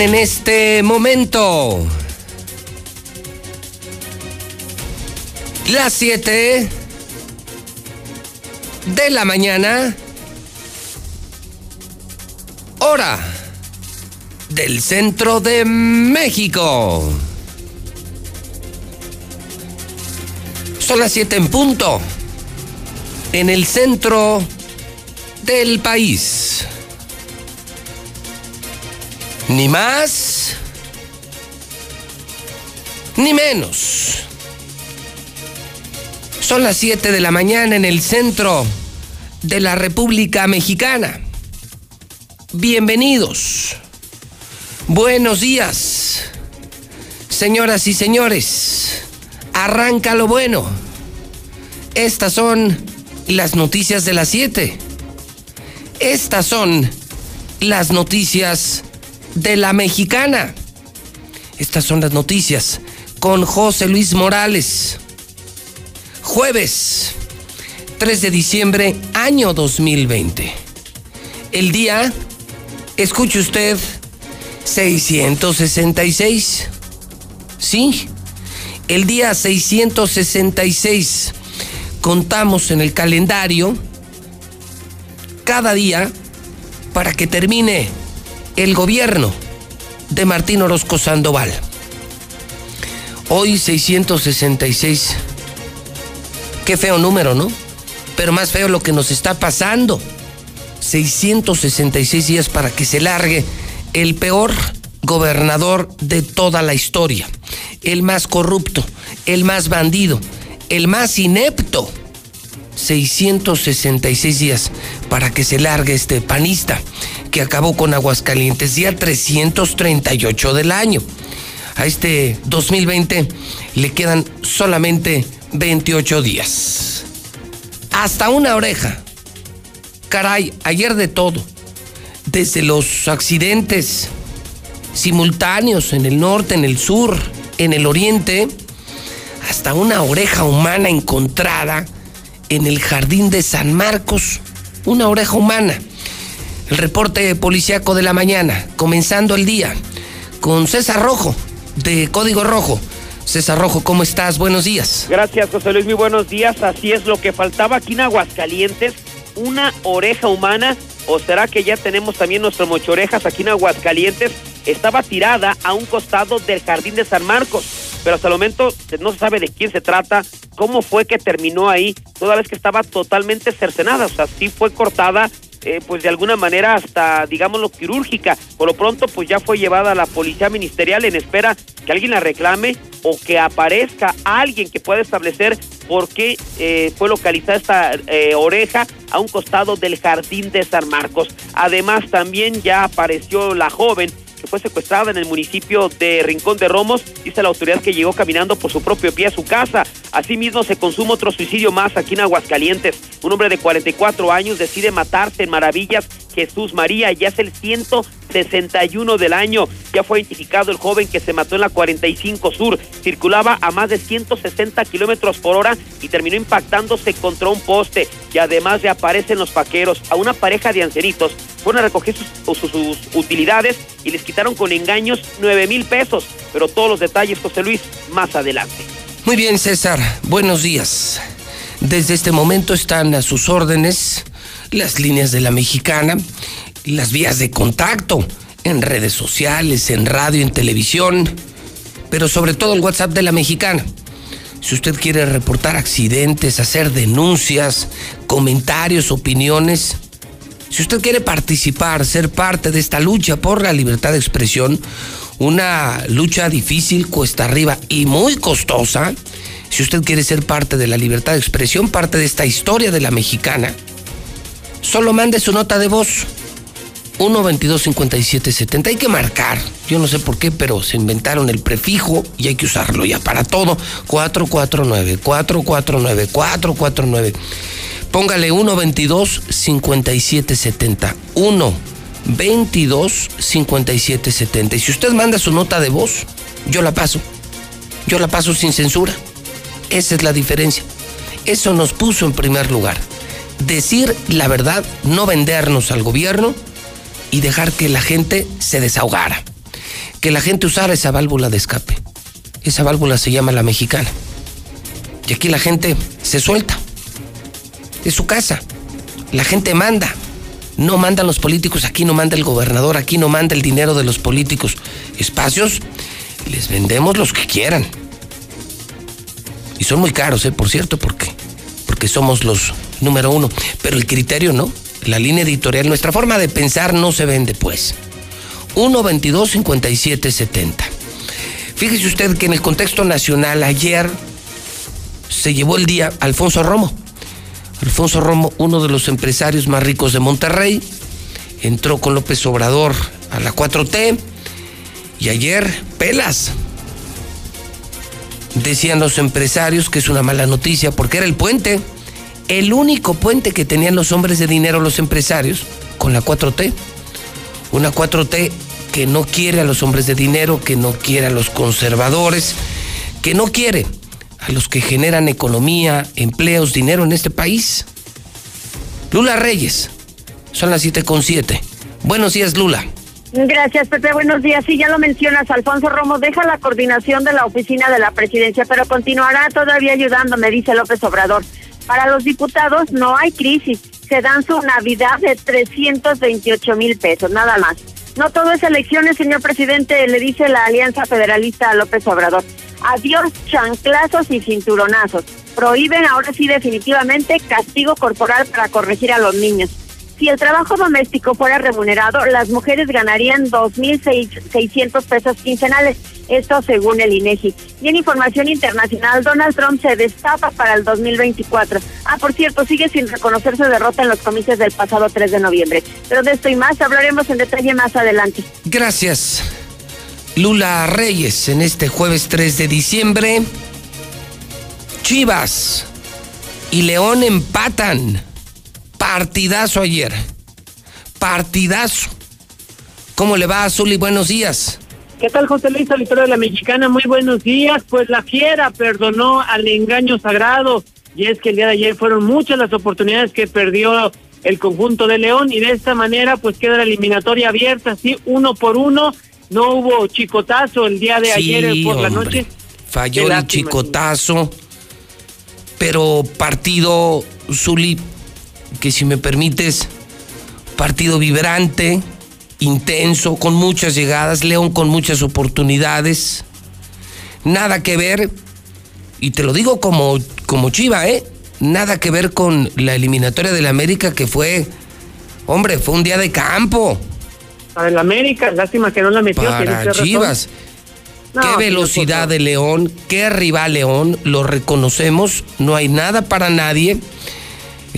En este momento las 7 de la mañana, hora del centro de México. Son las 7 en punto, en el centro del país. Ni más, ni menos. Son las 7 de la mañana en el centro de la República Mexicana. Bienvenidos. Buenos días. Señoras y señores, arranca lo bueno. Estas son las noticias de las 7. Estas son las noticias de la mexicana. Estas son las noticias con José Luis Morales. Jueves 3 de diciembre, año 2020. El día, escuche usted, 666. Sí, el día 666. Contamos en el calendario cada día para que termine el gobierno de Martín Orozco Sandoval. Hoy 666 Qué feo número, ¿no? Pero más feo lo que nos está pasando. 666 días para que se largue el peor gobernador de toda la historia, el más corrupto, el más bandido, el más inepto. 666 días para que se largue este panista que acabó con Aguascalientes, día 338 del año. A este 2020 le quedan solamente 28 días. Hasta una oreja. Caray, ayer de todo. Desde los accidentes simultáneos en el norte, en el sur, en el oriente, hasta una oreja humana encontrada en el jardín de San Marcos. Una oreja humana. El reporte policíaco de la mañana, comenzando el día, con César Rojo, de Código Rojo. César Rojo, ¿cómo estás? Buenos días. Gracias, José Luis, muy buenos días. Así es lo que faltaba aquí en Aguascalientes, una oreja humana. ¿O será que ya tenemos también nuestro mochorejas aquí en Aguascalientes? Estaba tirada a un costado del Jardín de San Marcos, pero hasta el momento no se sabe de quién se trata, cómo fue que terminó ahí, toda vez que estaba totalmente cercenada, o sea, sí fue cortada eh, pues de alguna manera hasta, digámoslo, quirúrgica. Por lo pronto, pues ya fue llevada a la policía ministerial en espera que alguien la reclame o que aparezca alguien que pueda establecer por qué eh, fue localizada esta eh, oreja a un costado del jardín de San Marcos. Además, también ya apareció la joven que fue secuestrada en el municipio de Rincón de Romos. Dice la autoridad que llegó caminando por su propio pie a su casa. Asimismo, se consume otro suicidio más aquí en Aguascalientes. Un hombre de 44 años decide matarse en Maravillas Jesús María. Ya es el 161 del año. Ya fue identificado el joven que se mató en la 45 Sur. Circulaba a más de 160 kilómetros por hora y terminó impactándose contra un poste. Y además reaparecen los paqueros. A una pareja de ancianitos fueron a recoger sus, sus, utilidades y les quitaron con engaños 9 mil pesos. Pero todos los detalles, José Luis, más adelante. Muy bien, César. Buenos días. Desde este momento están a sus órdenes las líneas de la mexicana, las vías de contacto en redes sociales, en radio, en televisión, pero sobre todo el WhatsApp de la mexicana. Si usted quiere reportar accidentes, hacer denuncias, comentarios, opiniones, si usted quiere participar, ser parte de esta lucha por la libertad de expresión, una lucha difícil, cuesta arriba y muy costosa, si usted quiere ser parte de la libertad de expresión, parte de esta historia de la mexicana, solo mande su nota de voz. 1-22-57-70. Hay que marcar. Yo no sé por qué, pero se inventaron el prefijo y hay que usarlo ya para todo. 449, 449, 449. Póngale 1-22-57-70. 1-22-57-70. Y si usted manda su nota de voz, yo la paso. Yo la paso sin censura. Esa es la diferencia. Eso nos puso en primer lugar decir la verdad, no vendernos al gobierno y dejar que la gente se desahogara. que la gente usara esa válvula de escape. Esa válvula se llama la mexicana. Y aquí la gente se suelta. Es su casa. La gente manda. No mandan los políticos, aquí no manda el gobernador, aquí no manda el dinero de los políticos. Espacios les vendemos los que quieran. Y son muy caros, ¿eh? por cierto, porque, porque somos los número uno. Pero el criterio no. La línea editorial, nuestra forma de pensar no se vende, pues. 1 22 57 70. Fíjese usted que en el contexto nacional ayer se llevó el día Alfonso Romo. Alfonso Romo, uno de los empresarios más ricos de Monterrey, entró con López Obrador a la 4T y ayer pelas. Decían los empresarios que es una mala noticia porque era el puente, el único puente que tenían los hombres de dinero, los empresarios, con la 4T. Una 4T que no quiere a los hombres de dinero, que no quiere a los conservadores, que no quiere a los que generan economía, empleos, dinero en este país. Lula Reyes, son las 7 con 7. Buenos días, Lula. Gracias, Pepe. Buenos días. Sí, ya lo mencionas, Alfonso Romo deja la coordinación de la oficina de la presidencia, pero continuará todavía ayudando, me dice López Obrador. Para los diputados no hay crisis. Se dan su Navidad de 328 mil pesos, nada más. No todo es elecciones, señor presidente, le dice la Alianza Federalista a López Obrador. Adiós chanclazos y cinturonazos. Prohíben ahora sí definitivamente castigo corporal para corregir a los niños. Si el trabajo doméstico fuera remunerado, las mujeres ganarían 2.600 pesos quincenales. Esto según el INEGI. Y en información internacional, Donald Trump se destapa para el 2024. Ah, por cierto, sigue sin reconocer su derrota en los comicios del pasado 3 de noviembre. Pero de esto y más hablaremos en detalle más adelante. Gracias. Lula Reyes en este jueves 3 de diciembre. Chivas y León empatan. Partidazo ayer. Partidazo. ¿Cómo le va, Azul? Y buenos días. ¿Qué tal, José Luis, auditorio de la Mexicana? Muy buenos días. Pues la fiera perdonó al engaño sagrado. Y es que el día de ayer fueron muchas las oportunidades que perdió el conjunto de León y de esta manera pues queda la eliminatoria abierta, así uno por uno. No hubo chicotazo el día de ayer por la noche. Falló el chicotazo, pero partido Zuli que si me permites, partido vibrante, intenso, con muchas llegadas, León con muchas oportunidades. Nada que ver, y te lo digo como, como Chiva, ¿eh? Nada que ver con la eliminatoria del América que fue, hombre, fue un día de campo. Para el América, lástima que no la metió. Para Chivas. qué velocidad de León, qué rival León, lo reconocemos, no hay nada para nadie.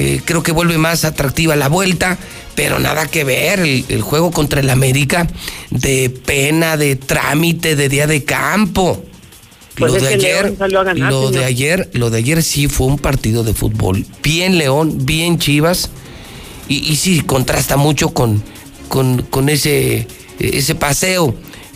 Eh, creo que vuelve más atractiva la vuelta, pero nada que ver el, juego contra el América de pena, de trámite, de día de campo. Pues lo de ayer, lo de ayer, lo de ayer sí fue un partido de fútbol. Bien León, bien Chivas. Y, sí, contrasta mucho con, con, con ese, ese paseo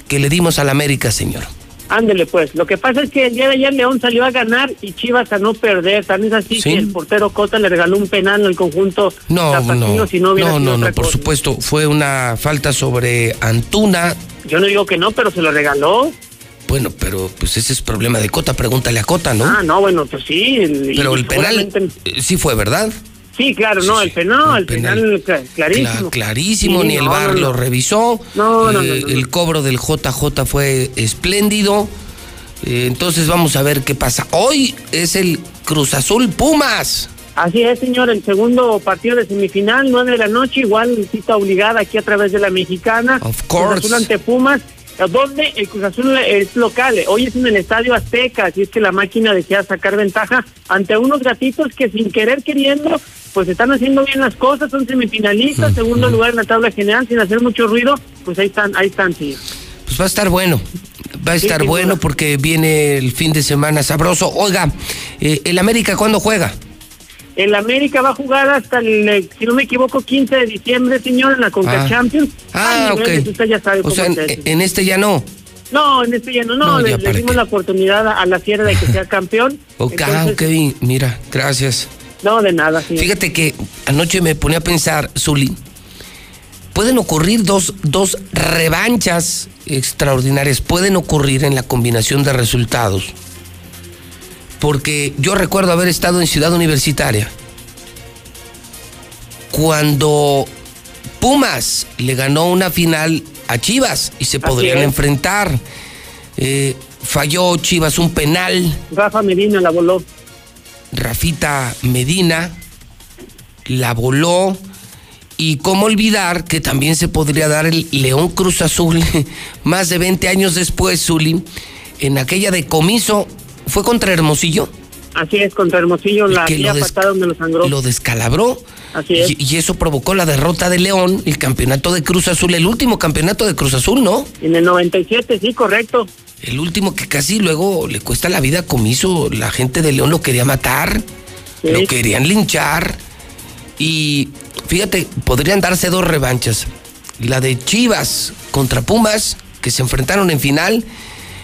que le dimos al América, señor. Ándele pues, lo que pasa es que el día de ayer León salió a ganar y Chivas a no perder, también es así que el portero Cota le regaló un penal al conjunto no, no, si no, no, no, no, por supuesto, fue una falta sobre Antuna. Yo no digo que no, pero se lo regaló. Bueno, pero pues ese es problema de Cota, pregúntale a Cota, ¿no? Ah, no, bueno, pues sí. Pero el penal sí fue, ¿verdad? Sí, claro, no, el penal, el penal, clarísimo. clarísimo, ni el VAR lo revisó. No, no, eh, El cobro del JJ fue espléndido. Eh, entonces vamos a ver qué pasa. Hoy es el Cruz Azul Pumas. Así es, señor, el segundo partido de semifinal, nueve de la noche, igual cita obligada aquí a través de la mexicana. Of course. Cruz Azul ante Pumas donde el Cruz Azul es local. Hoy es en el Estadio Azteca, así es que la máquina desea sacar ventaja ante unos gatitos que sin querer queriendo pues están haciendo bien las cosas, son semifinalistas, segundo lugar en la tabla general, sin hacer mucho ruido, pues ahí están, ahí están, sí. Pues va a estar bueno, va a estar bueno porque viene el fin de semana sabroso. Oiga, eh, ¿el América cuándo juega? El América va a jugar hasta el, eh, si no me equivoco, 15 de diciembre, señor, en la Conca ah. Champions. Ah, ok. Usted ya sabe o sea, en, este ya no. No, en este ya no, no, le, dimos la oportunidad a la Sierra de que sea campeón. ok, ok, mira, gracias. No, de nada. Fíjate que anoche me ponía a pensar, Zuli, pueden ocurrir dos, dos revanchas extraordinarias, pueden ocurrir en la combinación de resultados. Porque yo recuerdo haber estado en Ciudad Universitaria cuando Pumas le ganó una final a Chivas y se podrían enfrentar. Eh, falló Chivas un penal. Rafa Medina la voló. Rafita Medina la voló. Y cómo olvidar que también se podría dar el León Cruz Azul más de 20 años después, Zuli, en aquella decomiso, ¿fue contra Hermosillo? Así es, contra Hermosillo, la tía patada donde lo sangró. Lo descalabró. Así es. Y, eso provocó la derrota de León, el campeonato de Cruz Azul, el último campeonato de Cruz Azul, ¿no? En el 97, sí, correcto. El último que casi luego le cuesta la vida a Comiso. La gente de León lo quería matar, lo querían linchar. Y fíjate, podrían darse dos revanchas. La de Chivas contra Pumas, que se enfrentaron en final,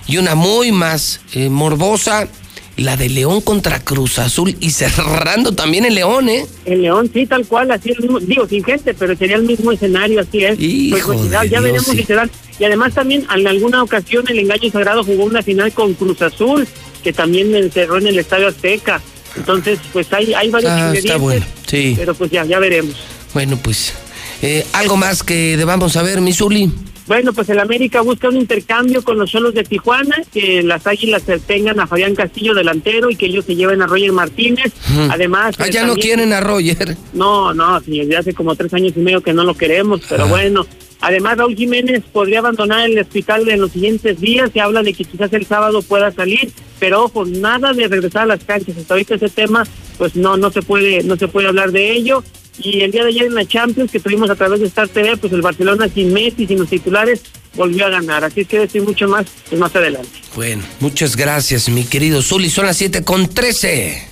y una muy más eh, morbosa la de León contra Cruz Azul y cerrando también el León, ¿eh? El León, sí, tal cual, así el mismo, digo, sin gente, pero sería el mismo escenario, así es. pues, pues ya, veremos si se dan. Y además también en alguna ocasión el Engaño Sagrado jugó una final con Cruz Azul, que también encerró en el Estadio Azteca. Entonces, pues hay, hay varios ah, Está bueno, sí. Pero pues ya, ya veremos. Bueno, pues, eh, ¿algo más que debamos saber, Misuli? Bueno, pues el América busca un intercambio con los solos de Tijuana, que las Águilas tengan a Fabián Castillo delantero y que ellos se lleven a Roger Martínez. Además... Ah, ya no quieren a Roger. No, no, desde hace como tres años y medio que no lo queremos, pero bueno. Además, Raúl Jiménez podría abandonar el hospital en los siguientes días. Se habla de que quizás el sábado pueda salir, pero ojo, nada de regresar a las canchas. Hasta ahorita ese tema, pues no, no se puede, no se puede hablar de ello. Y el día de ayer en la Champions que tuvimos a través de Star TV, pues el Barcelona sin Messi, sin los titulares, volvió a ganar. Así que decir mucho más pues más adelante. Bueno, muchas gracias, mi querido Zuli. Son las 7 con 13.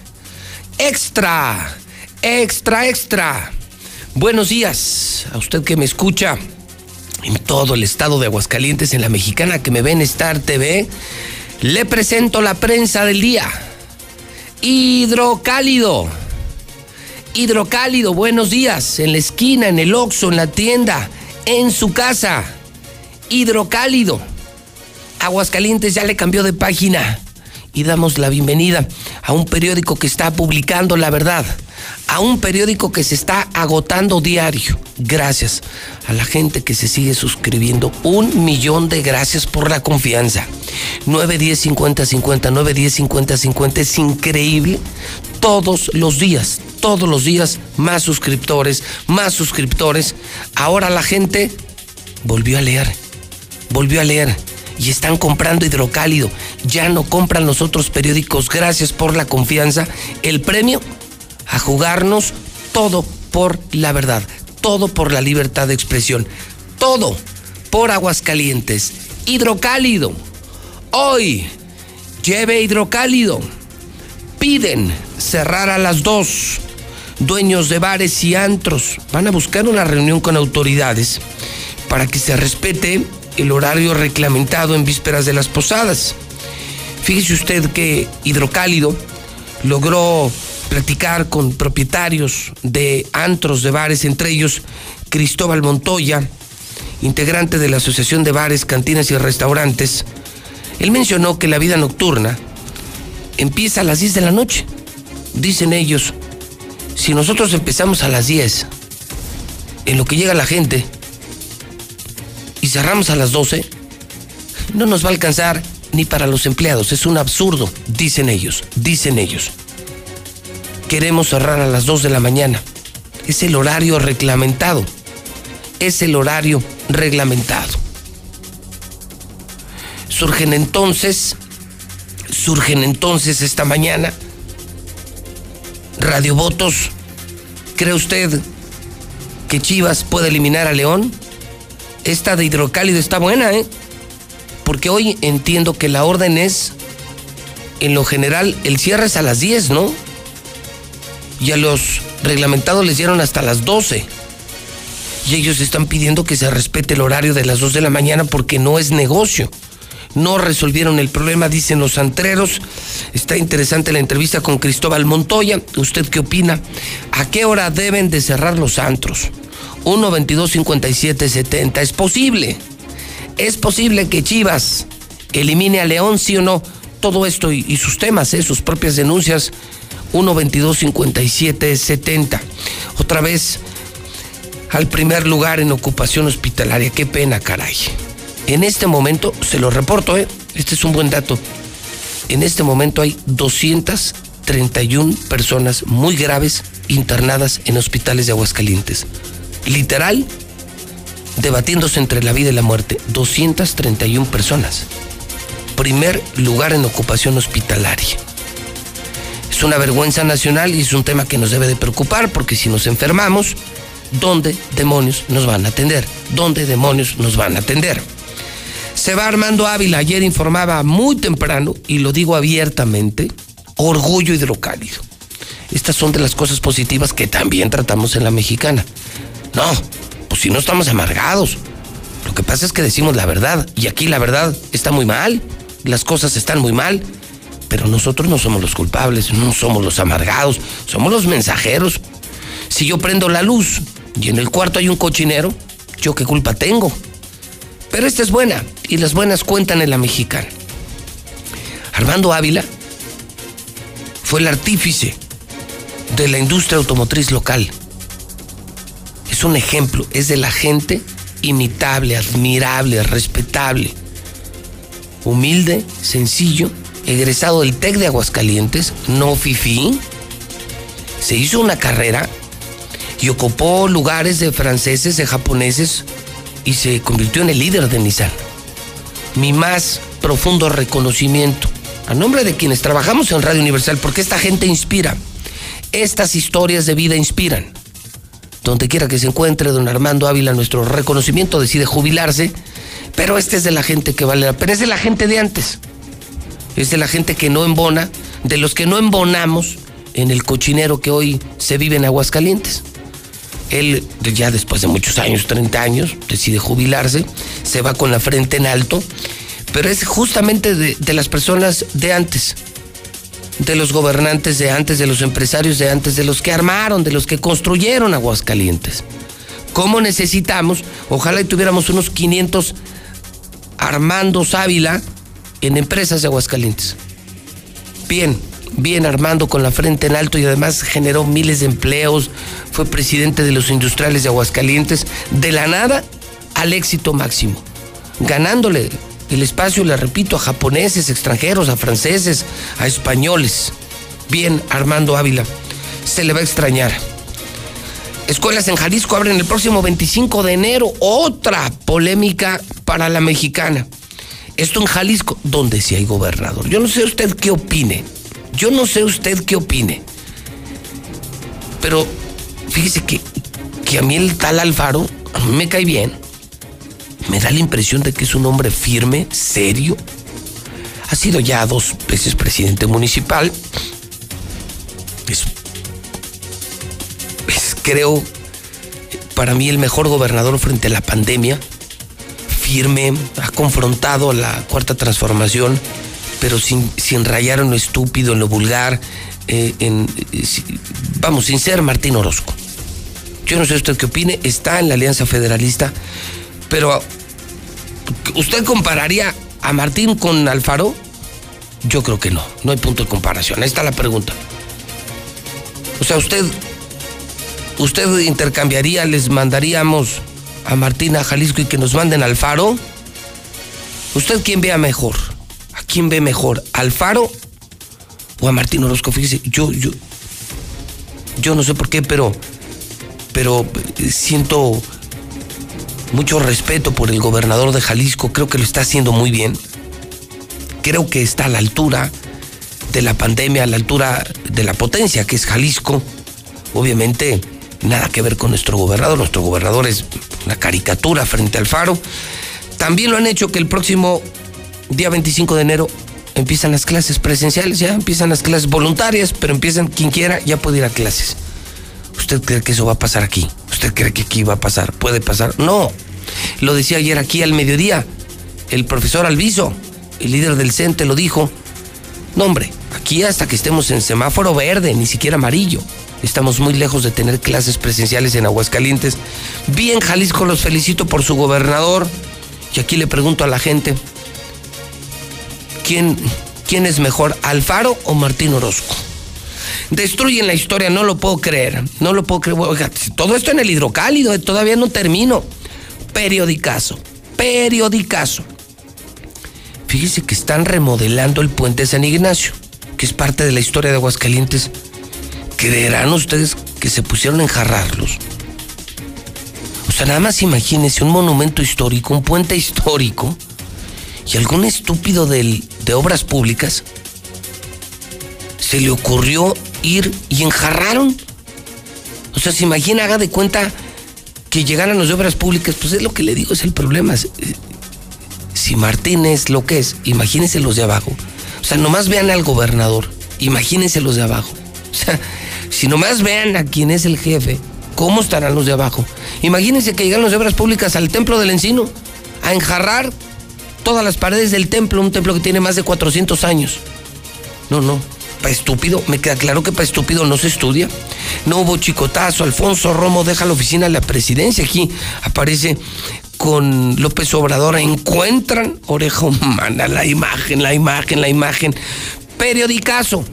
Extra, extra, extra. Buenos días a usted que me escucha en todo el estado de Aguascalientes, en la mexicana que me ve en Star TV. Le presento la prensa del día. Hidrocálido Hidrocálido, buenos días. En la esquina, en el Oxxo, en la tienda, en su casa. Hidrocálido. Aguascalientes ya le cambió de página. Y damos la bienvenida a un periódico que está publicando la verdad. A un periódico que se está agotando diario. Gracias a la gente que se sigue suscribiendo. Un millón de gracias por la confianza. 910 50 50, 910 50 50. Es increíble. Todos los días, todos los días más suscriptores, más suscriptores. Ahora la gente volvió a leer, volvió a leer y están comprando hidrocálido. Ya no compran los otros periódicos. Gracias por la confianza. El premio a jugarnos todo por la verdad, todo por la libertad de expresión, todo por Aguascalientes. Hidrocálido. Hoy lleve hidrocálido. Piden cerrar a las dos dueños de bares y antros van a buscar una reunión con autoridades para que se respete el horario reglamentado en vísperas de las posadas. Fíjese usted que Hidrocálido logró platicar con propietarios de antros de bares, entre ellos Cristóbal Montoya, integrante de la Asociación de Bares, Cantinas y Restaurantes. Él mencionó que la vida nocturna empieza a las 10 de la noche. Dicen ellos, si nosotros empezamos a las 10, en lo que llega la gente, y cerramos a las 12, no nos va a alcanzar ni para los empleados. Es un absurdo, dicen ellos, dicen ellos. Queremos cerrar a las 2 de la mañana. Es el horario reglamentado. Es el horario reglamentado. Surgen entonces, surgen entonces esta mañana Radio Votos, ¿cree usted que Chivas puede eliminar a León? Esta de hidrocálido está buena, ¿eh? Porque hoy entiendo que la orden es, en lo general, el cierre es a las 10, ¿no? Y a los reglamentados les dieron hasta las 12. Y ellos están pidiendo que se respete el horario de las 2 de la mañana porque no es negocio no resolvieron el problema, dicen los antreros. Está interesante la entrevista con Cristóbal Montoya. ¿Usted qué opina? ¿A qué hora deben de cerrar los antros? 1-22-57-70. Es posible. Es posible que Chivas elimine a León, sí o no. Todo esto y, sus temas, ¿eh? sus propias denuncias. 1-22-57-70. Otra vez al primer lugar en ocupación hospitalaria. Qué pena, caray. En este momento, se lo reporto, ¿eh? este es un buen dato. En este momento hay 231 personas muy graves internadas en hospitales de Aguascalientes. Literal, debatiéndose entre la vida y la muerte. 231 personas. Primer lugar en ocupación hospitalaria. Es una vergüenza nacional y es un tema que nos debe de preocupar porque si nos enfermamos, ¿dónde demonios nos van a atender? ¿Dónde demonios nos van a atender? Se va Armando Ávila, ayer informaba muy temprano, y lo digo abiertamente, orgullo hidrocálido. Estas son de las cosas positivas que también tratamos en la mexicana. No, pues si no estamos amargados. Lo que pasa es que decimos la verdad, y aquí la verdad está muy mal, las cosas están muy mal, pero nosotros no somos los culpables, no somos los amargados, somos los mensajeros. Si yo prendo la luz y en el cuarto hay un cochinero, ¿yo qué culpa tengo? Pero esta es buena y las buenas cuentan en la mexicana. Armando Ávila fue el artífice de la industria automotriz local. Es un ejemplo, es de la gente imitable, admirable, respetable, humilde, sencillo, egresado del TEC de Aguascalientes, no fifí. Se hizo una carrera y ocupó lugares de franceses, de japoneses y se convirtió en el líder de Nissan. Mi más profundo reconocimiento a nombre de quienes trabajamos en Radio Universal, porque esta gente inspira. Estas historias de vida inspiran. Donde quiera que se encuentre don Armando Ávila, nuestro reconocimiento decide jubilarse, pero este es de la gente que vale la pena, es de la gente de antes. Es de la gente que no embona, de los que no embonamos en el cochinero que hoy se vive en Aguascalientes. Él, ya después de muchos años, 30 años, decide jubilarse, se va con la frente en alto, pero es justamente de, las personas de antes, de los gobernantes de antes, de los empresarios de antes, de los que armaron, de los que construyeron Aguascalientes. ¿Cómo necesitamos? Ojalá y tuviéramos unos 500 Armando Ávila en empresas de Aguascalientes. Bien, bien Armando con la frente en alto y además generó miles de empleos, fue presidente de los industriales de Aguascalientes, de la nada al éxito máximo, ganándole el espacio, le repito, a japoneses, extranjeros, a franceses, a españoles. Bien, Armando Ávila, se le va a extrañar. Escuelas en Jalisco abren el próximo 25 de enero. Otra polémica para la mexicana. Esto en Jalisco, donde sí hay gobernador. Yo no sé usted qué opine. Yo no sé usted qué opine. Pero fíjese que, que a mí el tal Alfaro, a mí me cae bien. Me da la impresión de que es un hombre firme, serio. Ha sido ya dos veces presidente municipal. Es, es creo, para mí el mejor gobernador frente a la pandemia firme, ha confrontado la cuarta transformación, pero sin, sin rayar en lo estúpido, en lo vulgar, eh, en, eh, vamos, sin ser Martín Orozco. Yo no sé usted qué opine, está en la Alianza Federalista, pero ¿usted compararía a Martín con Alfaro? Yo creo que no, no hay punto de comparación. Ahí está la pregunta. O sea, usted, usted intercambiaría, les mandaríamos a Martina, Jalisco y que nos manden al Faro. ¿Usted quién vea mejor? ¿A quién ve mejor? ¿Al Faro o a Martín Orozco? Fíjese, yo, yo, yo no sé por qué, pero, pero eh, siento mucho respeto por el gobernador de Jalisco. Creo que lo está haciendo muy bien. Creo que está a la altura de la pandemia, a la altura de la potencia que es Jalisco. Obviamente, nada que ver con nuestro gobernador. Nuestro gobernador es una caricatura frente al faro. También lo han hecho que el próximo día 25 de enero empiezan las clases presenciales, ya empiezan las clases voluntarias, pero empiezan quien quiera, ya puede ir a clases. ¿Usted cree que eso va a pasar aquí? ¿Usted cree que aquí va a pasar? ¿Puede pasar? No. Lo decía ayer aquí al mediodía. El profesor Alviso, el líder del CENTE, lo dijo. No, hombre, aquí hasta que estemos en semáforo verde, ni siquiera amarillo. Estamos muy lejos de tener clases presenciales en Aguascalientes. Bien, Jalisco los felicito por su gobernador. Y aquí le pregunto a la gente, ¿quién, quién es mejor, Alfaro o Martín Orozco? Destruyen la historia, no lo puedo creer. No lo puedo creer. Oiga, todo esto en el hidrocálido, eh, todavía no termino. Periodicazo, periodicazo. Fíjese que están remodelando el puente San Ignacio, que es parte de la historia de Aguascalientes. ¿Creerán ustedes que se pusieron a enjarrarlos? O sea, nada más imagínense un monumento histórico, un puente histórico, y algún estúpido de obras públicas se le ocurrió ir y enjarraron. O sea, se imagina, haga de cuenta que llegaran los de obras públicas, pues es lo que le digo, es el problema. Si Martín es lo que es, imagínense los de abajo. O sea, nomás vean al gobernador, imagínense los de abajo. O sea, si nomás vean a quién es el jefe, ¿cómo estarán los de abajo? Imagínense que llegan los obras públicas al templo del encino a enjarrar todas las paredes del templo, un templo que tiene más de 400 años. No, no, para estúpido, me queda claro que para estúpido no se estudia. No hubo chicotazo, Alfonso Romo deja la oficina de la presidencia. Aquí aparece con López Obrador, encuentran oreja humana, la imagen, la imagen, la imagen. Periodicazo.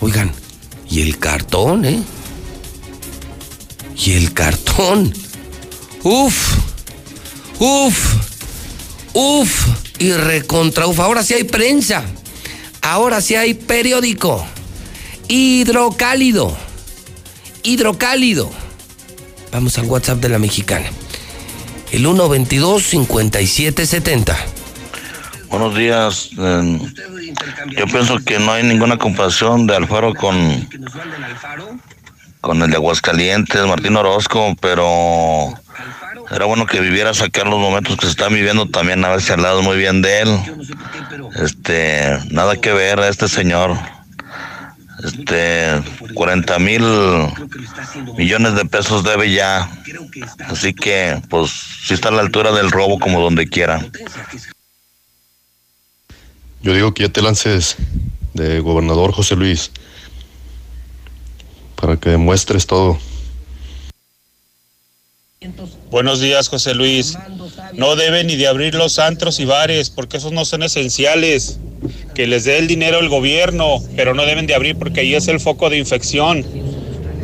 Oigan, y el cartón, ¿eh? Y el cartón. Uf, uf, uf. Y recontra uf. Ahora sí hay prensa. Ahora sí hay periódico. Hidrocálido. Hidrocálido. Vamos al WhatsApp de la mexicana. El 122-5770. Buenos días. yo pienso que no hay ninguna comparación de Alfaro con, con el de Aguascalientes, Martín Orozco, pero era bueno que viviera sacar los momentos que se están viviendo también, a ver si al lado muy bien de él. Este, nada que ver a este señor. Este, 40 mil millones de pesos debe ya. Así que, pues, sí está a la altura del robo como donde quiera. Yo digo que ya te lances de gobernador José Luis para que demuestres todo. Buenos días, José Luis. No deben ni de abrir los antros y bares porque esos no son esenciales. Que les dé el dinero el gobierno, pero no deben de abrir porque ahí es el foco de infección.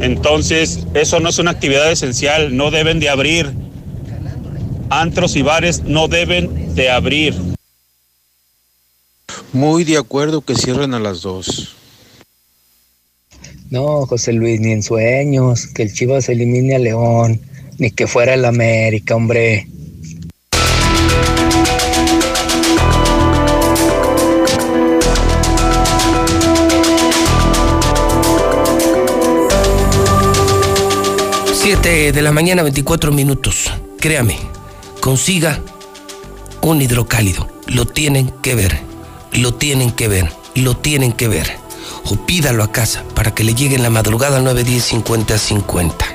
Entonces, eso no es una actividad esencial, no deben de abrir. Antros y bares no deben de abrir. Muy de acuerdo que cierren a las dos. No, José Luis, ni en sueños, que el Chivas elimine a León ni que fuera el América, hombre. Siete de la mañana, 24 minutos. Créame, consiga un hidrocálido. Lo tienen que ver, lo tienen que ver, lo tienen que ver. O pídalo a casa para que le llegue en la madrugada 9, 10, 50, 50.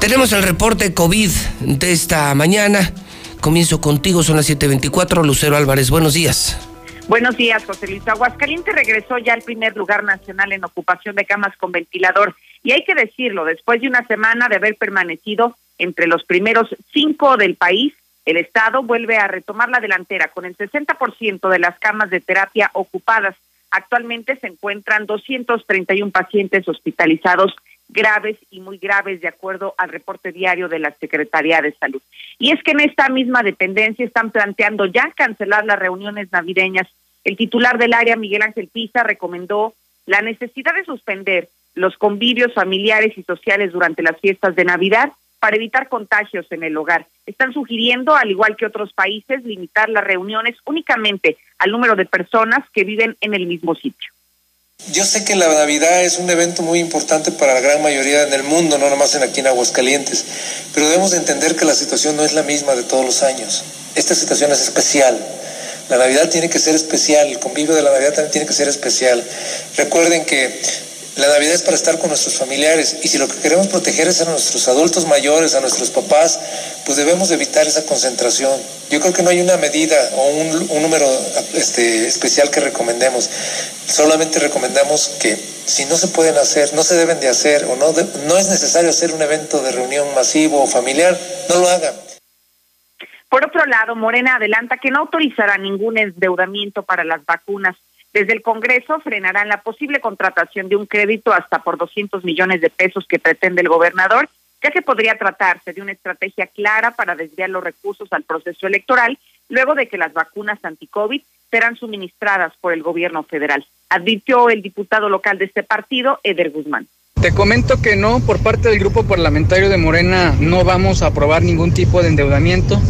Tenemos el reporte COVID de esta mañana. Comienzo contigo, son las 7:24. Lucero Álvarez, buenos días. Buenos días, José Luis. Aguascalientes regresó ya al primer lugar nacional en ocupación de camas con ventilador. Y hay que decirlo, después de una semana de haber permanecido entre los primeros cinco del país, el Estado vuelve a retomar la delantera con el 60% de las camas de terapia ocupadas. Actualmente se encuentran 231 pacientes hospitalizados graves y muy graves de acuerdo al reporte diario de la Secretaría de Salud. Y es que en esta misma dependencia están planteando ya cancelar las reuniones navideñas. El titular del área, Miguel Ángel Pisa, recomendó la necesidad de suspender los convivios familiares y sociales durante las fiestas de Navidad para evitar contagios en el hogar. Están sugiriendo, al igual que otros países, limitar las reuniones únicamente al número de personas que viven en el mismo sitio. Yo sé que la Navidad es un evento muy importante para la gran mayoría en el mundo, no nomás en aquí en Aguascalientes, pero debemos entender que la situación no es la misma de todos los años. Esta situación es especial. La Navidad tiene que ser especial, el convivio de la Navidad también tiene que ser especial. Recuerden que La Navidad es para estar con nuestros familiares y si lo que queremos proteger es a nuestros adultos mayores, a nuestros papás, pues debemos evitar esa concentración. Yo creo que no hay una medida o un, número este, especial que recomendemos. Solamente recomendamos que si no se pueden hacer, no se deben de hacer o no, no es necesario hacer un evento de reunión masivo o familiar, no lo hagan. Por otro lado, Morena adelanta que no autorizará ningún endeudamiento para las vacunas. Desde el Congreso frenarán la posible contratación de un crédito hasta por 200 millones de pesos que pretende el gobernador, ya que podría tratarse de una estrategia clara para desviar los recursos al proceso electoral, luego de que las vacunas anti-COVID serán suministradas por el gobierno federal, advirtió el diputado local de este partido, Eder Guzmán. Te comento que no, por parte del grupo parlamentario de Morena no vamos a aprobar ningún tipo de endeudamiento.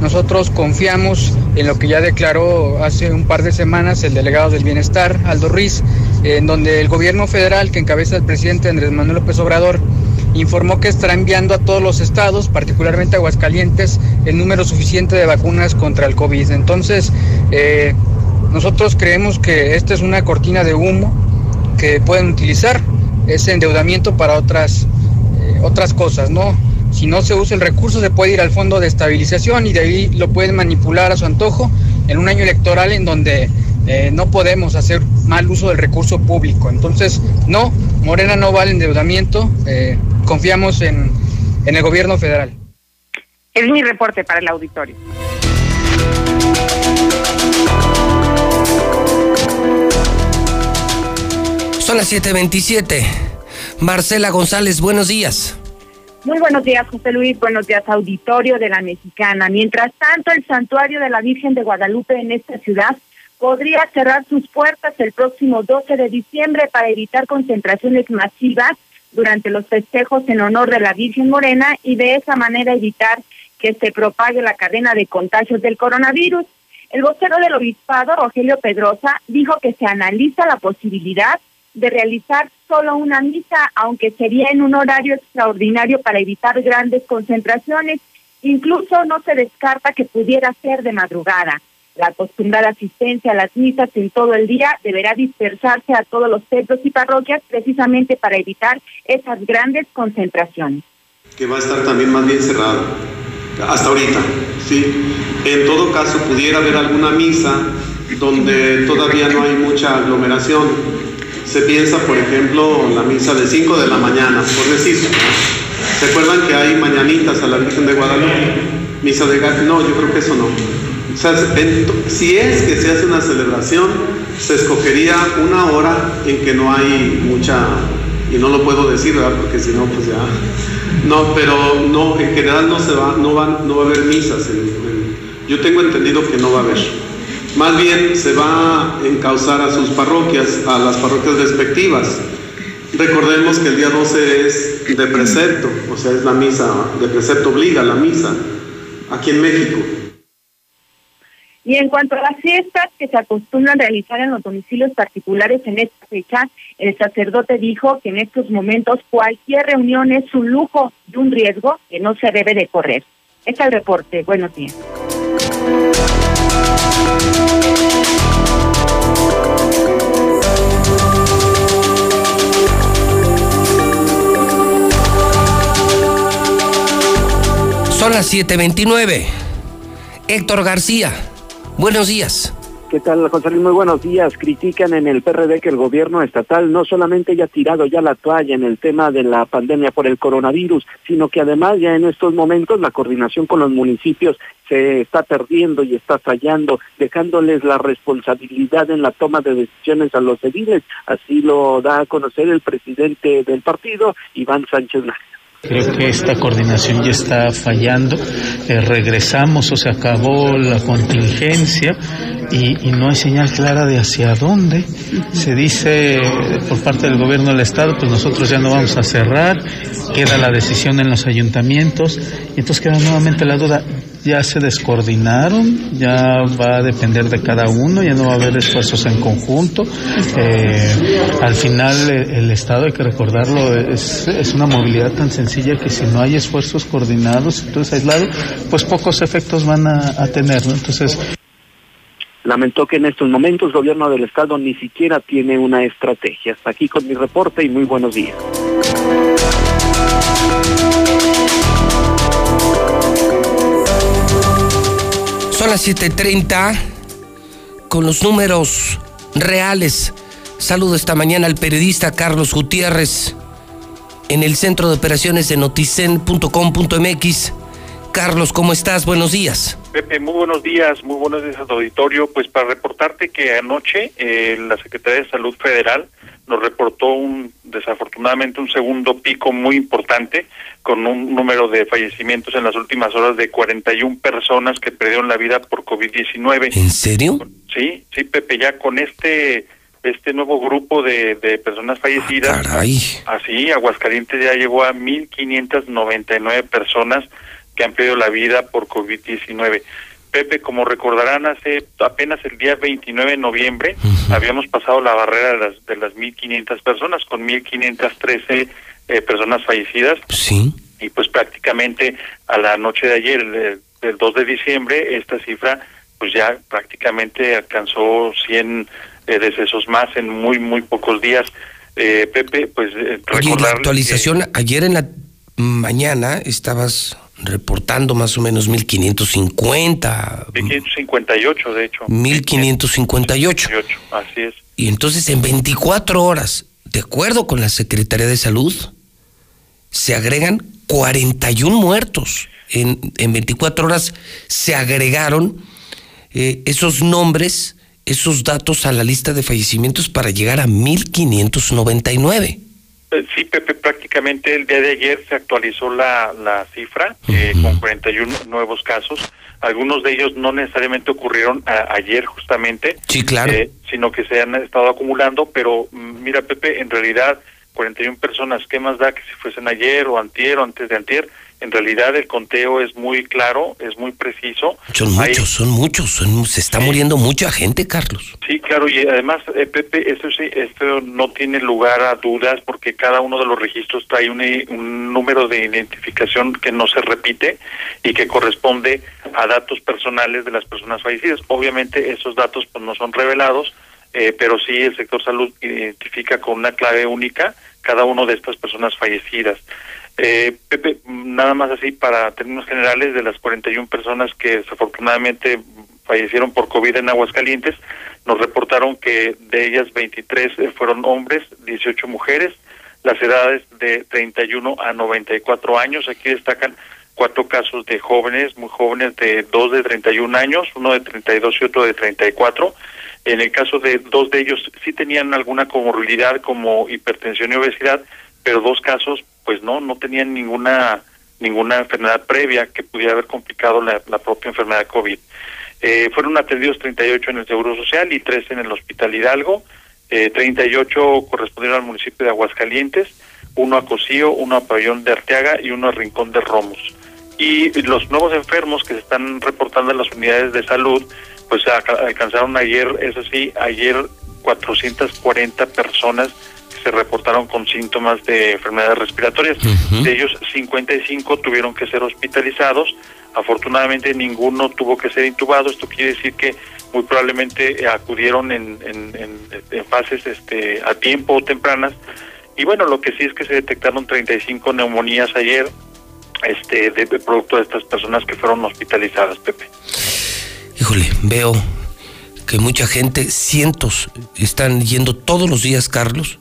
Nosotros confiamos en lo que ya declaró hace un par de semanas el delegado del Bienestar, Aldo Ruiz, en donde el gobierno federal que encabeza el presidente Andrés Manuel López Obrador informó que estará enviando a todos los estados, particularmente a Aguascalientes, el número suficiente de vacunas contra el COVID. Entonces, eh, nosotros creemos que esta es una cortina de humo que pueden utilizar ese endeudamiento para otras, eh, otras cosas, ¿no? Si no se usa el recurso, se puede ir al fondo de estabilización y de ahí lo pueden manipular a su antojo en un año electoral en donde eh, no podemos hacer mal uso del recurso público. Entonces, no, Morena no vale endeudamiento, eh, confiamos en, en el gobierno federal. Es mi reporte para el auditorio. Son las 7:27. Marcela González, buenos días. Muy buenos días, José Luis. Buenos días, auditorio de la Mexicana. Mientras tanto, el santuario de la Virgen de Guadalupe en esta ciudad podría cerrar sus puertas el próximo 12 de diciembre para evitar concentraciones masivas durante los festejos en honor de la Virgen Morena y de esa manera evitar que se propague la cadena de contagios del coronavirus. El vocero del obispado, Rogelio Pedrosa, dijo que se analiza la posibilidad de realizar solo una misa, aunque sería en un horario extraordinario para evitar grandes concentraciones. Incluso no se descarta que pudiera ser de madrugada. La acostumbrada asistencia a las misas en todo el día deberá dispersarse a todos los templos y parroquias precisamente para evitar esas grandes concentraciones. Que va a estar también más bien cerrado, hasta ahorita, ¿sí? En todo caso, pudiera haber alguna misa donde todavía no hay mucha aglomeración, se piensa, por ejemplo, la misa de 5 de la mañana, por decir. ¿Se acuerdan que hay mañanitas a la Virgen de Guadalupe? Misa de gas. No, yo creo que eso no. O sea, si es que se hace una celebración, se escogería una hora en que no hay mucha, y no lo puedo decir, ¿verdad? Porque si no, pues ya. No, pero no, en general no se va, no va, no va a haber misas. yo tengo entendido que no va a haber más bien se va a encauzar a sus parroquias, a las parroquias respectivas. Recordemos que el día 12 es de precepto, o sea, es la misa, de precepto obliga la misa, aquí en México. Y en cuanto a las fiestas que se acostumbran realizar en los domicilios particulares en esta fecha, el sacerdote dijo que en estos momentos cualquier reunión es un lujo y un riesgo que no se debe de correr. Este es el reporte. Buenos días. Son las 7:29. Héctor García, buenos días. ¿Qué tal, José Luis? Muy buenos días. Critican en el PRD que el gobierno estatal no solamente haya tirado ya la toalla en el tema de la pandemia por el coronavirus, sino que además ya en estos momentos la coordinación con los municipios se está perdiendo y está fallando, dejándoles la responsabilidad en la toma de decisiones a los ediles. Así lo da a conocer el presidente del partido, Iván Sánchez Nájera. Creo que esta coordinación ya está fallando. Eh, regresamos o se acabó la contingencia y, no hay señal clara de hacia dónde. Se dice por parte del gobierno del Estado, pues nosotros ya no vamos a cerrar, queda la decisión en los ayuntamientos y entonces queda nuevamente la duda, ya se descoordinaron, ya va a depender de cada uno, ya no va a haber esfuerzos en conjunto. Eh, al final el, Estado, hay que recordarlo, es, es, una movilidad tan sencilla que si no hay esfuerzos coordinados, entonces aislados, pues pocos efectos van a, a tener. ¿no? Entonces Lamentó que en estos momentos el gobierno del estado ni siquiera tiene una estrategia. Hasta aquí con mi reporte y muy buenos días. Son las 7:30 con los números reales. Saludo esta mañana al periodista Carlos Gutiérrez en el centro de operaciones de noticen.com.mx. Carlos, ¿cómo estás? Buenos días. Pepe, muy buenos días, muy buenos días a auditorio. Pues para reportarte que anoche eh, la Secretaría de Salud Federal nos reportó un desafortunadamente un segundo pico muy importante con un número de fallecimientos en las últimas horas de 41 personas que perdieron la vida por COVID-19. ¿En serio? Sí, sí, Pepe, ya con este este nuevo grupo de, de personas fallecidas. Ah, caray. Así, Aguascalientes ya llegó a 1.599 personas que han perdido la vida por COVID-19. Pepe, como recordarán, hace apenas el día 29 de noviembre habíamos pasado la barrera de las, de las 1.500 personas, con 1.513 eh, personas fallecidas. Sí. Y pues prácticamente a la noche de ayer, el, el 2 de diciembre, esta cifra pues ya prácticamente alcanzó 100 eh, decesos más en muy, muy pocos días. Eh, Pepe, pues eh, Oye, la actualización, ayer en la mañana estabas reportando más o menos 1550, que 558, de hecho. 1558. 58, Así es. Y entonces en 24 horas, de acuerdo con la Secretaría de Salud, se agregan 41 muertos. En, en 24 horas se agregaron eh, esos nombres, esos datos a la lista de fallecimientos para llegar a 1599. Eh, Sí, Pepe, prácticamente el día de ayer se actualizó la, la cifra eh, con 41 nuevos casos. Algunos de ellos no necesariamente ocurrieron a- ayer justamente, Sí, claro. eh, sino que se han estado acumulando, pero mm, mira, Pepe, en realidad 41 personas, ¿qué más da que si fuesen ayer o antier o antes de antier? En realidad el conteo es muy claro, es muy preciso. Son Hay- muchos, son muchos, son- se está muriendo mucha gente, Carlos. Sí, claro, y además, eh, Pepe, esto, sí, esto no tiene lugar a dudas porque cada uno de los registros trae un, un número de identificación que no se repite y que corresponde a datos personales de las personas fallecidas. Obviamente esos datos pues, no son revelados, eh, pero sí el sector salud identifica con una clave única cada una de estas personas fallecidas. Eh, Pepe, nada más así para términos generales, de las 41 personas que desafortunadamente fallecieron por COVID en Aguascalientes, nos reportaron que de ellas 23 eh, fueron hombres, 18 mujeres, las edades de 31 a 94 años. Aquí destacan cuatro casos de jóvenes, muy jóvenes, de dos de 31 años, uno de 32 y otro de 34. En el caso de dos de ellos sí tenían alguna comorbilidad como hipertensión y obesidad, pero dos casos pues no, no tenían ninguna ninguna enfermedad previa que pudiera haber complicado la, propia enfermedad COVID. Eh, fueron atendidos 38 en el Seguro Social y 3 en el Hospital Hidalgo. Eh, 38 correspondieron al municipio de Aguascalientes, uno a Cocío, uno a Pabellón de Arteaga y uno a Rincón de Romos. Y los nuevos enfermos que se están reportando en las unidades de salud, pues alca- alcanzaron ayer, eso sí, ayer 440 personas se reportaron con síntomas de enfermedades respiratorias. De ellos, 55 tuvieron que ser hospitalizados. Afortunadamente, ninguno tuvo que ser intubado. Esto quiere decir que muy probablemente eh, acudieron en, en, en- en fases este, a tiempo o tempranas. Y bueno, lo que sí es que se detectaron 35 neumonías ayer este, de, de producto de estas personas que fueron hospitalizadas, Pepe. Híjole, veo que mucha gente, cientos, están yendo todos los días, Carlos.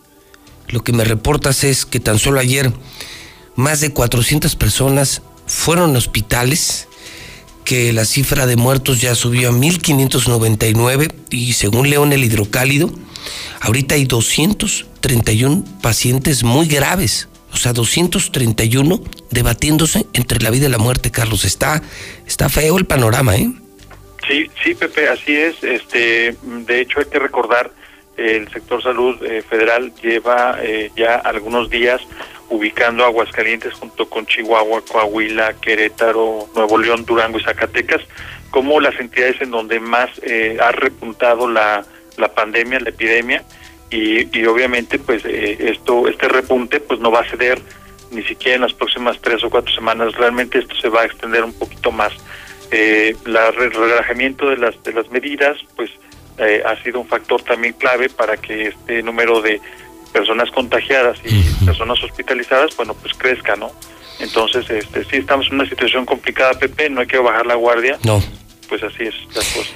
Lo que me reportas es que tan solo ayer más de 400 personas fueron a hospitales, que la cifra de muertos ya subió a 1599 y según León el Hidrocálido, ahorita hay 231 pacientes muy graves. O sea, 231 debatiéndose entre la vida y la muerte, Carlos. Está, está feo el panorama, ¿eh? Sí, sí, Pepe, así es. Este, de hecho, hay que recordar, el sector salud eh, federal lleva eh, ya algunos días ubicando Aguascalientes junto con Chihuahua, Coahuila, Querétaro, Nuevo León, Durango y Zacatecas como las entidades en donde más eh, ha repuntado la, la pandemia, la epidemia. Y, y obviamente pues eh, esto este repunte pues no va a ceder ni siquiera en las próximas tres o cuatro semanas. Realmente esto se va a extender un poquito más. Eh, el relajamiento de las, de las medidas, pues eh, ha sido un factor también clave para que este número de personas contagiadas y personas hospitalizadas, bueno, pues crezca, ¿no? Entonces, este, sí estamos en una situación complicada, Pepe, no hay que bajar la guardia. No. Pues así es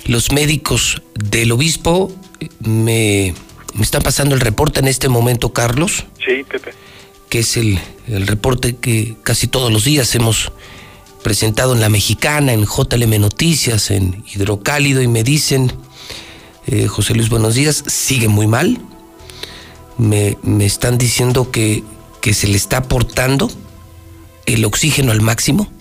Los médicos del obispo me, me están pasando el reporte en este momento, Carlos. Sí, Pepe. Que es el, el reporte que casi todos los días hemos presentado en La Mexicana, en JLM Noticias, en Hidrocálido, y me dicen eh, José Luis, buenos días, sigue muy mal. Me, están diciendo que, que se le está aportando el oxígeno al máximo.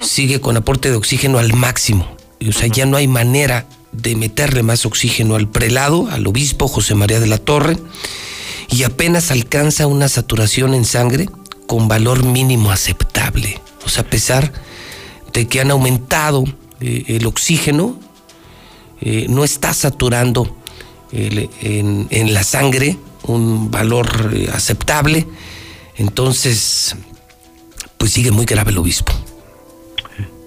Sigue con aporte de oxígeno al máximo. O sea, ya no hay manera de meterle más oxígeno al prelado, al obispo José María de la Torre, y apenas alcanza una saturación en sangre con valor mínimo aceptable. O sea, a pesar de que han aumentado eh, el oxígeno, eh, no está saturando en, la sangre un valor eh, aceptable, entonces pues sigue muy grave el obispo.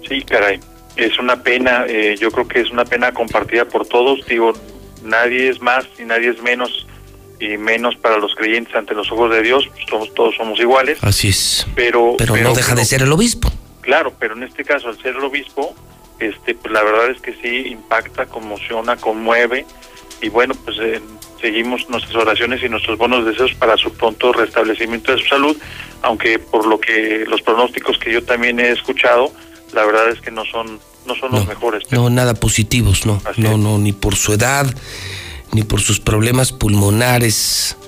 Sí, caray, es una pena, eh, yo creo que es una pena compartida por todos, digo, nadie es más y nadie es menos y menos para los creyentes ante los ojos de Dios, pues somos, todos somos iguales. Así es. Pero, pero, no deja de ser el obispo. Claro, pero en este caso, al ser el obispo, este, pues la verdad es que sí impacta, conmociona, conmueve. Y bueno, pues eh, seguimos nuestras oraciones y nuestros buenos deseos para su pronto restablecimiento de su salud, aunque por lo que los pronósticos que yo también he escuchado, la verdad es que no son no son los mejores. No, nada positivos, no, no, no, ni por su edad, ni por sus problemas pulmonares,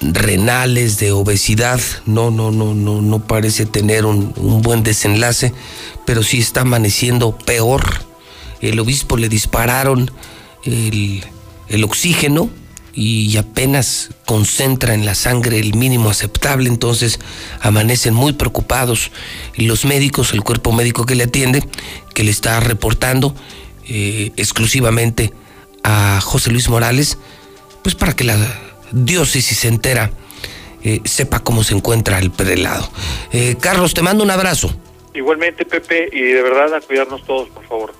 renales, de obesidad, no, no, no, no, no parece tener un, buen desenlace, pero sí está amaneciendo peor. El obispo le dispararon el, el oxígeno y apenas concentra en la sangre el mínimo aceptable, entonces amanecen muy preocupados los médicos, el cuerpo médico que le atiende, que le está reportando eh, exclusivamente a José Luis Morales, pues para que la diócesis entera eh, sepa cómo se encuentra el prelado. Eh, Carlos, te mando un abrazo. Igualmente, Pepe, y de verdad a cuidarnos todos, por favor.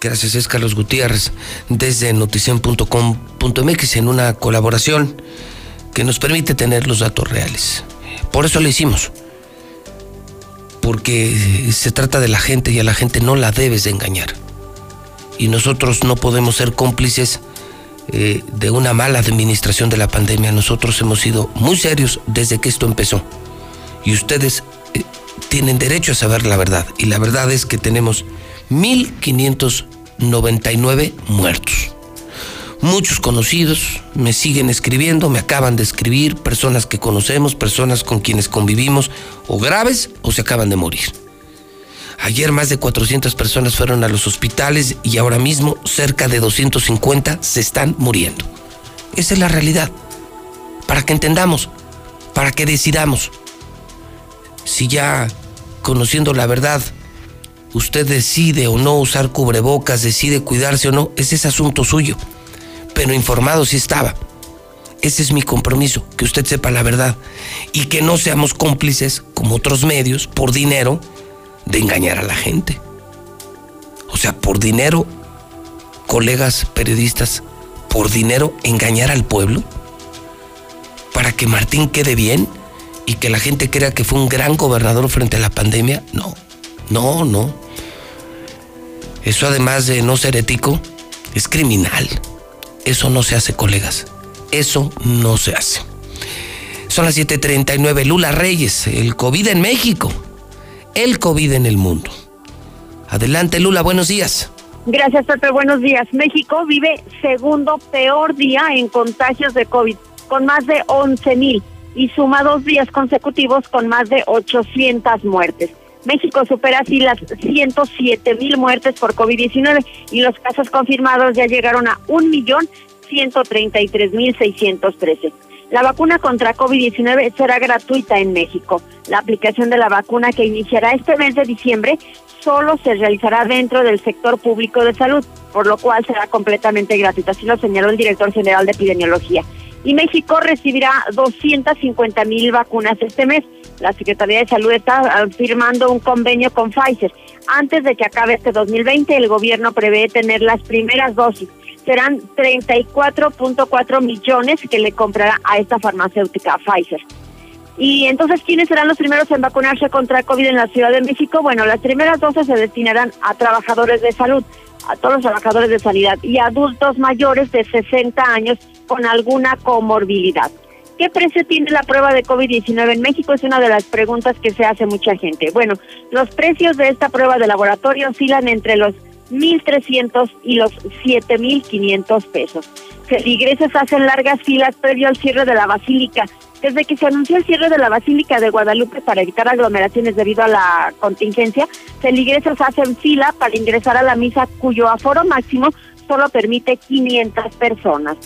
Gracias, es Carlos Gutiérrez, desde noticien.com.mx en una colaboración que nos permite tener los datos reales. Por eso lo hicimos. Porque se trata de la gente y a la gente no la debes de engañar. Y nosotros no podemos ser cómplices eh, de una mala administración de la pandemia. Nosotros hemos sido muy serios desde que esto empezó. Y ustedes eh, tienen derecho a saber la verdad. Y la verdad es que tenemos 1.599 muertos. Muchos conocidos me siguen escribiendo, me acaban de escribir, personas que conocemos, personas con quienes convivimos, o graves o se acaban de morir. Ayer más de 400 personas fueron a los hospitales y ahora mismo cerca de 250 se están muriendo. Esa es la realidad. Para que entendamos, para que decidamos. Si ya conociendo la verdad, usted decide o no usar cubrebocas, decide cuidarse o no, ese es asunto suyo. Pero informado sí estaba. Ese es mi compromiso, que usted sepa la verdad y que no seamos cómplices, como otros medios, por dinero, de engañar a la gente. O sea, por dinero, colegas periodistas, por dinero engañar al pueblo para que Martín quede bien y que la gente crea que fue un gran gobernador frente a la pandemia. No, no, no. Eso además de no ser ético, es criminal. Eso no se hace, colegas. Eso no se hace. Son las 7:39. Lula Reyes, el COVID en México el COVID en el mundo. Adelante, Lula, buenos días. Gracias, Pepe. Buenos días. México vive segundo peor día en contagios de COVID, con más de 11 mil, y suma dos días consecutivos con más de 800 muertes. México supera así las 107 mil muertes por COVID-19 y los casos confirmados ya llegaron a 1.133.613. La vacuna contra COVID-19 será gratuita en México. La aplicación de la vacuna que iniciará este mes de diciembre solo se realizará dentro del sector público de salud, por lo cual será completamente gratuita, así lo señaló el director general de epidemiología. y México recibirá 250 mil vacunas este mes. La Secretaría de Salud está firmando un convenio con Pfizer. Antes de que acabe este 2020, el gobierno prevé tener las primeras dosis. Serán 34.4 millones que le comprará a esta farmacéutica Pfizer. Y entonces, ¿quiénes serán los primeros en vacunarse contra COVID en la Ciudad de México? Bueno, las primeras dosis se destinarán a trabajadores de salud, a todos los trabajadores de sanidad y adultos mayores de 60 años con alguna comorbilidad. ¿Qué precio tiene la prueba de COVID-19 en México? Es una de las preguntas que se hace mucha gente. Bueno, los precios de esta prueba de laboratorio oscilan entre los 1.300 y los 7.500 pesos. Feligreses hacen largas filas previo al cierre de la basílica. Desde que se anunció el cierre de la Basílica de Guadalupe para evitar aglomeraciones debido a la contingencia, feligreses hacen fila para ingresar a la misa cuyo aforo máximo solo permite 500 personas.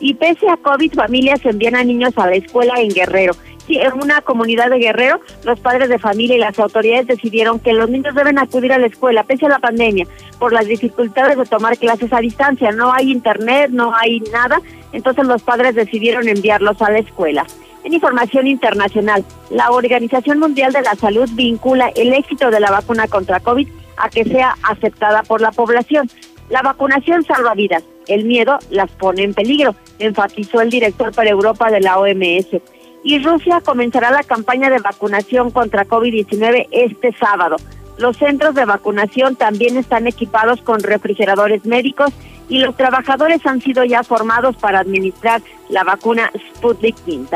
Y pese a COVID, familias envían a niños a la escuela en Guerrero. Sí, en una comunidad de Guerrero, los padres de familia y las autoridades decidieron que los niños deben acudir a la escuela, pese a la pandemia, por las dificultades de tomar clases a distancia. No hay internet, no hay nada, entonces los padres decidieron enviarlos a la escuela. En información internacional, la Organización Mundial de la Salud vincula el éxito de la vacuna contra COVID a que sea aceptada por la población. La vacunación salva vidas, el miedo las pone en peligro, enfatizó el director para Europa de la OMS. Y Rusia comenzará la campaña de vacunación contra COVID-19 este sábado. Los centros de vacunación también están equipados con refrigeradores médicos y los trabajadores han sido ya formados para administrar la vacuna Sputnik V.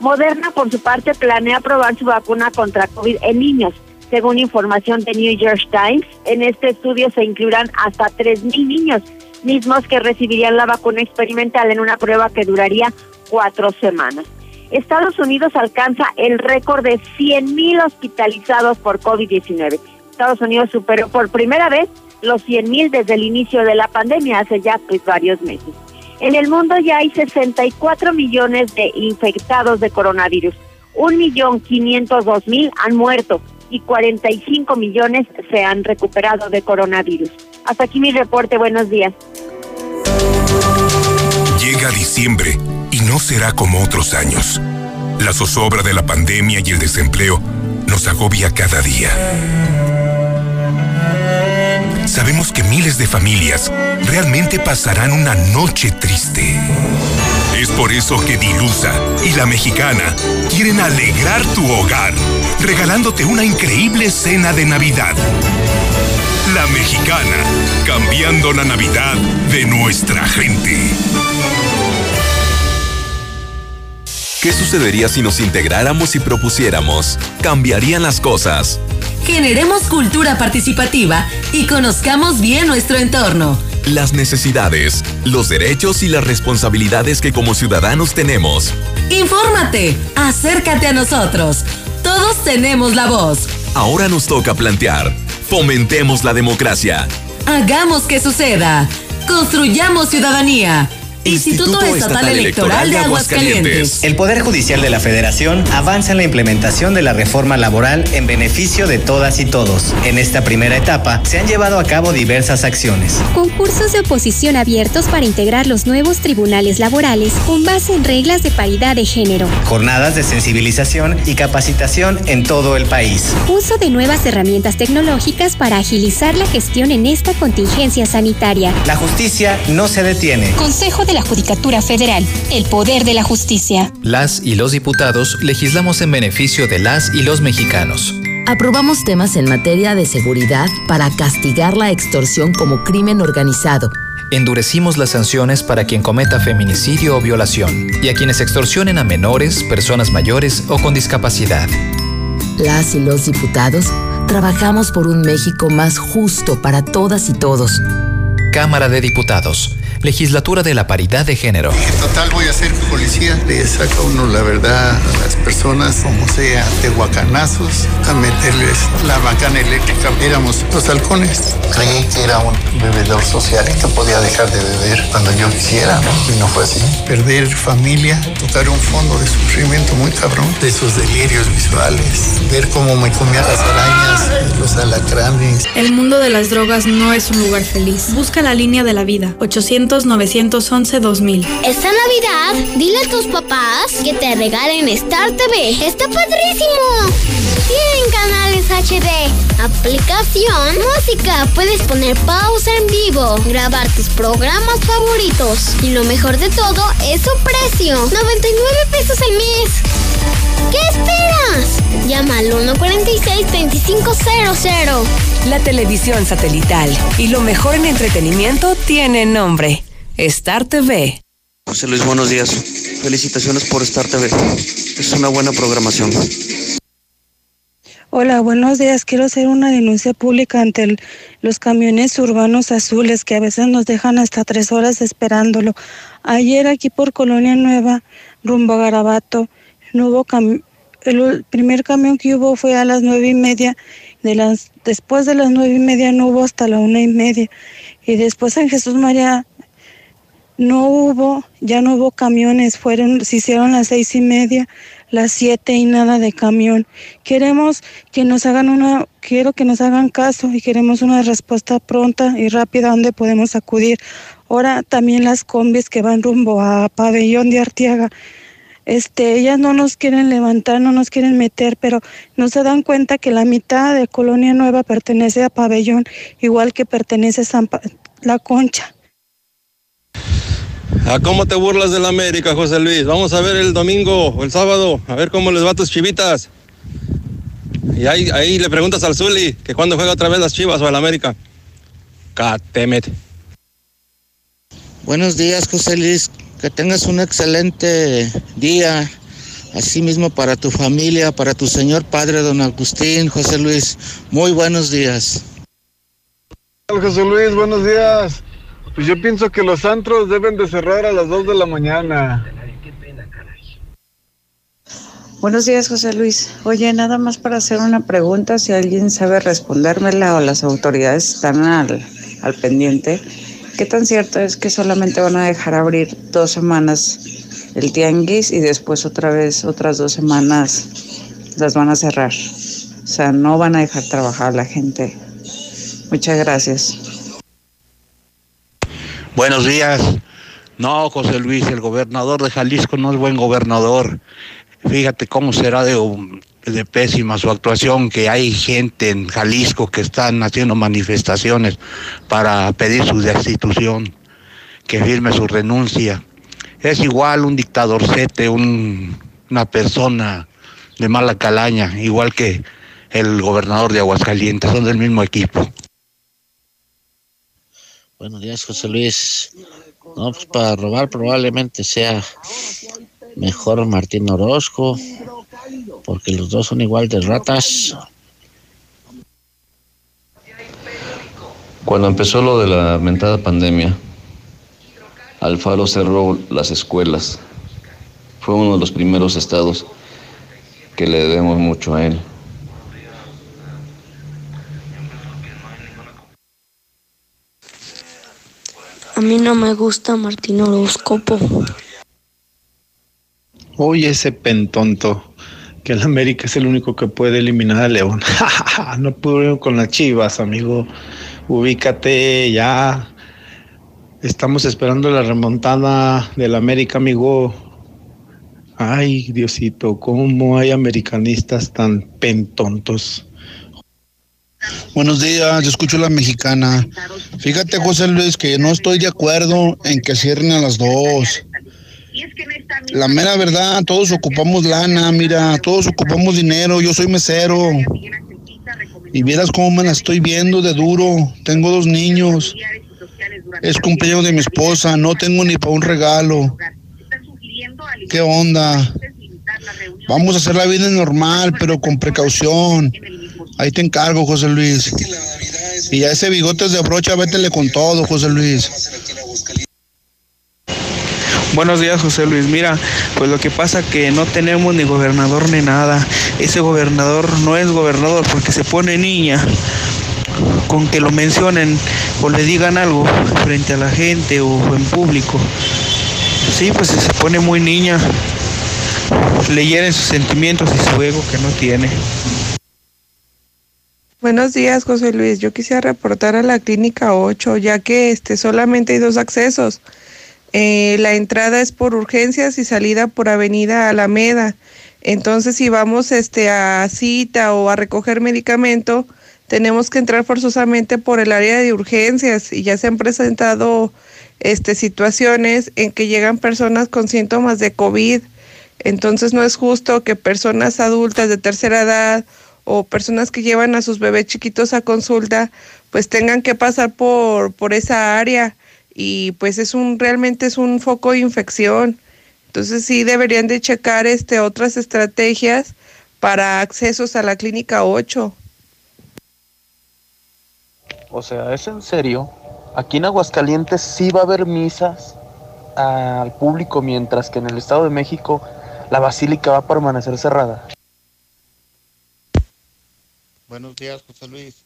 Moderna, por su parte, planea probar su vacuna contra COVID en niños. Según información de New York Times, en este estudio se incluirán hasta 3.000 niños, mismos que recibirían la vacuna experimental en una prueba que duraría cuatro semanas. Estados Unidos alcanza el récord de 100.000 hospitalizados por COVID-19. Estados Unidos superó por primera vez los 100.000 desde el inicio de la pandemia, hace ya pues varios meses. En el mundo ya hay 64 millones de infectados de coronavirus. Un millón mil han muerto y 45 millones se han recuperado de coronavirus. Hasta aquí mi reporte. Buenos días. Llega diciembre y no será como otros años. La zozobra de la pandemia y el desempleo nos agobia cada día. Sabemos que miles de familias realmente pasarán una noche triste. Es por eso que Dilusa y la mexicana quieren alegrar tu hogar, regalándote una increíble cena de Navidad. La mexicana, cambiando la Navidad de nuestra gente. ¿Qué sucedería si nos integráramos y propusiéramos? Cambiarían las cosas. Generemos cultura participativa y conozcamos bien nuestro entorno. Las necesidades, los derechos y las responsabilidades que como ciudadanos tenemos. Infórmate, acércate a nosotros. Todos tenemos la voz. Ahora nos toca plantear. Fomentemos la democracia. Hagamos que suceda. Construyamos ciudadanía. Instituto, Estatal, Electoral de Aguascalientes. El Poder Judicial de la Federación avanza en la implementación de la reforma laboral en beneficio de todas y todos. En esta primera etapa se han llevado a cabo diversas acciones. Concursos de oposición abiertos para integrar los nuevos tribunales laborales con base en reglas de paridad de género. Jornadas de sensibilización y capacitación en todo el país. Uso de nuevas herramientas tecnológicas para agilizar la gestión en esta contingencia sanitaria. La justicia no se detiene. Consejo de la Judicatura Federal, el poder de la justicia. Las y los diputados legislamos en beneficio de las y los mexicanos. Aprobamos temas en materia de seguridad para castigar la extorsión como crimen organizado. Endurecimos las sanciones para quien cometa feminicidio o violación y a quienes extorsionen a menores, personas mayores o con discapacidad. Las y los diputados trabajamos por un México más justo para todas y todos. Cámara de Diputados. Legislatura de la Paridad de Género. total voy a ser policía. Le saca uno la verdad a las personas como sea, de guacanazos, a meterles la macana eléctrica. Éramos los halcones. Creí que era un bebedor social y que podía dejar de beber cuando yo quisiera, ¿no? Y no fue así. Perder familia, tocar un fondo de sufrimiento muy cabrón, de esos delirios visuales, ver cómo me comía las arañas, los alacranes. El mundo de las drogas no es un lugar feliz. Busca la línea de la vida. 800-911-2000. Esta Navidad, dile a tus papás que te regalen Star TV. ¡Está padrísimo! Tienen canales HD, aplicación, música, puedes poner pausa en vivo, grabar tus programas favoritos. Y lo mejor de todo es su precio, 99 pesos al mes. ¿Qué esperas? Llama al 146-2500. La televisión satelital y lo mejor en entretenimiento tiene nombre. Star TV. José Luis, buenos días. Felicitaciones por Star TV. Es una buena programación. Hola, buenos días. Quiero hacer una denuncia pública ante el- los camiones urbanos azules que a veces nos dejan hasta tres horas esperándolo. Ayer aquí por Colonia Nueva, rumbo a Garabato, no hubo cam- el primer camión que hubo fue a las nueve y media. De las, después de las nueve y media no hubo hasta la una y media. Y después en Jesús María no hubo, ya no hubo camiones, fueron, se hicieron las seis y media, las siete y nada de camión. Queremos que nos hagan una, quiero que nos hagan caso y queremos una respuesta pronta y rápida donde podemos acudir. Ahora también las combis que van rumbo a Pabellón de Arteaga. Este, ellas no nos quieren levantar, no nos quieren meter, pero no se dan cuenta que la mitad de Colonia Nueva pertenece a Pabellón, igual que pertenece a San Pa- La Concha. ¿A cómo te burlas de la América, José Luis? Vamos a ver el domingo o el sábado, a ver cómo les va a tus chivitas. Y ahí, ahí le preguntas al Zuli que cuándo juega otra vez las chivas o el América. Catemet. Buenos días, José Luis. Que tengas un excelente día. Asimismo para tu familia, para tu señor padre, don Agustín, José Luis. Muy buenos días. José Luis, buenos días. Pues yo pienso que los antros deben de cerrar a las 2 de la mañana. Buenos días, José Luis. Oye, nada más para hacer una pregunta, si alguien sabe respondérmela o las autoridades están al, al pendiente. ¿Qué tan cierto es que solamente van a dejar abrir dos semanas el tianguis y después otra vez otras dos semanas las van a cerrar? O sea, no van a dejar trabajar a la gente. Muchas gracias. Buenos días. No, José Luis, el gobernador de Jalisco no es buen gobernador. Fíjate cómo será de, de pésima su actuación, que hay gente en Jalisco que están haciendo manifestaciones para pedir su destitución, que firme su renuncia. Es igual un dictadorcete, un, una persona de mala calaña, igual que el gobernador de Aguascalientes, son del mismo equipo. Buenos días, José Luis. No, pues para robar probablemente sea mejor Martín Orozco, porque los dos son igual de ratas. Cuando empezó lo de la mentada pandemia, Alfaro cerró las escuelas. Fue uno de los primeros estados que le debemos mucho a él. A mí no me gusta Martín Horóscopo. Oye, ese pentonto, que el América es el único que puede eliminar a León. no pudo con las chivas, amigo. Ubícate ya. Estamos esperando la remontada del América, amigo. Ay, Diosito, ¿cómo hay americanistas tan pentontos? Buenos días, yo escucho la mexicana. Fíjate, José Luis, que no estoy de acuerdo en que cierren a las dos. La mera verdad, todos ocupamos lana, mira, todos ocupamos dinero, yo soy mesero. Y vieras cómo me la estoy viendo de duro. Tengo dos niños. Es cumpleaños de mi esposa, no tengo ni para un regalo. ¿Qué onda? Vamos a hacer la vida normal, pero con precaución. Ahí te encargo, José Luis. Y a ese bigotes de brocha, vétele con todo, José Luis. Buenos días, José Luis. Mira, pues lo que pasa que no tenemos ni gobernador ni nada. Ese gobernador no es gobernador porque se pone niña con que lo mencionen o le digan algo frente a la gente o en público. Sí, pues se pone muy niña. Le hieren sus sentimientos y su ego que no tiene. Buenos días, José Luis. Yo quisiera reportar a la clínica 8, ya que este solamente hay dos accesos. Eh, la entrada es por urgencias y salida por Avenida Alameda. Entonces, si vamos este, a cita o a recoger medicamento, tenemos que entrar forzosamente por el área de urgencias y ya se han presentado este, situaciones en que llegan personas con síntomas de COVID. Entonces, no es justo que personas adultas de tercera edad o personas que llevan a sus bebés chiquitos a consulta, pues tengan que pasar por, por esa área y pues es un realmente es un foco de infección. Entonces sí deberían de checar este otras estrategias para accesos a la clínica 8. O sea, ¿es en serio? Aquí en Aguascalientes sí va a haber misas al público, mientras que en el Estado de México la basílica va a permanecer cerrada. Buenos días, José Luis.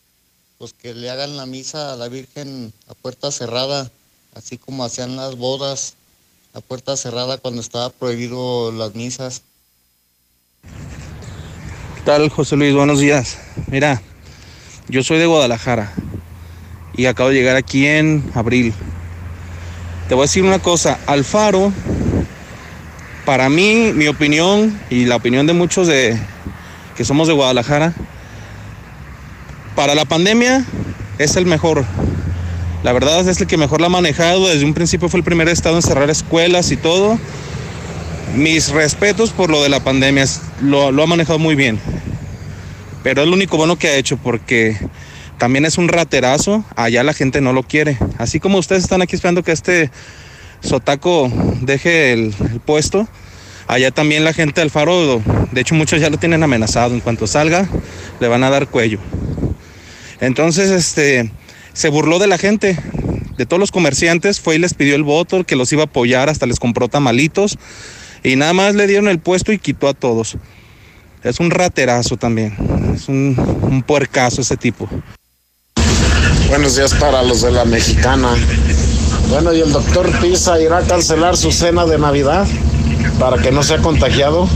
Pues que le hagan la misa a la Virgen a puerta cerrada, así como hacían las bodas a puerta cerrada cuando estaba prohibido las misas. ¿Qué tal, José Luis? Buenos días. Mira, yo soy de Guadalajara y acabo de llegar aquí en abril. Te voy a decir una cosa, Alfaro, para mí, mi opinión y la opinión de muchos de que somos de Guadalajara, para la pandemia es el mejor. La verdad es el que mejor la ha manejado. Desde un principio fue el primer estado en cerrar escuelas y todo. Mis respetos por lo de la pandemia. Lo, ha manejado muy bien. Pero es lo único bueno que ha hecho porque también es un raterazo. Allá la gente no lo quiere. Así como ustedes están aquí esperando que este Sotaco deje el, el puesto. Allá también la gente del Faro, de hecho muchos ya lo tienen amenazado. En cuanto salga, le van a dar cuello. Entonces, este, se burló de la gente, de todos los comerciantes, fue y les pidió el voto, que los iba a apoyar, hasta les compró tamalitos y nada más le dieron el puesto y quitó a todos. Es un raterazo también, es un, un puercazo ese tipo. Buenos días para los de la mexicana. Bueno, ¿y el doctor Pisa irá a cancelar su cena de Navidad para que no sea contagiado?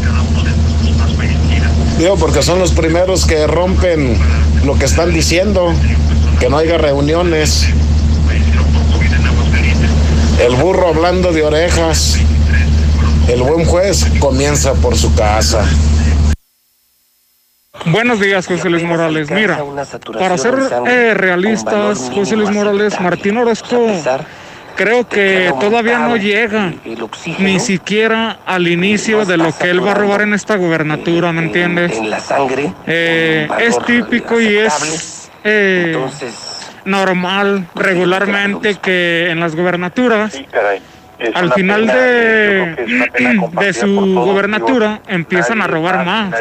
Digo, porque son los primeros que rompen lo que están diciendo, que no haya reuniones. El burro hablando de orejas. El buen juez comienza por su casa. Buenos días, José Luis Morales. Mira, para ser eh, realistas, José Luis Morales, Martín Orozco, creo que todavía no llega ni siquiera al inicio de lo que él va a robar en esta gubernatura, ¿me entiendes? Eh, es típico y es eh, normal regularmente que en las gubernaturas al final de, de su gobernatura empiezan a robar más.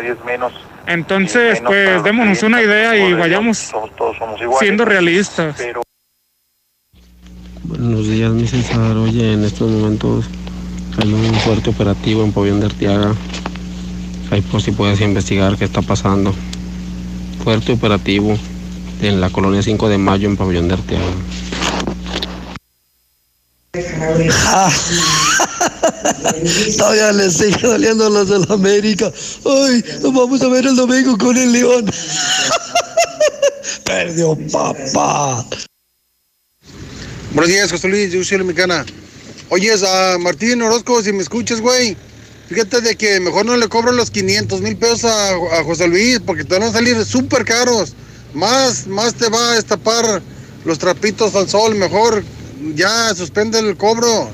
Entonces, pues démonos una idea y vayamos siendo realistas. Buenos días, mi César. Oye, en estos momentos hay un fuerte operativo en Pabellón de Arteaga. Ahí por si puedes investigar qué está pasando. Fuerte operativo en la colonia 5 de Mayo en Pabellón de Arteaga. Todavía le sigue doliendo los de la América. Ay, nos vamos a ver el domingo con el León. Perdió papá. Buenos días, José Luis, yo soy la mexicana. Oyes a Martín Orozco, si me escuchas, güey. Fíjate de que mejor no le cobro los 500 mil pesos a, a, José Luis, porque te van a salir súper caros. Más, más te va a destapar los trapitos al sol. Mejor ya suspende el cobro.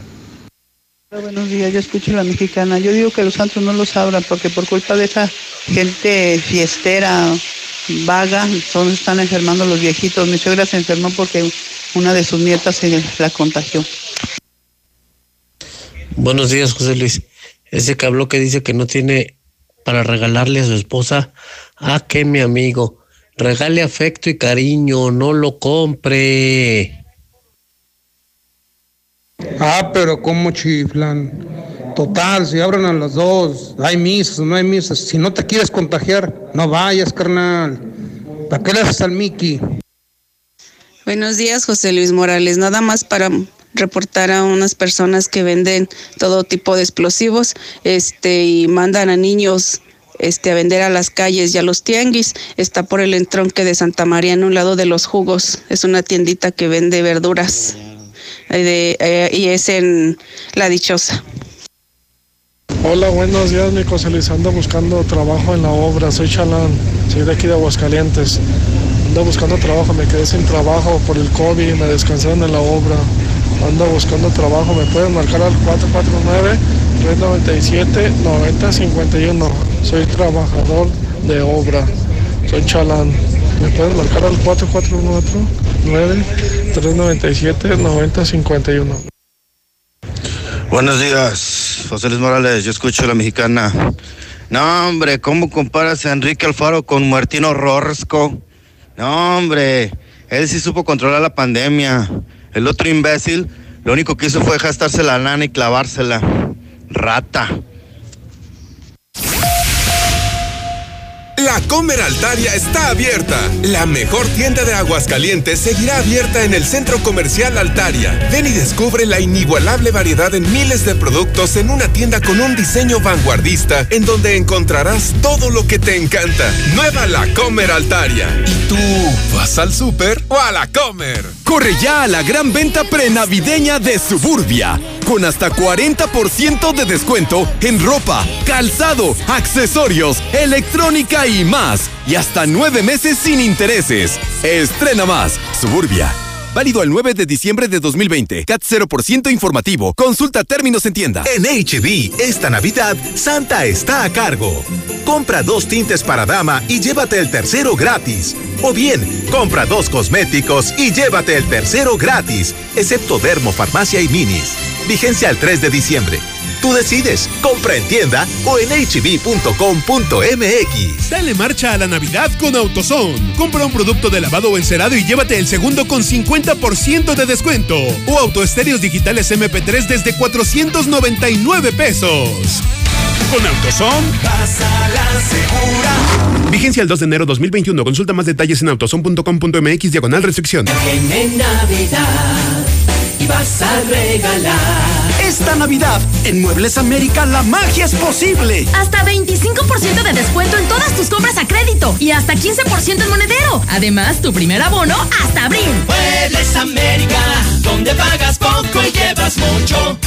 Buenos días, yo escucho la mexicana. Yo digo que los santos no los abran porque por culpa de esa gente fiestera, vaga, son, están enfermando los viejitos. Mi suegra se enfermó porque una de sus nietas se la contagió. Buenos días, José Luis. Ese que habló que dice que no tiene para regalarle a su esposa. Ah, que mi amigo. Regale afecto y cariño, no lo compre. Ah, pero ¿cómo chiflan? Total, si abren a las dos, hay misas, no hay misas. Si no te quieres contagiar, no vayas, carnal. ¿Para qué le haces al Mickey? Buenos días, José Luis Morales. Nada más para reportar a unas personas que venden todo tipo de explosivos, este, y mandan a niños este, a vender a las calles y a los tianguis. Está por el entronque de Santa María, en un lado de los jugos. Es una tiendita que vende verduras. Eh, y es en La Dichosa. Hola, buenos días, mi José. Ando buscando trabajo en la obra. Soy Chalán, soy de aquí de Aguascalientes. Ando buscando trabajo, me quedé sin trabajo por el COVID, me descansaron en la obra. Ando buscando trabajo, me pueden marcar al 449-397-9051. Soy trabajador de obra, soy Chalán. Me pueden marcar al 449-397-9051. Buenos días, José Luis Morales, yo escucho la mexicana. No, hombre, ¿cómo comparas a Enrique Alfaro con Martino Rorsco? No, hombre, él sí supo controlar la pandemia. El otro imbécil, lo único que hizo fue gastarse la lana y clavársela. Rata. La Comer Altaria está abierta. La mejor tienda de Aguascalientes seguirá abierta en el Centro Comercial Altaria. Ven y descubre la inigualable variedad en miles de productos en una tienda con un diseño vanguardista en donde encontrarás todo lo que te encanta. Nueva La Comer Altaria. ¿Y tú vas al súper o a la Comer? Corre ya a la gran venta prenavideña de Suburbia con hasta 40% de descuento en ropa, calzado, accesorios, electrónica y más. Y hasta nueve meses sin intereses. Estrena más. Suburbia. Válido al 9 de diciembre de 2020. CAT 0% informativo. Consulta términos en tienda. En HB, esta Navidad, Santa está a cargo. Compra dos tintes para dama y llévate el tercero gratis. O bien, compra dos cosméticos y llévate el tercero gratis, excepto Dermo, Farmacia y Minis. Vigencia el 3 de diciembre. Tú decides, compra en tienda o en hb.com.mx. Dale marcha a la Navidad con AutoZone. Compra un producto de lavado o encerado y llévate el segundo con 50% de descuento. O autoestéreos digitales MP3 desde 499 pesos. Con AutoZone. Pasa la segura. Vigencia el 2 de enero 2021. Consulta más detalles en autozone.com.mx diagonal restricción. En Navidad y vas a regalar. Esta Navidad, en Muebles América, la magia es posible. Hasta 25% de descuento en todas tus compras a crédito y hasta 15% en monedero. Además, tu primer abono hasta abril. Muebles América, donde pagas poco y llevas mucho.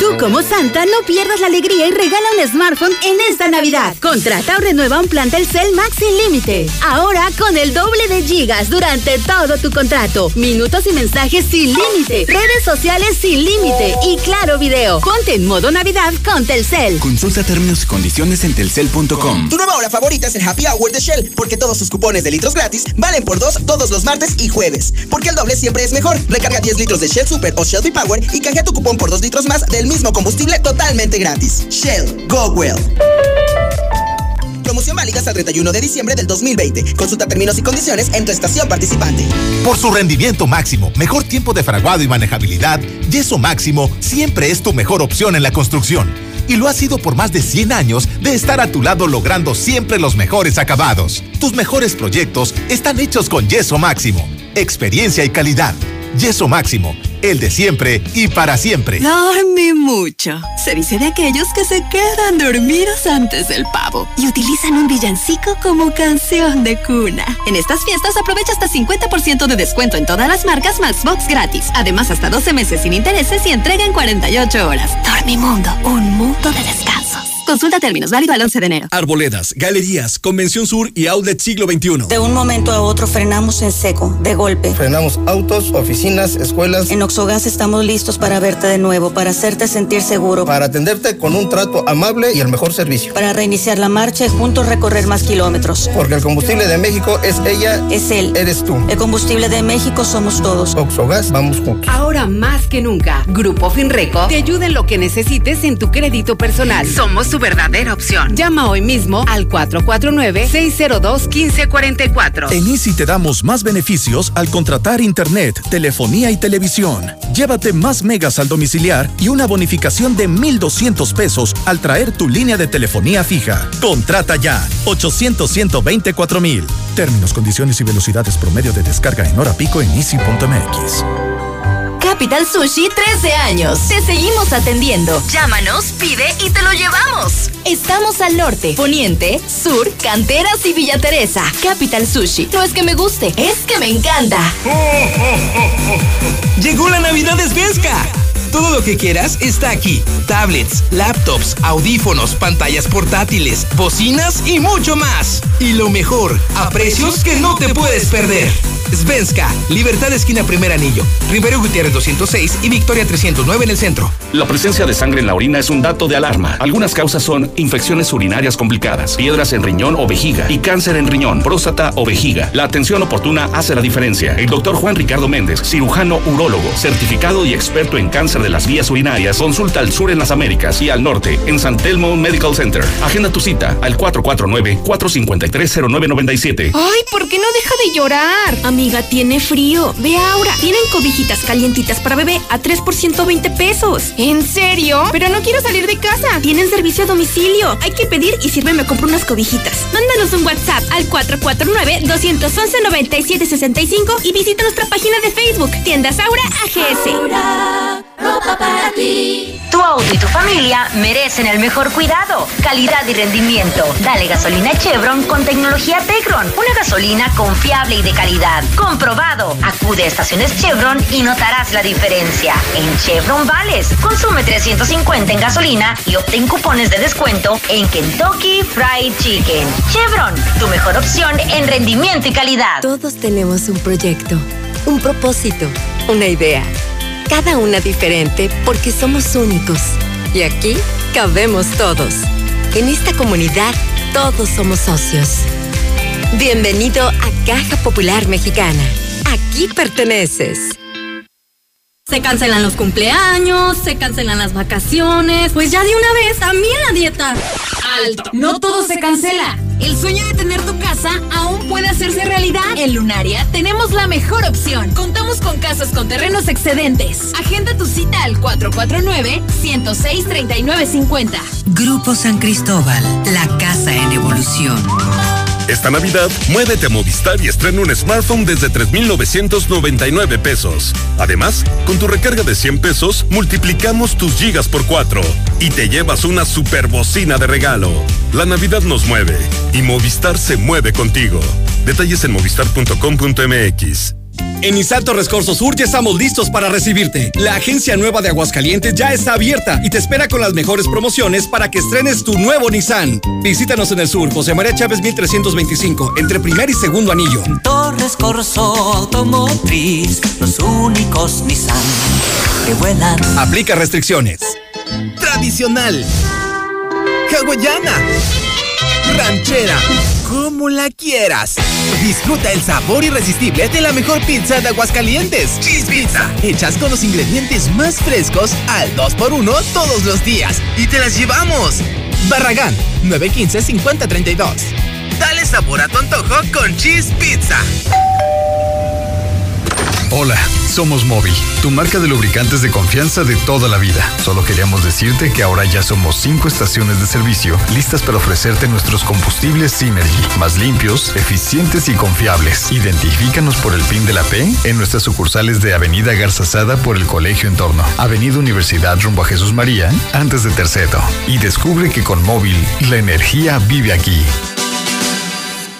Tú como Santa no pierdas la alegría y regala un smartphone en esta Navidad. Contrata o renueva un plan Telcel Max sin límite. Ahora con el doble de gigas durante todo tu contrato. Minutos y mensajes sin límite. Redes sociales sin límite. Y claro video. Ponte en modo Navidad con Telcel. Consulta términos y condiciones en telcel.com. Tu nueva hora favorita es el Happy Hour de Shell, porque todos sus cupones de litros gratis valen por dos todos los martes y jueves. Porque el doble siempre es mejor. Recarga 10 litros de Shell Super o Shell V-Power y canjea tu cupón por 2 litros más del mismo combustible totalmente gratis. Shell, go well. Promoción válida hasta el 31 de diciembre del 2020. Consulta términos y condiciones en tu estación participante. Por su rendimiento máximo, mejor tiempo de fraguado y manejabilidad, Yeso Máximo siempre es tu mejor opción en la construcción. Y lo ha sido por más de 100 años de estar a tu lado logrando siempre los mejores acabados. Tus mejores proyectos están hechos con Yeso Máximo. Experiencia y calidad. Yeso Máximo, el de siempre y para siempre. Dormí mucho. Se dice de aquellos que se quedan dormidos antes del pavo y utilizan un villancico como canción de cuna. En estas fiestas aprovecha hasta 50% de descuento en todas las marcas Maxbox gratis. Además, hasta 12 meses sin intereses y entrega en 48 horas. Dormimundo, un mundo de descansos. Consulta términos, válido al 11 de enero. Arboledas, galerías, Convención Sur y Outlet Siglo XXI. De un momento a otro frenamos en seco, de golpe. Frenamos autos, oficinas, escuelas. En Oxogas estamos listos para verte de nuevo, para hacerte sentir seguro. Para atenderte con un trato amable y el mejor servicio. Para reiniciar la marcha y juntos recorrer más kilómetros. Porque el combustible de México es ella. Es él. Eres tú. El combustible de México somos todos. Oxogas, vamos juntos. Ahora más que nunca, Grupo Finreco te ayuda en lo que necesites en tu crédito personal. Somos su verdadera opción. Llama hoy mismo al 449-602-1544. En Easy te damos más beneficios al contratar internet, telefonía y televisión. Llévate más megas al domiciliar y una bonificación de 1,200 pesos al traer tu línea de telefonía fija. Contrata ya 800 124 mil. Términos, condiciones y velocidades promedio de descarga en hora pico en easy.mx. Capital Sushi 13 años. Te seguimos atendiendo. Llámanos, pide y te lo llevamos. Estamos al norte, poniente, sur, canteras y Villa Teresa. Capital Sushi. No es que me guste, es que me encanta. Llegó la Navidad de Svenska. Todo lo que quieras está aquí. Tablets, laptops, audífonos, pantallas portátiles, bocinas y mucho más. Y lo mejor, a precios que no te puedes perder. Svenska, Libertad Esquina Primer Anillo, Rivero Gutiérrez 206 y Victoria 309 en el centro. La presencia de sangre en la orina es un dato de alarma. Algunas causas son infecciones urinarias complicadas, piedras en riñón o vejiga y cáncer en riñón, próstata o vejiga. La atención oportuna hace la diferencia. El doctor Juan Ricardo Méndez, cirujano urólogo, certificado y experto en cáncer de las vías urinarias, consulta al sur en las Américas y al norte en San Telmo Medical Center. Agenda tu cita al 449-453-0997. Ay, ¿por qué no deja de llorar? Amiga, tiene frío. Ve ahora. Tienen cobijitas calientitas para bebé a 3 por 120 pesos. ¿En serio? Pero no quiero salir de casa. Tienen servicio a domicilio. Hay que pedir y sirve me compro unas cobijitas. Mándanos un WhatsApp al 449-211-9765 y visita nuestra página de Facebook, Tiendas Aura AGS. Ropa para ti. Tu auto y tu familia merecen el mejor cuidado, calidad y rendimiento. Dale gasolina Chevron con tecnología Tecron. Una gasolina confiable y de calidad. Comprobado. Acude a estaciones Chevron y notarás la diferencia. En Chevron Vales, consume 350 en gasolina y obtén cupones de descuento en Kentucky Fried Chicken. Chevron, tu mejor opción en rendimiento y calidad. Todos tenemos un proyecto, un propósito, una idea. Cada una diferente porque somos únicos. Y aquí cabemos todos. En esta comunidad todos somos socios. Bienvenido a Caja Popular Mexicana. Aquí perteneces. Se cancelan los cumpleaños, se cancelan las vacaciones. Pues ya de una vez, también la dieta. Alto. No todo se cancela. El sueño de tener tu casa aún puede hacerse realidad. En Lunaria tenemos la mejor opción. Contamos con casas con terrenos excedentes. Agenda tu cita al 449-106-3950. Grupo San Cristóbal, la casa en evolución. Esta Navidad, muévete a Movistar y estrena un smartphone desde 3,999 pesos. Además, con tu recarga de 100 pesos, multiplicamos tus gigas por 4 y te llevas una super bocina de regalo. La Navidad nos mueve y Movistar se mueve contigo. Detalles en movistar.com.mx. En Nissan Torres Corso Sur ya estamos listos para recibirte. La agencia nueva de Aguascalientes ya está abierta y te espera con las mejores promociones para que estrenes tu nuevo Nissan. Visítanos en el sur, José María Chávez 1325, entre primer y segundo anillo. Torres Corso Automotriz, los únicos Nissan que vuelan. Aplica restricciones. Tradicional. Hawaiana. Ranchera. Como la quieras. Disfruta el sabor irresistible de la mejor pizza de Aguascalientes. Cheese Pizza. Hechas con los ingredientes más frescos al 2x1 todos los días. Y te las llevamos. Barragán, 915-5032. Dale sabor a tu antojo con Cheese Pizza. Hola, somos Móvil, tu marca de lubricantes de confianza de toda la vida. Solo queríamos decirte que ahora ya somos cinco estaciones de servicio listas para ofrecerte nuestros combustibles Synergy, más limpios, eficientes y confiables. Identifícanos por el PIN de la P en nuestras sucursales de Avenida Garzazada por el Colegio Entorno, Avenida Universidad rumbo a Jesús María, antes de Terceto. Y descubre que con Móvil la energía vive aquí.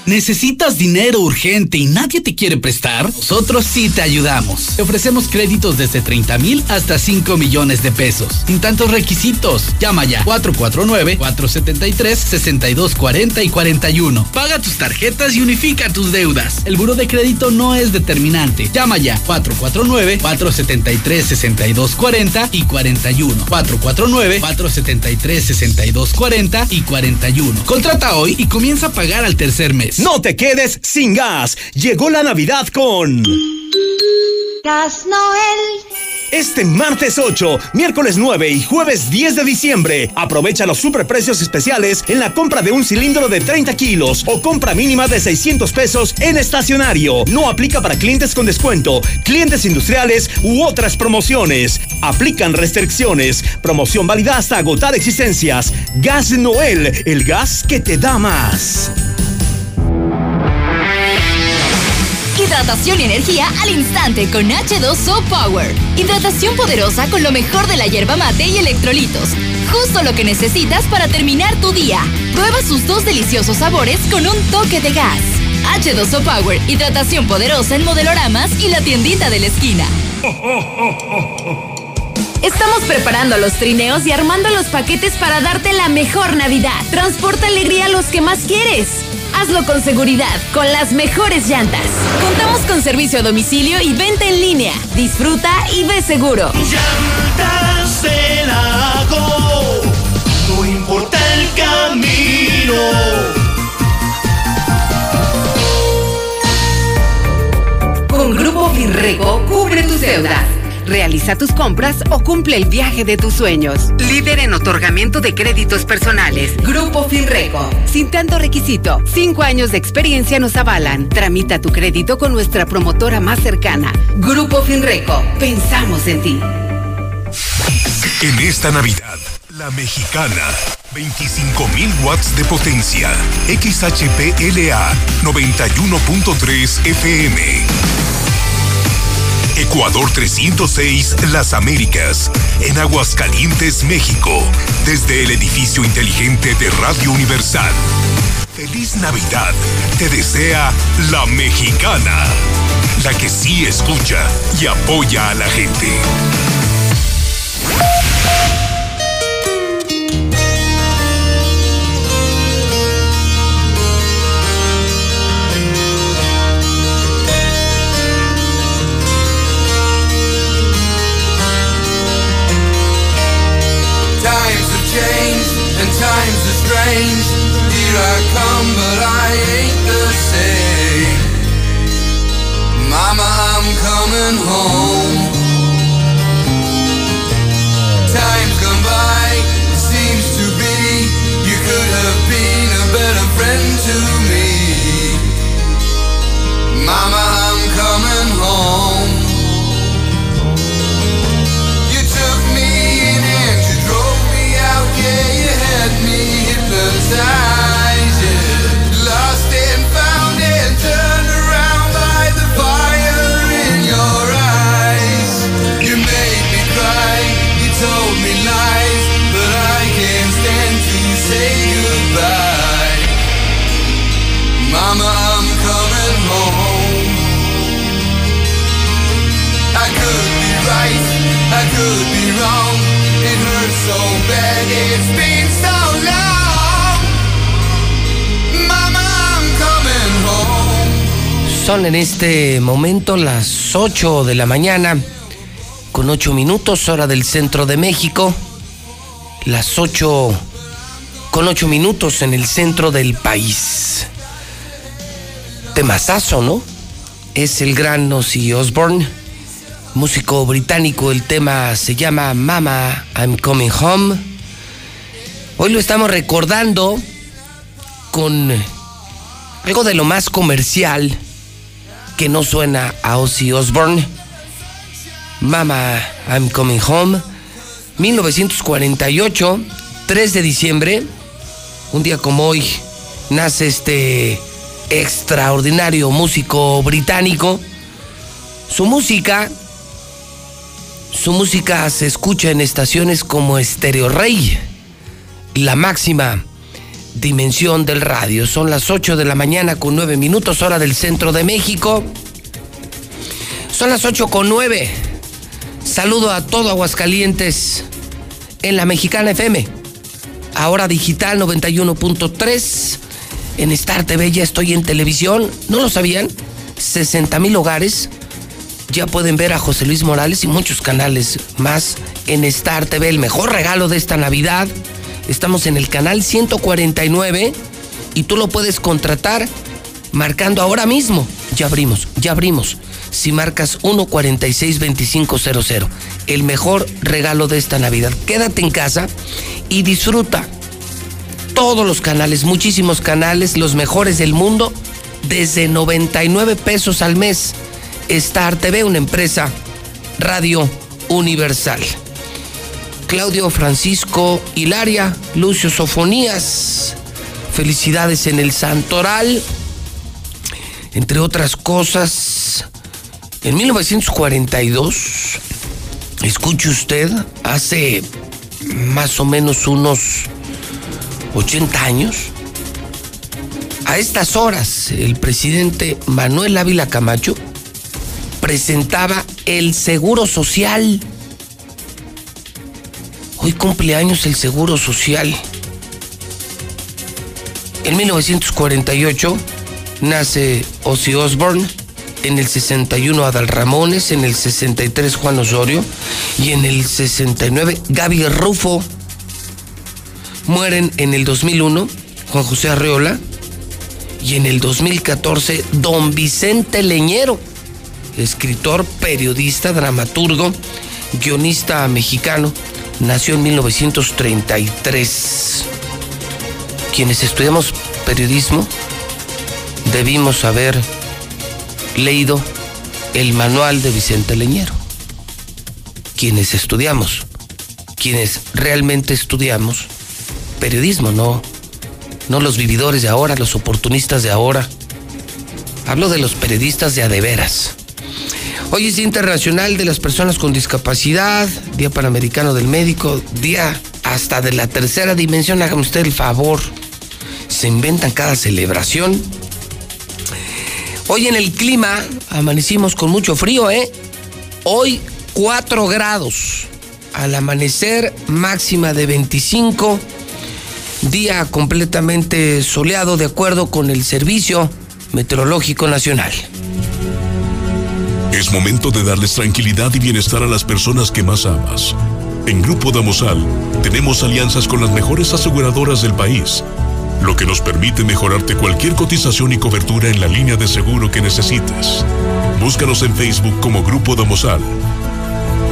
¿Necesitas dinero urgente y nadie te quiere prestar? Nosotros sí te ayudamos. Te ofrecemos créditos desde 30 mil hasta 5 millones de pesos. Sin tantos requisitos. Llama ya 449-473-6240 y 41. Paga tus tarjetas y unifica tus deudas. El buro de crédito no es determinante. Llama ya 449-473-6240 y 41. 449-473-6240 y 41. Contrata hoy y comienza a pagar al tercer mes. No te quedes sin gas. Llegó la Navidad con... Gas Noel. Este martes 8, miércoles 9 y jueves 10 de diciembre, aprovecha los superprecios especiales en la compra de un cilindro de 30 kilos o compra mínima de 600 pesos en estacionario. No aplica para clientes con descuento, clientes industriales u otras promociones. Aplican restricciones. Promoción válida hasta agotar existencias. Gas Noel, el gas que te da más. Hidratación y energía al instante con H2O Power. Hidratación poderosa con lo mejor de la hierba mate y electrolitos. Justo lo que necesitas para terminar tu día. Prueba sus dos deliciosos sabores con un toque de gas. H2O Power, hidratación poderosa en modeloramas y la tiendita de la esquina. Estamos preparando los trineos y armando los paquetes para darte la mejor Navidad. Transporta alegría a los que más quieres. Hazlo con seguridad, con las mejores llantas. Contamos con servicio a domicilio y venta en línea. Disfruta y ve seguro. Llantas del lago, no importa el camino. Con Grupo Finrego cubre tus deudas. Realiza tus compras o cumple el viaje de tus sueños. Líder en otorgamiento de créditos personales. Grupo Finreco. Sin tanto requisito, cinco años de experiencia nos avalan. Tramita tu crédito con nuestra promotora más cercana. Grupo Finreco. Pensamos en ti. En esta Navidad, la mexicana. 25.000 watts de potencia. XHPLA 91.3 FM. Ecuador 306 Las Américas, en Aguascalientes, México, desde el edificio inteligente de Radio Universal. Feliz Navidad, te desea la mexicana, la que sí escucha y apoya a la gente. Changed and times are strange. Here I come, but I ain't the same. Mama, I'm coming home. Times gone by, seems to be you could have been a better friend to me. Mama, I'm coming home. I can't stand to you say goodbye. Mama I'm coming home. I could be right, I could be wrong. It hurts so bad, it's been so Son en este momento las 8 de la mañana, con 8 minutos, hora del centro de México. Las 8 con 8 minutos en el centro del país. Temazazo, ¿no? Es el gran Ozzy Osbourne, músico británico. El tema se llama Mama, I'm Coming Home. Hoy lo estamos recordando con algo de lo más comercial que no suena a Ozzy Osbourne. Mama, I'm Coming Home. 1948, 3 de diciembre, un día como hoy, nace este extraordinario músico británico. Su música, su música se escucha en estaciones como Stereo Rey, la máxima dimensión del radio. Son las 8 de la mañana con 9 minutos, hora del centro de México. Son las 8 con 9. Saludo a todo Aguascalientes en la Mexicana FM. Ahora digital 91.3. En Star TV ya estoy en televisión. ¿No lo sabían? 60 mil hogares ya pueden ver a José Luis Morales y muchos canales más en Star TV. El mejor regalo de esta Navidad. Estamos en el canal 149 y tú lo puedes contratar marcando ahora mismo ya abrimos, ya abrimos. Si marcas 146-2500, el mejor regalo de esta Navidad. Quédate en casa y disfruta todos los canales, muchísimos canales, los mejores del mundo, desde 99 pesos al mes. Star TV, una empresa Radio Universal. Claudio Francisco Hilaria, Lucio Sofonías. Felicidades en el Santoral. Entre otras cosas, en 1942, escuche usted, hace más o menos unos 80 años, a estas horas el presidente Manuel Ávila Camacho presentaba el Seguro Social. Hoy cumpleaños el Seguro Social. En 1948 nace Ozzy Osbourne, en el 61 Adal Ramones, en el 63 Juan Osorio y en el 69 Gaby Rufo. Mueren en el 2001 Juan José Arreola y en el 2014 Don Vicente Leñero, escritor, periodista, dramaturgo, guionista mexicano, nació en 1933. Quienes estudiamos periodismo debimos haber leído el manual de Vicente Leñero. Quienes estudiamos, quienes realmente estudiamos periodismo, no, no los vividores de ahora, los oportunistas de ahora. Hablo de los periodistas de adeveras. Hoy es Día Internacional de las Personas con Discapacidad, Día Panamericano del Médico, Día hasta de la tercera dimensión, hágame usted el favor. Se inventan cada celebración. Hoy en el clima amanecimos con mucho frío, ¿eh? Hoy 4 grados. Al amanecer máxima de 25. Día completamente soleado de acuerdo con el Servicio Meteorológico Nacional. Es momento de darles tranquilidad y bienestar a las personas que más amas. En Grupo Damosal tenemos alianzas con las mejores aseguradoras del país, lo que nos permite mejorarte cualquier cotización y cobertura en la línea de seguro que necesites. Búscanos en Facebook como Grupo Damosal.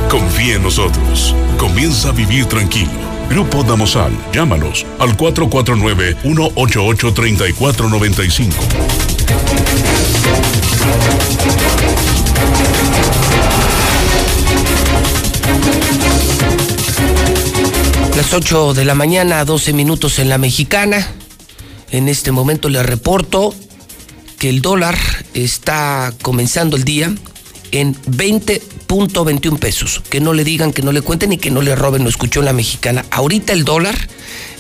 Confía en nosotros. Comienza a vivir tranquilo. Grupo Damosal. Llámanos al 449-188-3495. Las 8 de la mañana, 12 minutos en la mexicana. En este momento le reporto que el dólar está comenzando el día en 20.21 pesos. Que no le digan, que no le cuenten y que no le roben, lo escuchó en la mexicana. Ahorita el dólar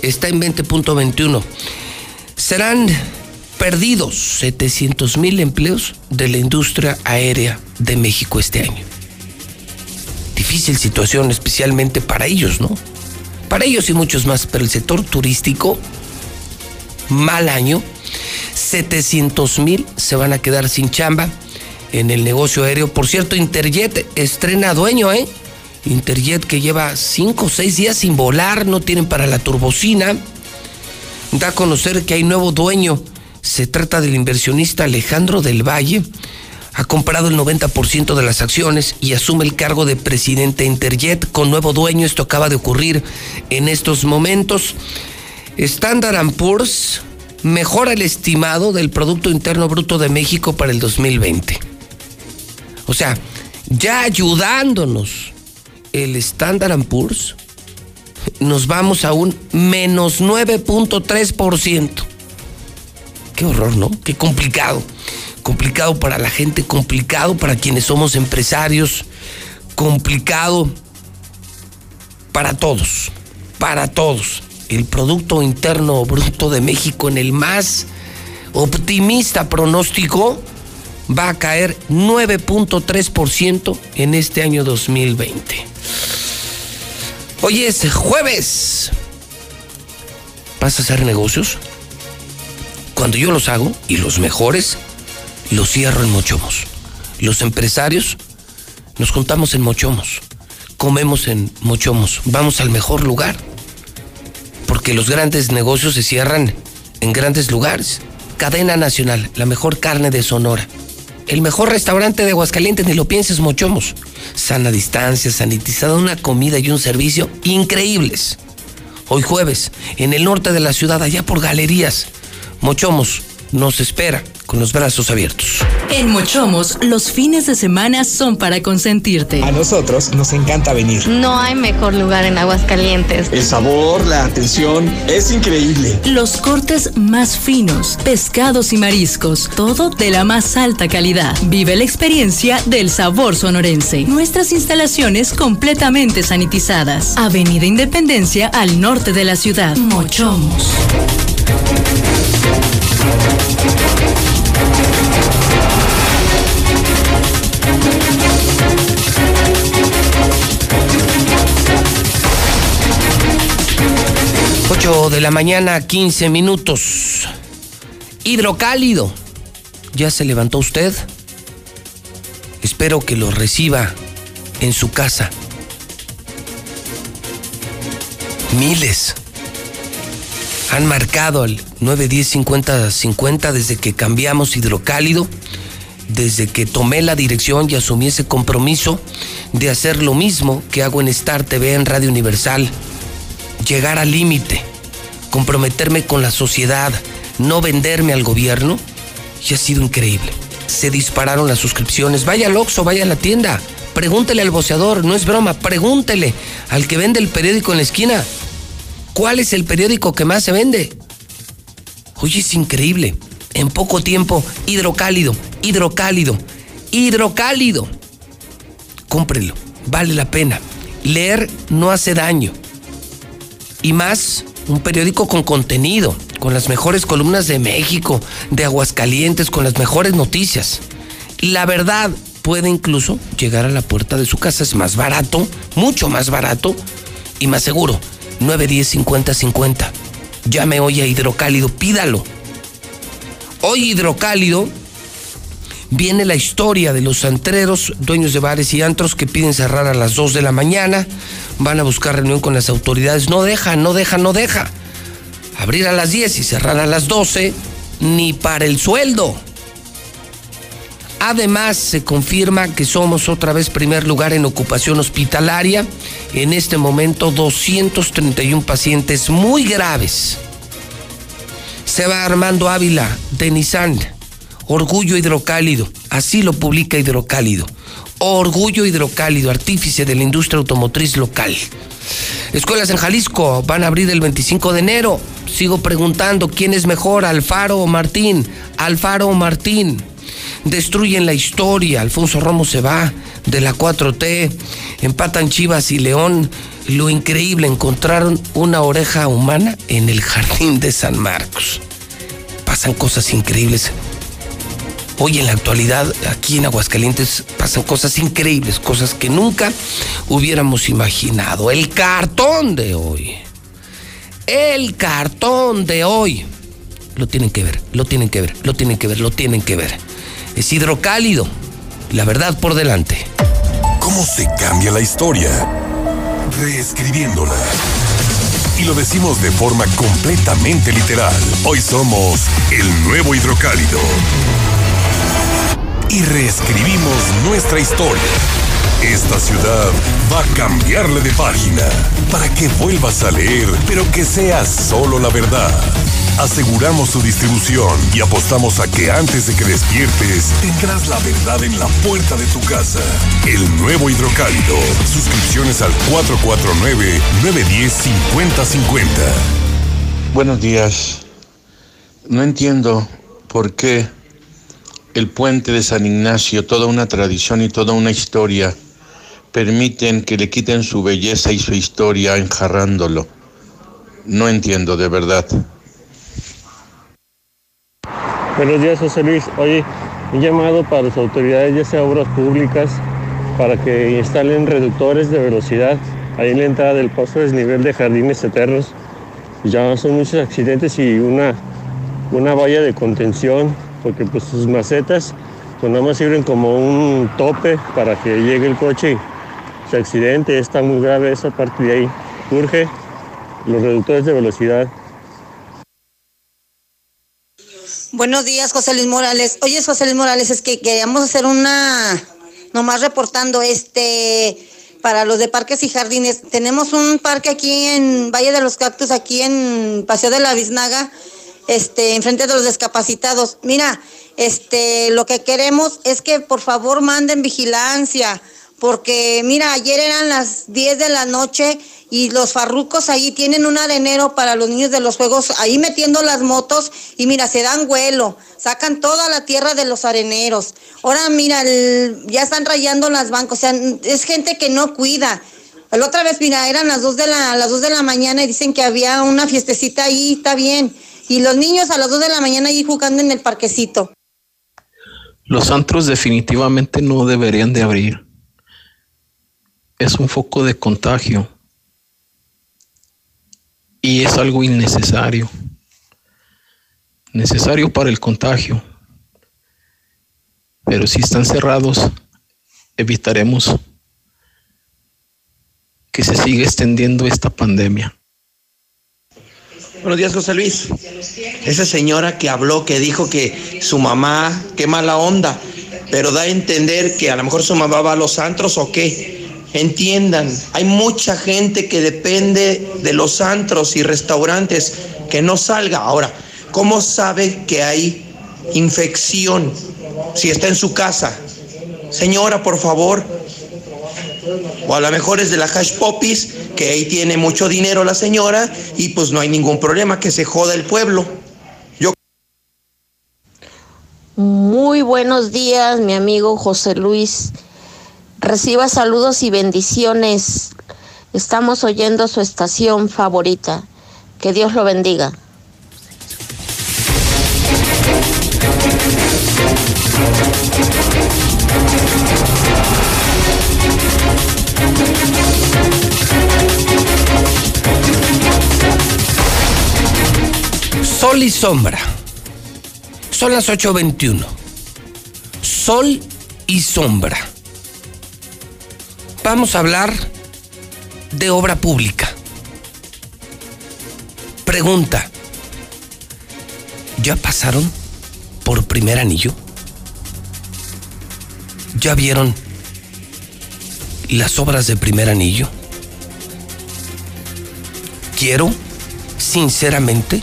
está en 20.21. Serán perdidos 700 mil empleos de la industria aérea de México este año. Difícil situación, especialmente para ellos, ¿no? Para ellos y muchos más, pero el sector turístico, mal año. 700 mil se van a quedar sin chamba en el negocio aéreo. Por cierto, Interjet estrena dueño, ¿eh? Interjet que lleva 5 o 6 días sin volar, no tienen para la turbocina. Da a conocer que hay nuevo dueño. Se trata del inversionista Alejandro del Valle. Ha comprado el 90% de las acciones y asume el cargo de presidente de Interjet con nuevo dueño. Esto acaba de ocurrir en estos momentos. Standard Poor's mejora el estimado del Producto Interno Bruto de México para el 2020. O sea, ya ayudándonos el Standard Poor's, nos vamos a un menos 9.3%. Qué horror, ¿no? Qué complicado. Complicado para la gente, complicado para quienes somos empresarios, complicado para todos, para todos. El Producto Interno Bruto de México en el más optimista pronóstico va a caer 9.3% en este año 2020. Hoy es jueves. ¿Vas a hacer negocios? Cuando yo los hago, y los mejores, los cierro en Mochomos. Los empresarios nos juntamos en Mochomos, comemos en Mochomos, vamos al mejor lugar. Porque los grandes negocios se cierran en grandes lugares. Cadena Nacional, la mejor carne de Sonora. El mejor restaurante de Aguascalientes, ni lo pienses, Mochomos. Sana distancia, sanitizada, una comida y un servicio increíbles. Hoy jueves, en el norte de la ciudad, allá por galerías. Mochomos nos espera con los brazos abiertos. En Mochomos, los fines de semana son para consentirte. A nosotros nos encanta venir. No hay mejor lugar en Aguascalientes. El sabor, la atención, es increíble. Los cortes más finos, pescados y mariscos, todo de la más alta calidad. Vive la experiencia del sabor sonorense. Nuestras instalaciones completamente sanitizadas. Avenida Independencia al norte de la ciudad. Mochomos. Ocho de la mañana, 15 minutos. Hidrocálido. ¿Ya se levantó usted? Espero que lo reciba en su casa. Miles han marcado al 910-50-50 desde que cambiamos hidrocálido, desde que tomé la dirección y asumí ese compromiso de hacer lo mismo que hago en Star TV en Radio Universal. Llegar al límite, comprometerme con la sociedad, no venderme al gobierno, y ha sido increíble. Se dispararon las suscripciones. Vaya al vaya a la tienda. Pregúntele al boceador, no es broma, pregúntele al que vende el periódico en la esquina. ¿Cuál es el periódico que más se vende? Oye, es increíble. En poco tiempo, hidrocálido, hidrocálido, hidrocálido. Cómprelo, vale la pena. Leer no hace daño. Y más, un periódico con contenido, con las mejores columnas de México, de Aguascalientes, con las mejores noticias. La verdad puede incluso llegar a la puerta de su casa. Es más barato, mucho más barato y más seguro. 910 50 50. Llame hoy a Hidrocálido, pídalo. Hoy Hidrocálido viene la historia de los antreros, dueños de bares y antros que piden cerrar a las 2 de la mañana, van a buscar reunión con las autoridades, no deja, no deja, no deja. Abrir a las 10 y cerrar a las 12, ni para el sueldo. Además, se confirma que somos otra vez primer lugar en ocupación hospitalaria. En este momento, 231 pacientes muy graves. Se va Armando Ávila de Nissan. Orgullo hidrocálido. Así lo publica Hidrocálido. Orgullo hidrocálido, artífice de la industria automotriz local. Escuelas en Jalisco van a abrir el 25 de enero. Sigo preguntando quién es mejor, Alfaro o Martín. Alfaro o Martín destruyen la historia. Alfonso Romo se va de la 4T, empatan Chivas y León. Lo increíble, encontraron una oreja humana en el jardín de San Marcos. Pasan cosas increíbles. Hoy en la actualidad, aquí en Aguascalientes, pasan cosas increíbles, cosas que nunca hubiéramos imaginado. El cartón de hoy. El cartón de hoy. Lo tienen que ver, lo tienen que ver, lo tienen que ver, lo tienen que ver es hidrocálido. La verdad por delante. ¿Cómo se cambia la historia? Reescribiéndola. Y lo decimos de forma completamente literal. Hoy somos el nuevo hidrocálido. Y reescribimos nuestra historia. Esta ciudad va a cambiarle de página para que vuelvas a leer, pero que sea solo la verdad. Aseguramos su distribución y apostamos a que antes de que despiertes tendrás la verdad en la puerta de tu casa. El nuevo hidrocálido. Suscripciones al 449-910-5050. Buenos días. No entiendo por qué el puente de San Ignacio, toda una tradición y toda una historia, permiten que le quiten su belleza y su historia enjarrándolo. No entiendo de verdad. Buenos días, José Luis. Oye, un llamado para las autoridades, ya sea obras públicas, para que instalen reductores de velocidad ahí en la entrada del paso de desnivel de Jardines Eternos. Ya son muchos accidentes y una, una valla de contención, porque pues sus macetas pues nada más sirven como un tope para que llegue el coche y se accidente. Está muy grave esa parte de ahí. Urge los reductores de velocidad. Buenos días, José Luis Morales. Oye, José Luis Morales, es que queríamos hacer una, nomás reportando, este, para los de parques y jardines. Tenemos un parque aquí en Valle de los Cactus, aquí en Paseo de la Biznaga, este, enfrente de los discapacitados. Mira, este, lo que queremos es que por favor manden vigilancia, porque mira, ayer eran las 10 de la noche y los farrucos ahí tienen un arenero para los niños de los juegos, ahí metiendo las motos y mira, se dan vuelo, sacan toda la tierra de los areneros. Ahora mira, ya están rayando las bancas, o sea, es gente que no cuida. La otra vez, mira, eran las dos de la, las dos de la mañana y dicen que había una fiestecita ahí, está bien. Y los niños a las dos de la mañana ahí jugando en el parquecito. Los antros definitivamente no deberían de abrir. Es un foco de contagio. Y es algo innecesario. Necesario para el contagio. Pero si están cerrados, evitaremos que se siga extendiendo esta pandemia. Buenos días, José Luis. Esa señora que habló, que dijo que su mamá, qué mala onda, pero da a entender que a lo mejor su mamá va a los antros o qué. Entiendan, hay mucha gente que depende de los antros y restaurantes que no salga. Ahora, ¿cómo sabe que hay infección si está en su casa? Señora, por favor. O a lo mejor es de la Hash Poppies, que ahí tiene mucho dinero la señora y pues no hay ningún problema, que se joda el pueblo. Yo Muy buenos días, mi amigo José Luis. Reciba saludos y bendiciones. Estamos oyendo su estación favorita. Que Dios lo bendiga. Sol y sombra. Son las 8.21. Sol y sombra. Vamos a hablar de obra pública. Pregunta. ¿Ya pasaron por primer anillo? ¿Ya vieron las obras de primer anillo? Quiero, sinceramente,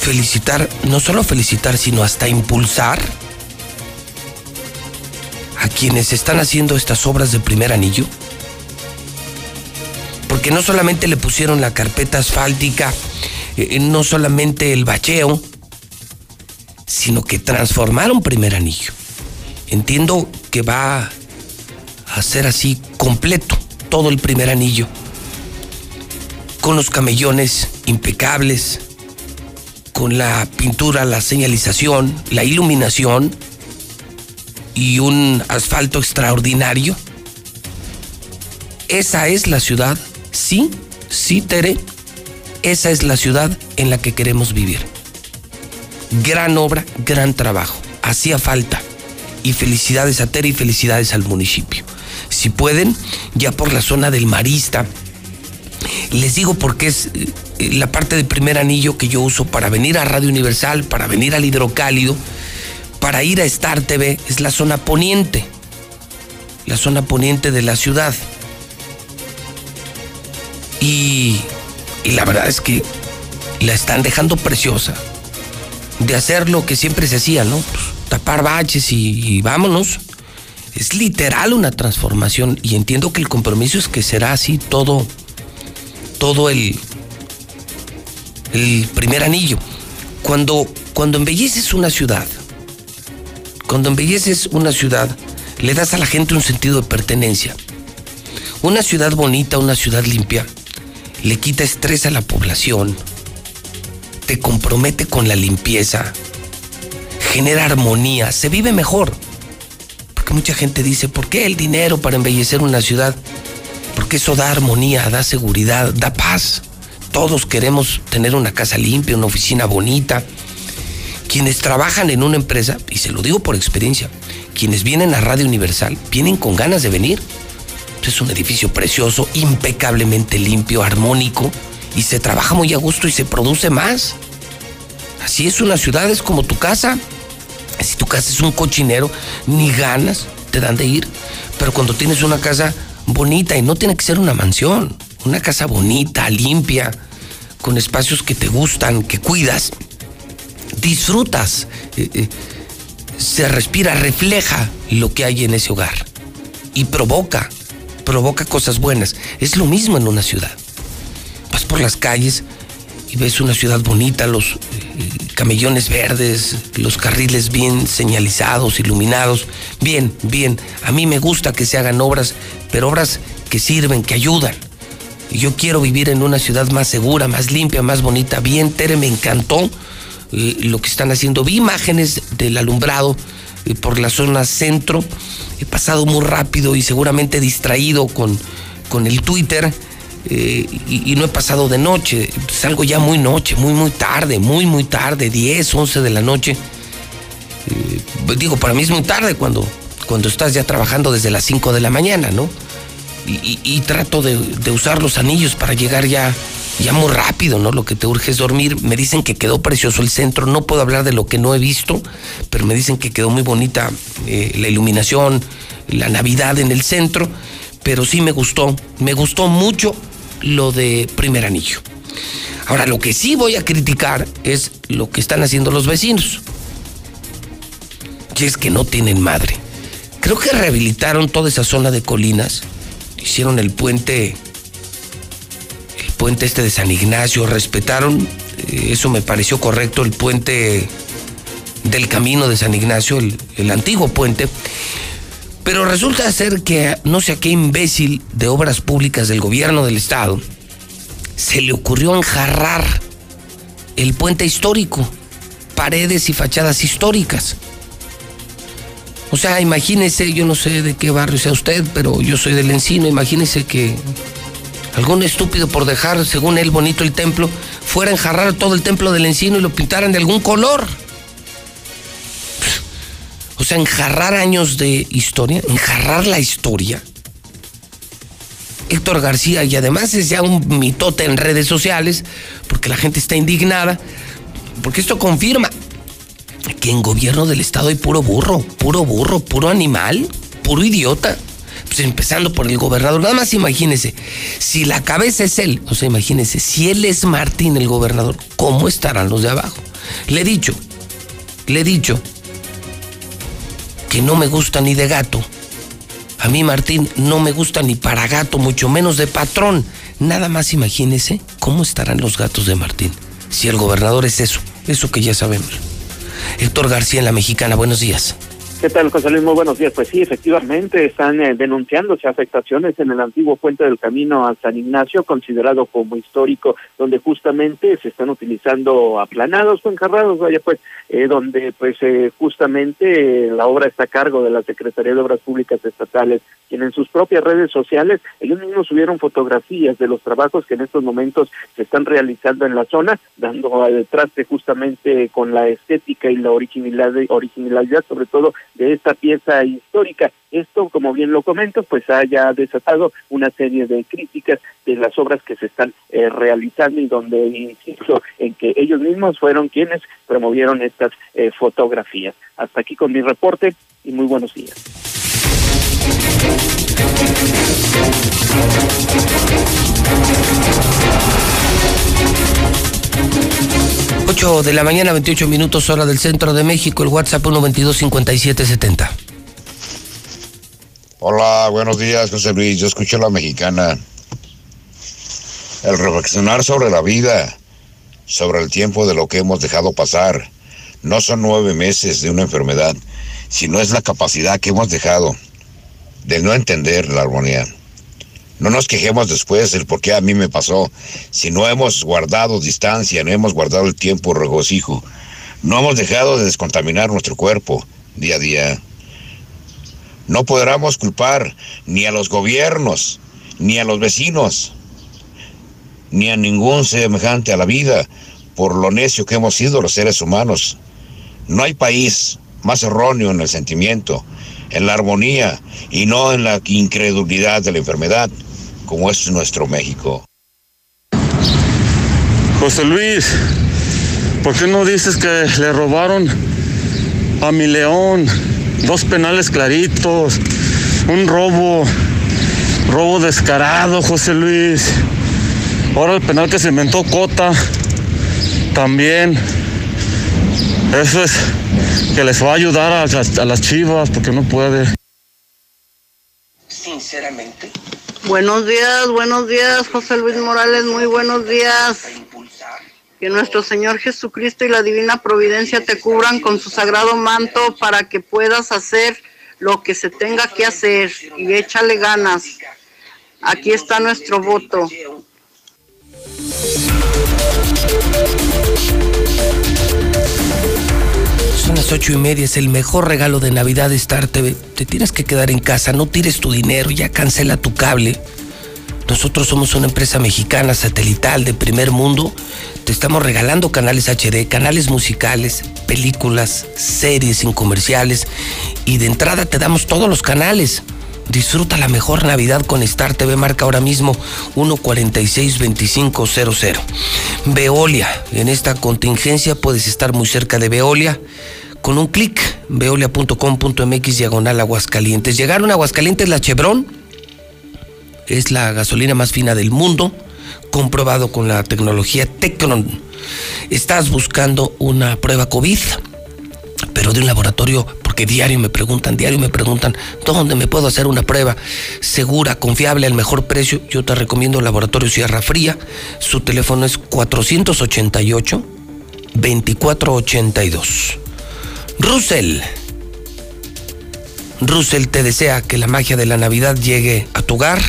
felicitar, no solo felicitar, sino hasta impulsar a quienes están haciendo estas obras de primer anillo. Porque no solamente le pusieron la carpeta asfáltica, eh, no solamente el bacheo, sino que transformaron primer anillo. Entiendo que va a ser así completo todo el primer anillo, con los camellones impecables, con la pintura, la señalización, la iluminación y un asfalto extraordinario. Esa es la ciudad, sí, sí, Tere, esa es la ciudad en la que queremos vivir. Gran obra, gran trabajo, hacía falta. Y felicidades a Tere y felicidades al municipio. Si pueden, ya por la zona del Marista, les digo porque es eh, la parte de primer anillo que yo uso para venir a Radio Universal, para venir al Hidrocálido, para ir a Star TV, es la zona poniente, la zona poniente de la ciudad. Y, la verdad es que la están dejando preciosa de hacer lo que siempre se hacía, ¿no? Pues, tapar baches y, y vámonos. Es literal una transformación y entiendo que el compromiso es que será así todo, todo el, el primer anillo. Cuando, cuando embelleces una ciudad, cuando embelleces una ciudad, le das a la gente un sentido de pertenencia. Una ciudad bonita, una ciudad limpia, le quita estrés a la población, te compromete con la limpieza, genera armonía, se vive mejor. Porque mucha gente dice, ¿por qué el dinero para embellecer una ciudad? Porque eso da armonía, da seguridad, da paz. Todos queremos tener una casa limpia, una oficina bonita. Quienes trabajan en una empresa, y se lo digo por experiencia, quienes vienen a Radio Universal vienen con ganas de venir. Es un edificio precioso, impecablemente limpio, armónico, y se trabaja muy a gusto y se produce más. Así es una ciudad, es como tu casa. Si tu casa es un cochinero, ni ganas te dan de ir. Pero cuando tienes una casa bonita, y no tiene que ser una mansión, una casa bonita, limpia, con espacios que te gustan, que cuidas, disfrutas, eh, eh, se respira, refleja lo que hay en ese hogar y provoca, provoca cosas buenas. Es lo mismo en una ciudad. Vas por las calles y ves una ciudad bonita, los eh, camellones verdes, los carriles bien señalizados, iluminados. Bien, bien. A mí me gusta que se hagan obras, pero obras que sirven, que ayudan. Yo quiero vivir en una ciudad más segura, más limpia, más bonita. Bien, Tere, me encantó eh, lo que están haciendo. Vi imágenes del alumbrado eh, por la zona centro. He pasado muy rápido y seguramente distraído con, con el Twitter. eh, y, no he pasado de noche. Salgo ya muy noche, muy, muy tarde, muy, muy tarde, 10, 11 de la noche. Digo, para mí es muy tarde cuando, cuando estás ya trabajando desde las 5 de la mañana, ¿no? Y, trato de, de usar los anillos para llegar ya, ya muy rápido, ¿no? Lo que te urge es dormir. Me dicen que quedó precioso el centro. No puedo hablar de lo que no he visto, pero me dicen que quedó muy bonita eh, la iluminación, la Navidad en el centro. Pero sí me gustó, me gustó mucho lo de primer anillo. Ahora, lo que sí voy a criticar es lo que están haciendo los vecinos. Y es que no tienen madre. Creo que rehabilitaron toda esa zona de colinas. Hicieron el puente, el puente este de San Ignacio, respetaron, eh, eso me pareció correcto, el puente del camino de San Ignacio, el, antiguo puente. Pero resulta ser que no sé a qué imbécil de obras públicas del gobierno del estado se le ocurrió enjarrar el puente histórico, paredes y fachadas históricas. O sea, imagínese, yo no sé de qué barrio sea usted, pero yo soy del Encino, imagínese que algún estúpido por dejar, según él, bonito el templo, fuera a enjarrar todo el templo del Encino y lo pintaran de algún color. O sea, enjarrar años de historia, enjarrar la historia. Héctor García, y además es ya un mitote en redes sociales, porque la gente está indignada, porque esto confirma que en gobierno del estado hay puro burro, puro burro, puro animal, puro idiota. Pues empezando por el gobernador, nada más imagínese, si la cabeza es él, o sea, imagínese, si él es Martín el gobernador, ¿cómo estarán los de abajo? Le he dicho, le he dicho que no me gusta ni de gato. A mí Martín no me gusta ni para gato, mucho menos de patrón. Nada más imagínese cómo estarán los gatos de Martín. Si el gobernador es eso, eso que ya sabemos. Héctor García en la Mexicana, buenos días. ¿Qué tal, José Luis? Muy buenos días. Pues sí, efectivamente están eh, denunciándose afectaciones en el antiguo puente del camino a San Ignacio, considerado como histórico, donde justamente se están utilizando aplanados o enjarrados, vaya pues, eh, donde pues eh, justamente eh, la obra está a cargo de la Secretaría de Obras Públicas Estatales, quien en sus propias redes sociales, ellos mismos subieron fotografías de los trabajos que en estos momentos se están realizando en la zona, dando al traste justamente con la estética y la originalidad, originalidad sobre todo de esta pieza histórica. Esto, como bien lo comento, pues haya desatado una serie de críticas de las obras que se están eh, realizando y donde insisto en que ellos mismos fueron quienes promovieron estas eh, fotografías. Hasta aquí con mi reporte y muy buenos días. 8 de la mañana, 28 minutos, hora del centro de México, el WhatsApp 122-5770. Hola, buenos días, José Luis. Yo escucho la mexicana. El reflexionar sobre la vida, sobre el tiempo de lo que hemos dejado pasar, no son nueve meses de una enfermedad, sino es la capacidad que hemos dejado de no entender la armonía. No nos quejemos después del por qué a mí me pasó, si no hemos guardado distancia, no hemos guardado el tiempo regocijo, no hemos dejado de descontaminar nuestro cuerpo día a día. No podremos culpar ni a los gobiernos, ni a los vecinos, ni a ningún semejante a la vida por lo necio que hemos sido los seres humanos. No hay país más erróneo en el sentimiento, en la armonía y no en la incredulidad de la enfermedad como es nuestro México. José Luis, ¿Por qué no dices que le robaron a mi león dos penales claritos, un robo, robo descarado, José Luis? Ahora el penal que se inventó Cota, también. Eso es que les va a ayudar a las, a las chivas porque no puede. Sinceramente. Buenos días, buenos días, José Luis Morales, muy buenos días. Que nuestro Señor Jesucristo y la Divina Providencia te cubran con su sagrado manto para que puedas hacer lo que se tenga que hacer y échale ganas. Aquí está nuestro voto. Las ocho y media, es el mejor regalo de Navidad de Star TV. Te tienes que quedar en casa, no tires tu dinero, ya cancela tu cable. Nosotros somos una empresa mexicana satelital de primer mundo. Te estamos regalando canales HD, canales musicales, películas, series sin comerciales y de entrada te damos todos los canales. Disfruta la mejor Navidad con Star TV. Marca ahora mismo 146-2500. Veolia. En esta contingencia puedes estar muy cerca de Veolia. Con un clic, veolia.com.mx diagonal Aguascalientes. Llegaron a Aguascalientes la Chevron. Es la gasolina más fina del mundo. Comprobado con la tecnología Tecnon. Estás buscando una prueba COVID, pero de un laboratorio porque diario me preguntan, diario me preguntan, ¿dónde me puedo hacer una prueba segura, confiable, al mejor precio? Yo te recomiendo el Laboratorio Sierra Fría. Su teléfono es 488 2482. Russell. Russell te desea que la magia de la Navidad llegue a tu hogar,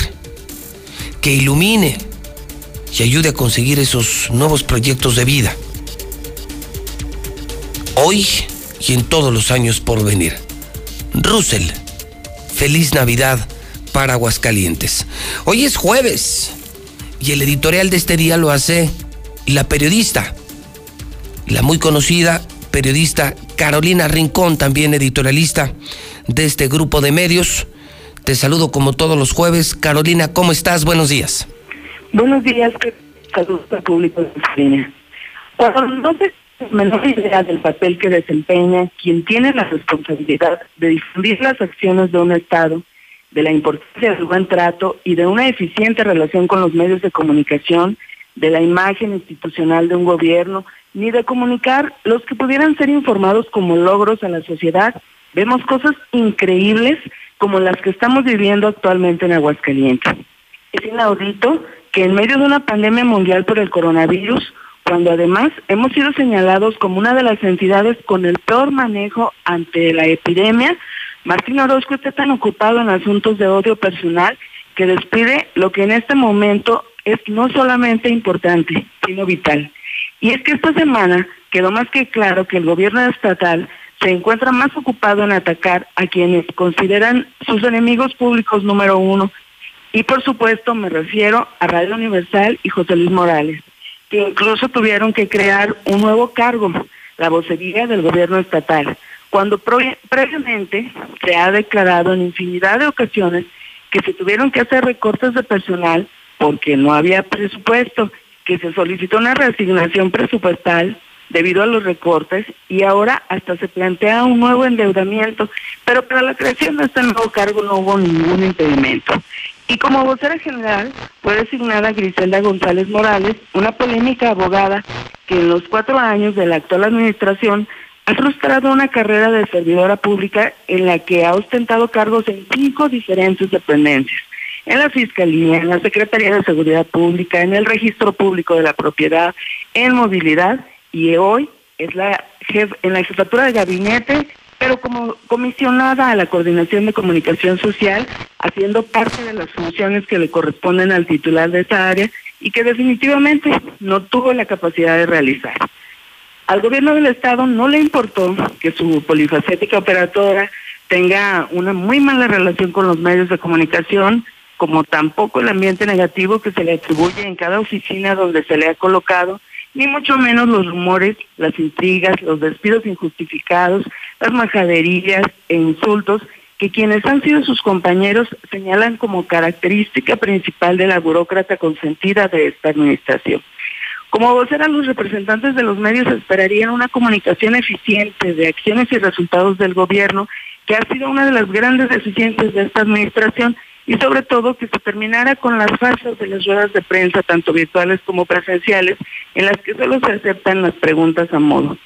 que ilumine y ayude a conseguir esos nuevos proyectos de vida. Hoy y en todos los años por venir. Russell, feliz Navidad para Aguascalientes. Hoy es jueves y el editorial de este día lo hace la periodista, la muy conocida periodista Carolina Rincón, también editorialista de este grupo de medios. Te saludo como todos los jueves. Carolina, ¿cómo estás? Buenos días. Buenos días, saludos al público de España. Cuando no se menor idea del papel que desempeña quien tiene la responsabilidad de difundir las acciones de un Estado, de la importancia del buen trato y de una eficiente relación con los medios de comunicación, de la imagen institucional de un gobierno, ni de comunicar los que pudieran ser informados como logros a la sociedad, vemos cosas increíbles como las que estamos viviendo actualmente en Aguascalientes. Es inaudito que en medio de una pandemia mundial por el coronavirus, cuando además hemos sido señalados como una de las entidades con el peor manejo ante la epidemia, Martín Orozco está tan ocupado en asuntos de odio personal que despide lo que en este momento es no solamente importante, sino vital. Y es que esta semana quedó más que claro que el gobierno estatal se encuentra más ocupado en atacar a quienes consideran sus enemigos públicos número uno. Y por supuesto me refiero a Radio Universal y José Luis Morales que incluso tuvieron que crear un nuevo cargo, la vocería del gobierno estatal, cuando pre- previamente se ha declarado en infinidad de ocasiones que se tuvieron que hacer recortes de personal porque no había presupuesto, que se solicitó una reasignación presupuestal debido a los recortes y ahora hasta se plantea un nuevo endeudamiento, pero para la creación de este nuevo cargo no hubo ningún impedimento. Y como vocera general fue designada Griselda González Morales, una polémica abogada que en los cuatro años de la actual administración ha frustrado una carrera de servidora pública en la que ha ostentado cargos en cinco diferentes dependencias, en la Fiscalía, en la Secretaría de Seguridad Pública, en el Registro Público de la Propiedad, en Movilidad y hoy es la jef- en la jefatura de gabinete pero como comisionada a la coordinación de comunicación social, haciendo parte de las funciones que le corresponden al titular de esta área y que definitivamente no tuvo la capacidad de realizar. Al gobierno del estado no le importó que su polifacética operadora tenga una muy mala relación con los medios de comunicación, como tampoco el ambiente negativo que se le atribuye en cada oficina donde se le ha colocado, ni mucho menos los rumores, las intrigas, los despidos injustificados, las majaderías e insultos que quienes han sido sus compañeros señalan como característica principal de la burócrata consentida de esta administración. Como vocera, los representantes de los medios esperarían una comunicación eficiente de acciones y resultados del gobierno, que ha sido una de las grandes deficiencias de esta administración, y sobre todo que se terminara con las fases de las ruedas de prensa, tanto virtuales como presenciales, en las que solo se aceptan las preguntas a modo.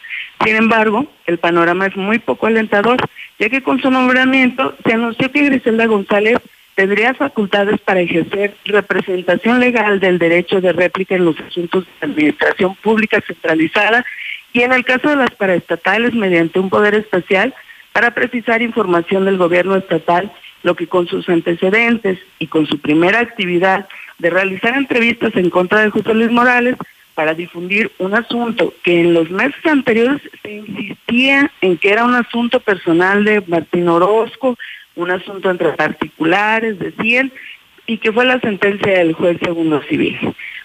Sin embargo, el panorama es muy poco alentador, ya que con su nombramiento se anunció que Griselda González tendría facultades para ejercer representación legal del derecho de réplica en los asuntos de administración pública centralizada y en el caso de las paraestatales mediante un poder especial para precisar información del gobierno estatal, lo que con sus antecedentes y con su primera actividad de realizar entrevistas en contra de José Luis Morales para difundir un asunto que en los meses anteriores se insistía en que era un asunto personal de Martín Orozco, un asunto entre particulares, decían, y que fue la sentencia del juez segundo civil.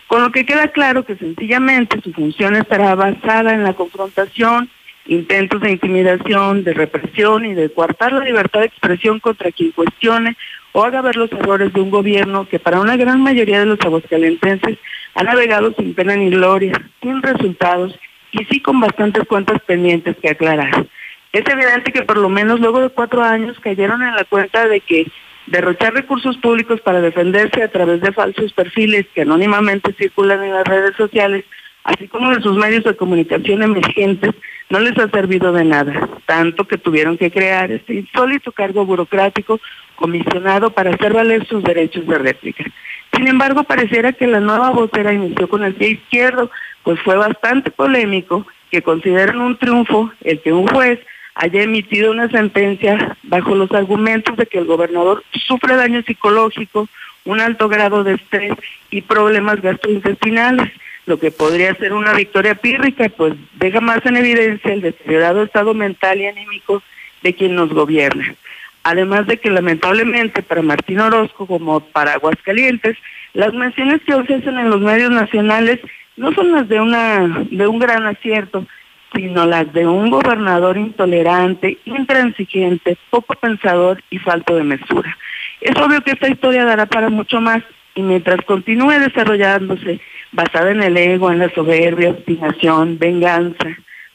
Con lo que queda claro que sencillamente su función estará basada en la confrontación, intentos de intimidación, de represión y de coartar la libertad de expresión contra quien cuestione o haga ver los errores de un gobierno que para una gran mayoría de los aguascalentenses ha navegado sin pena ni gloria, sin resultados y sí con bastantes cuentas pendientes que aclarar. Es evidente que por lo menos luego de cuatro años cayeron en la cuenta de que derrochar recursos públicos para defenderse a través de falsos perfiles que anónimamente circulan en las redes sociales, así como de sus medios de comunicación emergentes, no les ha servido de nada, tanto que tuvieron que crear este insólito cargo burocrático comisionado para hacer valer sus derechos de réplica. Sin embargo, pareciera que la nueva vocera inició con el pie izquierdo, pues fue bastante polémico que consideran un triunfo el que un juez haya emitido una sentencia bajo los argumentos de que el gobernador sufre daño psicológico, un alto grado de estrés y problemas gastrointestinales, lo que podría ser una victoria pírrica, pues deja más en evidencia el deteriorado estado mental y anímico de quien nos gobierna. Además de que lamentablemente para Martín Orozco como para Aguascalientes, las menciones que ofrecen en los medios nacionales no son las de una de un gran acierto, sino las de un gobernador intolerante, intransigente, poco pensador y falto de mesura. Es obvio que esta historia dará para mucho más y mientras continúe desarrollándose basada en el ego, en la soberbia, obstinación, venganza,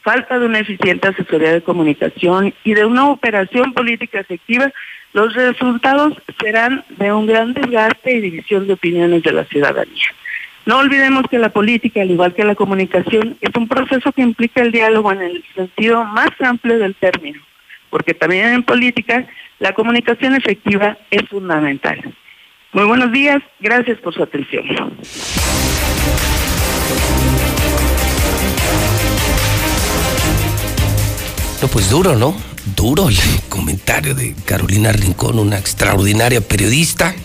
falta de una eficiente asesoría de comunicación y de una operación política efectiva, los resultados serán de un gran desgaste y división de opiniones de la ciudadanía. No olvidemos que la política, al igual que la comunicación, es un proceso que implica el diálogo en el sentido más amplio del término, porque también en política la comunicación efectiva es fundamental. Muy buenos días, gracias por su atención. No, pues duro, ¿no? Duro el comentario de Carolina Rincón, una extraordinaria periodista,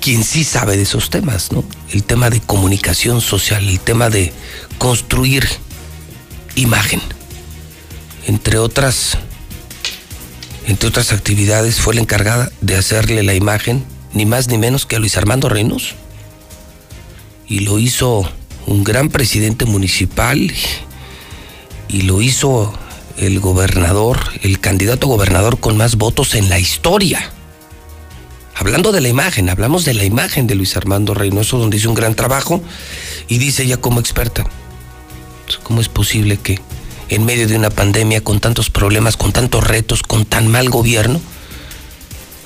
quien sí sabe de esos temas, ¿no? El tema de comunicación social, el tema de construir imagen. Entre otras, entre otras actividades, fue la encargada de hacerle la imagen, ni más ni menos que a Luis Armando Reynos. Y lo hizo un gran presidente municipal y lo hizo el gobernador, el candidato gobernador con más votos en la historia. Hablando de la imagen, hablamos de la imagen de Luis Armando Reynoso, donde hizo un gran trabajo y dice ella como experta, ¿cómo es posible que en medio de una pandemia con tantos problemas, con tantos retos, con tan mal gobierno,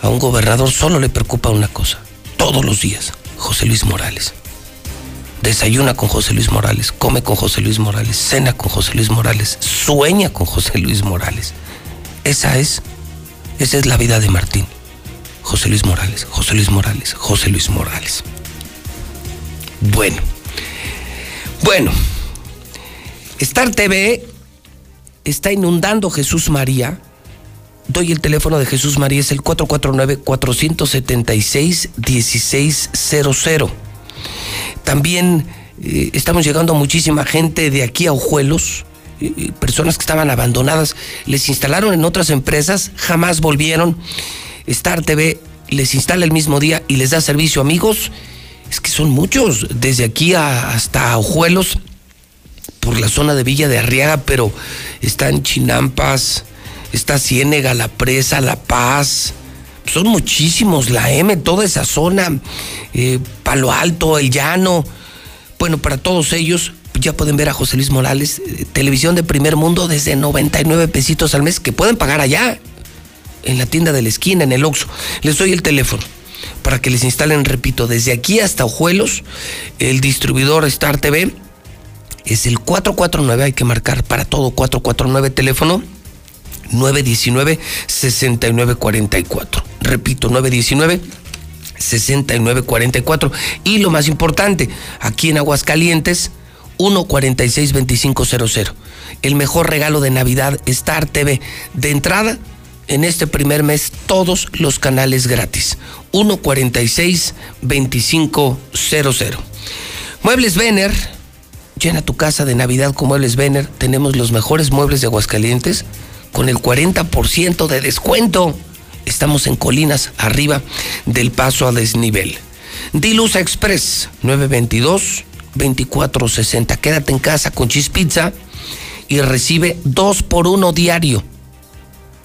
a un gobernador solo le preocupa una cosa, todos los días, José Luis Morales? Desayuna con José Luis Morales, come con José Luis Morales, cena con José Luis Morales, sueña con José Luis Morales. Esa es, esa es la vida de Martín. José Luis Morales, José Luis Morales, José Luis Morales. Bueno, bueno, Star TV está inundando Jesús María. Doy el teléfono de Jesús María, es el 449-476-1600. También eh, estamos llegando muchísima gente de aquí a Ojuelos, eh, personas que estaban abandonadas, les instalaron en otras empresas, jamás volvieron. Star TV les instala el mismo día y les da servicio, amigos. Es que son muchos, desde aquí hasta Ojuelos, por la zona de Villa de Arriaga, pero están Chinampas, está Ciénega, La Presa, La Paz, son muchísimos, la M, toda esa zona, eh, Palo Alto, El Llano, Bueno, para todos ellos, ya pueden ver a José Luis Morales, eh, televisión de primer mundo desde 99 pesitos al mes, que pueden pagar allá, en la tienda de la esquina, en el Oxxo. Les doy el teléfono para que les instalen, repito, desde aquí hasta Ojuelos, el distribuidor Star TV es el 449, hay que marcar para todo 449 teléfono 919-6944. Repito, 919-6944. Y lo más importante, aquí en Aguascalientes, 146-2500. El mejor regalo de Navidad, Star TV. De entrada, en este primer mes, todos los canales gratis. 146-2500. Muebles Vener. Llena tu casa de Navidad con Muebles Vener. Tenemos los mejores muebles de Aguascalientes con el 40% de descuento. Estamos en Colinas, arriba del paso a desnivel. Dilusa Express, 922-2460. Quédate en casa con Cheese Pizza y recibe dos por uno diario.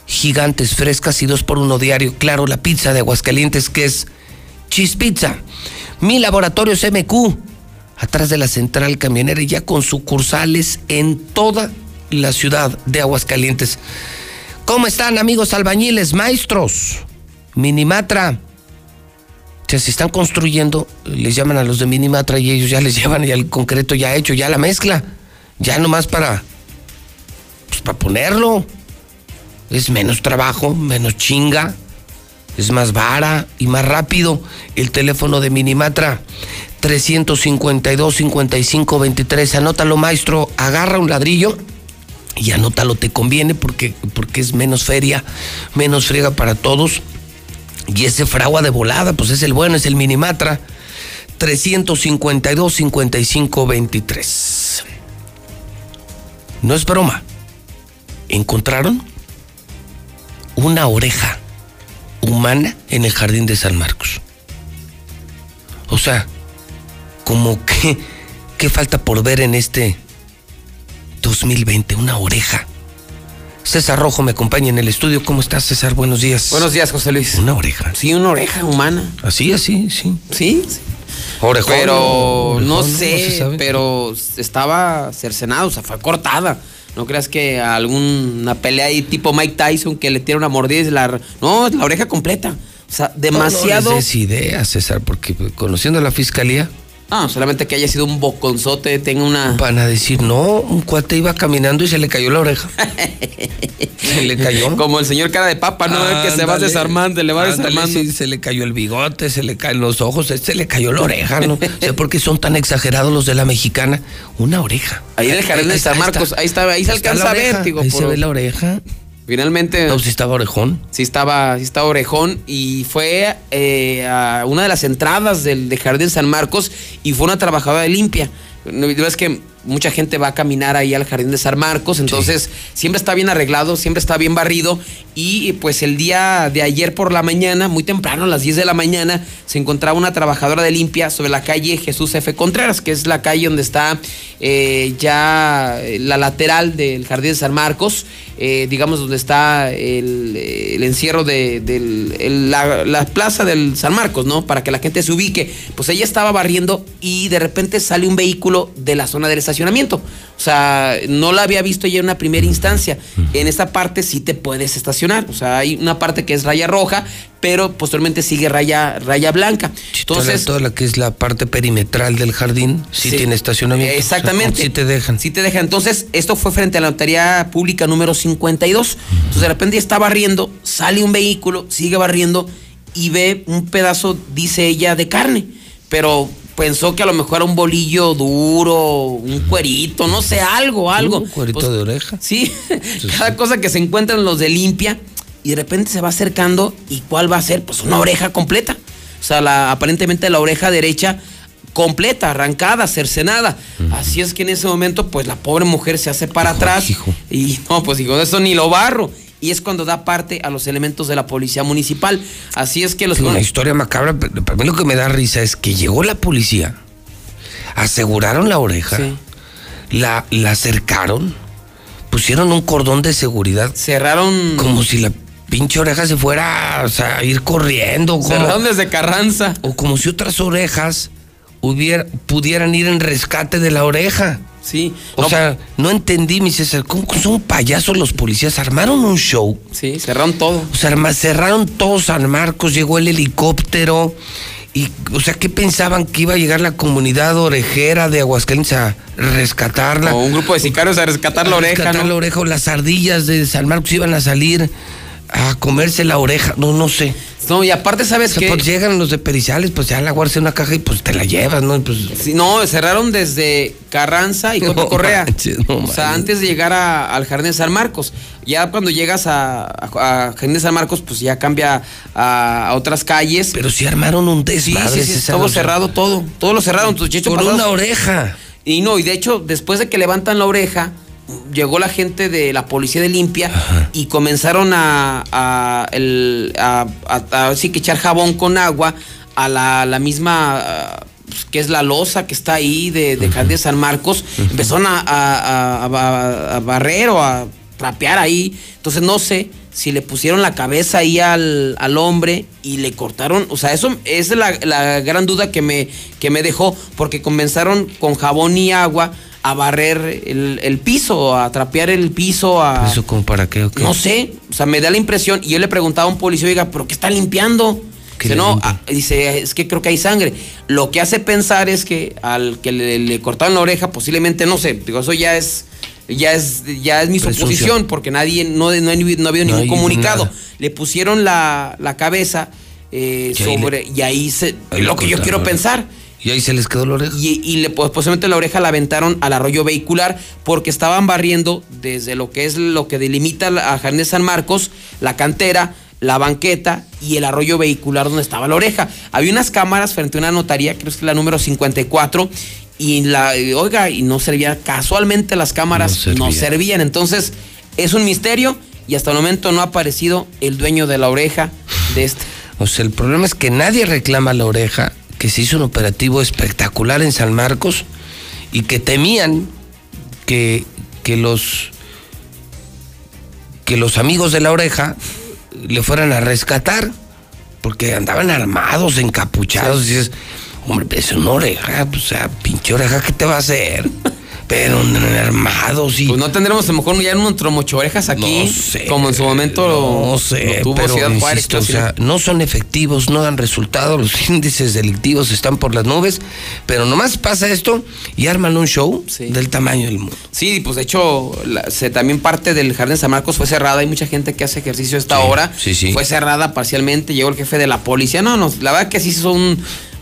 Gigantes frescas y dos por uno diario. Claro, la pizza de Aguascalientes que es Cheese Pizza. Mi laboratorios MQ, atrás de la central camionera, y ya con sucursales en toda la ciudad de Aguascalientes. ¿Cómo están amigos albañiles, maestros? Minimatra. O sea, están construyendo, les llaman a los de Minimatra y ellos ya les llevan ya el concreto ya hecho, ya la mezcla. Ya nomás para, pues para ponerlo. Es menos trabajo, menos chinga. Es más vara y más rápido. El teléfono de Minimatra 352 55 23. Anótalo, maestro. Agarra un ladrillo y anótalo, te conviene porque, porque es menos feria, menos friega para todos. Y ese fragua de volada, pues es el bueno, es el Minimatra. 352 55 23. No es broma. Encontraron una oreja humana en el jardín de San Marcos. O sea, como que, ¿qué falta por ver en este 2020? Una oreja. César Rojo me acompaña en el estudio. ¿Cómo estás, César? Buenos días. Buenos días, José Luis. Una oreja. Sí, una oreja humana. Así, así, sí. Sí. Orejón, Pero orejón, no sé, pero estaba cercenada, o sea, fue cortada. No creas que alguna pelea ahí tipo Mike Tyson que le tira una mordida y se la... No, la oreja completa. O sea, demasiado... No, no les des ideas, César, porque conociendo a la fiscalía, No, solamente que haya sido un boconzote, tenga una... van a decir, no, un cuate iba caminando y se le cayó la oreja. se le cayó. Como el señor cara de papa, ¿no? Que se va desarmando, le va desarmando. sí, se le cayó el bigote, se le caen los ojos, se le cayó la oreja, ¿no? sé por qué son tan exagerados los de la mexicana. Una oreja. Ahí en el jardín de San Marcos, ahí está, ahí se Está alcanza a ver, digo, Ahí por- se ve la oreja. Finalmente. No, si estaba orejón. Sí estaba, sí estaba orejón y fue eh, a una de las entradas del de Jardín San Marcos y fue una trabajadora de limpia. No, Es que mucha gente va a caminar ahí al Jardín de San Marcos, entonces siempre está bien arreglado, siempre está bien barrido y pues el día de ayer por la mañana, muy temprano, a las 10 de la mañana, se encontraba una trabajadora de limpia sobre la calle Jesús F. Contreras, que es la calle donde está eh, ya eh, la lateral del Jardín de San Marcos, eh, digamos donde está el, el encierro de del- el- la, la plaza del San Marcos, ¿no? Para que la gente se ubique. Pues ella estaba barriendo y de repente sale un vehículo de la zona del estacionamiento. O sea, no la había visto ella en una primera instancia. En esta parte sí te puedes estacionar. O sea, hay una parte que es raya roja, pero posteriormente sigue raya, raya blanca. Toda la- Entonces, toda la que es la parte perimetral del jardín, sí, Sí. tiene estacionamiento. Exactamente. Sí te dejan. Sí te dejan. Entonces, esto fue frente a la notaría pública número 52. Entonces, de repente está barriendo, sale un vehículo, sigue barriendo y ve un pedazo, dice ella, de carne. Pero pensó que a lo mejor era un bolillo duro, un cuerito, no sé, algo, algo. Un cuerito Pues, de oreja. Sí, cada cosa que se encuentran los de limpia y de repente se va acercando y cuál va a ser, pues una oreja completa. O sea, la, aparentemente la oreja derecha completa, arrancada, cercenada. Así es que en ese momento, pues la pobre mujer se hace para atrás y no, pues digo, eso ni lo barro. Y es cuando da parte a los elementos de la policía municipal. Así es que los... Sí, una historia macabra, pero para mí lo que me da risa es que llegó la policía, aseguraron la oreja, la, la acercaron, pusieron un cordón de seguridad. Cerraron. Como si la pinche oreja se fuera o sea, a ir corriendo. como- Cerraron desde Carranza. O como si otras orejas hubiera, pudieran ir en rescate de la oreja. Sí. O sea, no entendí, mi César, ¿cómo son payasos los policías? Armaron un show. Sí, cerraron todo. O sea, arma- cerraron todo San Marcos, llegó el helicóptero. Y, o sea, ¿qué pensaban que iba a llegar la comunidad orejera de Aguascalientes a rescatarla? O un grupo de sicarios a rescatar la A oreja, rescatar ¿no? la oreja o las ardillas de San Marcos iban a salir a comerse la oreja. No, no sé. No, y aparte, ¿sabes qué? pues llegan los de Periciales, pues ya la guardas en una caja y pues te la llevas, ¿no? Pues, Sí, no, cerraron desde Carranza y Coto No Correa. manches, no o sea, manches. antes de llegar a- al Jardín de San Marcos. Ya cuando llegas a, a- a Jardín de San Marcos, pues ya cambia a, otras calles. Pero sí armaron un Sí, desmadre. sí, sí, César, todo cerrado, todo. Todo lo cerraron. Tus chechos Por una oreja. Y no, y de hecho, después de que levantan la oreja, llegó la gente de la policía de limpia y comenzaron a, a, el- a- a- a- sí que echar jabón con agua a la, la misma pues, que es la losa que está ahí de, de Jardín de San Marcos. Empezaron a, barrer o a trapear ahí. Entonces no sé si le pusieron la cabeza ahí al, al hombre y le cortaron. O sea, eso es la, la gran duda que me, que me dejó, porque comenzaron con jabón y agua a barrer el, el piso, a trapear el piso, a... ¿Eso como para qué o qué? No sé, o sea, me da la impresión. Y yo le preguntaba a un policía, oiga, ¿pero qué está limpiando? ¿Qué Dice, no, ah, dice, es que creo que hay sangre. Lo que hace pensar es que al que le, le cortaron la oreja, posiblemente, no sé, digo, eso ya es, ya es, ya es mi Presunción. suposición, porque nadie, no, no, ha- no ha habido ningún comunicado. nada. Le pusieron la, la cabeza eh, sobre, y ahí se, ahí lo que yo quiero pensar. Y ahí se les quedó la oreja. Y, y le, pues, posiblemente la oreja la aventaron al arroyo vehicular porque estaban barriendo desde lo que es lo que delimita la- a Jardín de San Marcos, la cantera, la banqueta y el arroyo vehicular donde estaba la oreja. Había unas cámaras frente a una notaría, creo que es la número 54, y la, y, oiga, y no servía, casualmente las cámaras No no servía. servían. Entonces, es un misterio y hasta el momento no ha aparecido el dueño de la oreja de este. O sea, el problema es que nadie reclama la oreja, que se hizo un operativo espectacular en San Marcos y que temían que, que los que los amigos de la oreja le fueran a rescatar, porque andaban armados, encapuchados, y dices, hombre, es una oreja, o sea, pinche oreja, ¿qué te va a hacer? Pero armados y... Pues no tendremos a lo mejor ya nuestro mocho orejas aquí, No sé, como en su momento lo- no sé, lo tuvo pero Ciudad Juárez. insisto, o creo, sea, no son efectivos, no dan resultados, los índices delictivos están por las nubes, pero nomás pasa esto y arman un show del tamaño del mundo. Sí, pues de hecho, la- se, también parte del Jardín de San Marcos fue cerrada. Hay mucha gente que hace ejercicio a esta Sí, hora. sí, sí. Fue cerrada parcialmente. Llegó el jefe de la policía. No, no, la verdad que sí hizo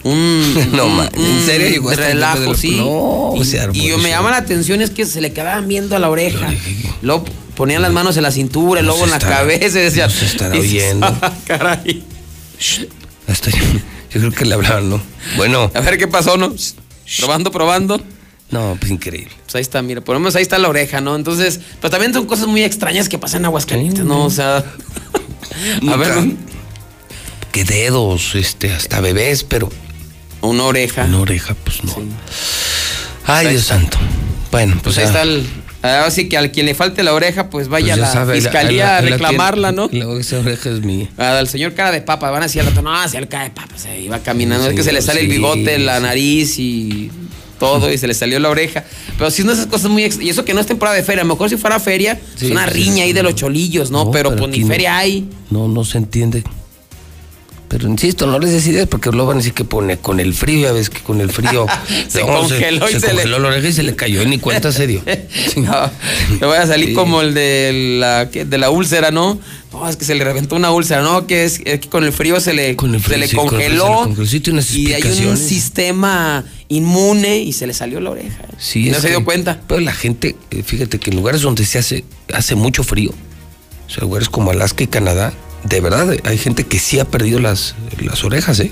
un. No, un- man, ¿en serio llegó hasta el jefe de relajo, la- sí. No, y, se armó y yo el me llama la atención es que se le quedaban viendo a la oreja. Luego ponían las manos en la cintura, No luego se en la estará- cabeza y decían. no se estará oyendo. "Ah, caray. Hasta yo, yo creo que le hablaban, ¿no? Bueno, A ver qué pasó, ¿no? Probando, probando. no, pues increíble. Pues ahí está, mira, por lo menos ahí está la oreja, ¿no? Entonces, pero también son cosas muy extrañas que pasan en Aguascalientes, ¿no? O sea, a ver, Nunca. Que dedos, este, hasta bebés, pero una oreja. una oreja, pues no. Ay, Ahí Dios santo. Bueno, Pues pues, ahí está el. Ahora sí que al quien le falte la oreja, pues vaya Pues a la sabe, fiscalía la- a la reclamarla, ¿no? la- esa oreja es mía. Al señor cara de papa, van a decir al rato, no, si el cara de papa se iba caminando, es que Sí, se le sale el sí, bigote, la sí. nariz y todo, y se le salió la oreja. Pero si no esas cosas muy ex- y eso que no es temporada de feria, a lo mejor si fuera feria, Sí, es una pues, riña ahí de los cholillos, ¿no? No, pero, pues ni no. feria hay. No, no se entiende. Pero insisto, no les des ideas porque luego van a decir que pone con el frío, ya ves que con el frío Se congeló y se, se le- congeló la oreja y se le cayó, y ni cuenta se dio. No, te voy a salir Sí. como el de la, de la úlcera, ¿no? No, es que se le reventó una úlcera, ¿no? Que es, es que con el frío se le, Con el frío, se le sí, con el frío se le congeló. congeló. Unas y hay un sistema inmune y se le salió la oreja. Sí, no se dio cuenta. Pero la gente, eh, fíjate que en lugares donde se hace, hace mucho frío, o sea, lugares como Alaska y Canadá, de verdad hay gente que sí ha perdido las, las orejas, ¿eh?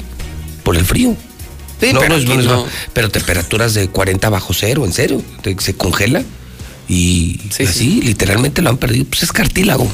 Por el frío. Sí, no, pero no no pero temperaturas de 40 bajo cero, en serio. Se congela y Sí, así, literalmente lo han perdido. Pues es cartílago.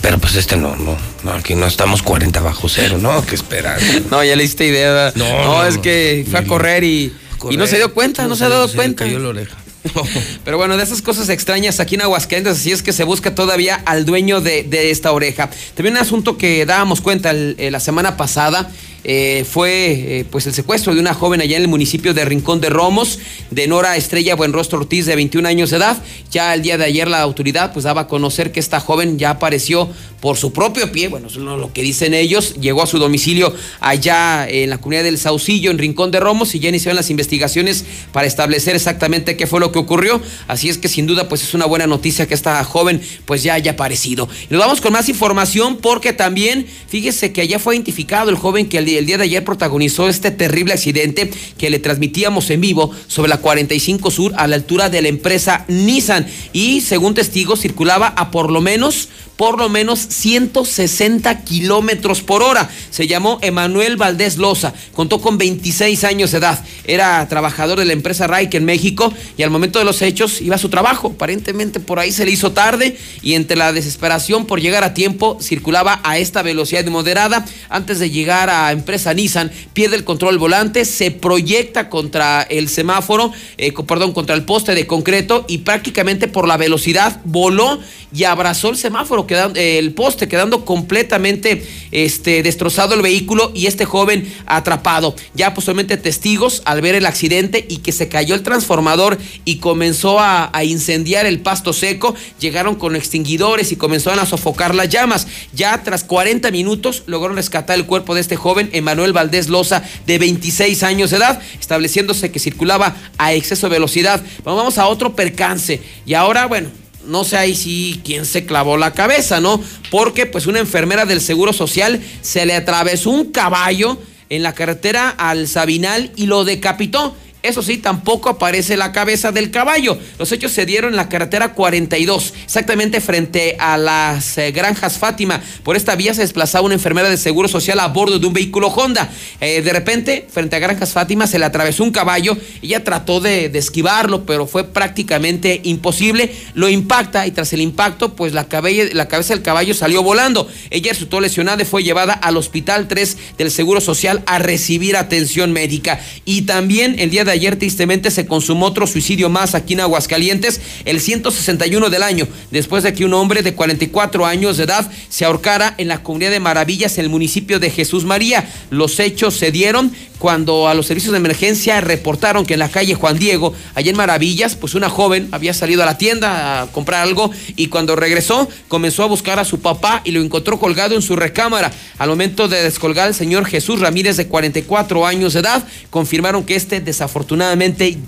Pero pues este no, no, no, aquí no estamos 40 bajo cero, no, que esperar. No, ya le hiciste idea. No, es que fue a correr y, y no se dio cuenta, no, se ha dado cuenta. cayó la oreja. Pero bueno, de esas cosas extrañas aquí en Aguascalientes, así es que se busca todavía al dueño de, esta oreja. También un asunto que dábamos cuenta eh, la semana pasada. eh, fue eh, pues el secuestro de una joven allá en el municipio de Rincón de Romos, de Nora Estrella Buenrostro Ortiz, de 21 años de edad. Ya el día de ayer la autoridad pues daba a conocer que esta joven ya apareció por su propio pie, bueno, eso es lo lo que dicen ellos, llegó a su domicilio allá en la comunidad del Saucillo, en Rincón de Romos, y ya iniciaron las investigaciones para establecer exactamente qué fue lo que ocurrió. Así es que sin duda pues es una buena noticia que esta joven pues ya haya aparecido. Y nos vamos con más información porque también, fíjese que allá fue identificado el joven que el, el día de ayer protagonizó este terrible accidente que le transmitíamos en vivo sobre la 45 Sur a la altura de la empresa Nissan. Y según testigos circulaba a por lo menos por lo menos 160 kilómetros por hora. Se llamó Emanuel Valdés Loza, contó con 26 años de edad, era trabajador de la empresa Raik en México y al momento de los hechos iba a su trabajo. Aparentemente por ahí se le hizo tarde y entre la desesperación por llegar a tiempo circulaba a esta velocidad moderada. Antes de llegar a empresa Nissan, pierde el control volante, se proyecta contra el semáforo, eh, perdón, contra el poste de concreto y prácticamente por la velocidad voló y abrazó el semáforo, quedando, eh, el poste, quedando completamente este, destrozado el vehículo y este joven atrapado. Ya posteriormente testigos al ver el accidente y que se cayó el transformador comenzó a, incendiar el pasto seco, llegaron con extinguidores y comenzaron a sofocar las llamas. Ya tras 40 minutos lograron rescatar el cuerpo de este joven, Emanuel Valdés Loza, de 26 años de edad, estableciéndose que circulaba a exceso de velocidad. Vamos a otro percance. Y ahora, bueno, no sé ahí sí quién se clavó la cabeza, ¿no? Porque pues una enfermera del Seguro Social se le atravesó un caballo en la carretera al Sabinal y lo decapitó. Eso sí, tampoco aparece la cabeza del caballo. Los hechos se dieron en la carretera 42, exactamente frente a las eh, granjas Fátima. Por esta vía se desplazaba una enfermera de seguro social a bordo de un vehículo Honda. Eh, de repente, frente a granjas Fátima, se le atravesó un caballo. Ella trató de, esquivarlo, pero fue prácticamente imposible. Lo impacta y tras el impacto, pues la, la cabeza del caballo salió volando. Ella resultó lesionada y fue llevada al Hospital 3 del Seguro Social a recibir atención médica. Y también el día de ayer, tristemente, se consumó otro suicidio más aquí en Aguascalientes, el 161 del año, después de que un hombre de 44 años de edad se ahorcara en la comunidad de Maravillas, el municipio de Jesús María. Los hechos se dieron cuando a los servicios de emergencia reportaron que en la calle Juan Diego, allá en Maravillas, pues una joven había salido a la tienda a comprar algo y cuando regresó comenzó a buscar a su papá y lo encontró colgado en su recámara. Al momento de descolgar al señor Jesús Ramírez de 44 años de edad, confirmaron que este desafortunadamente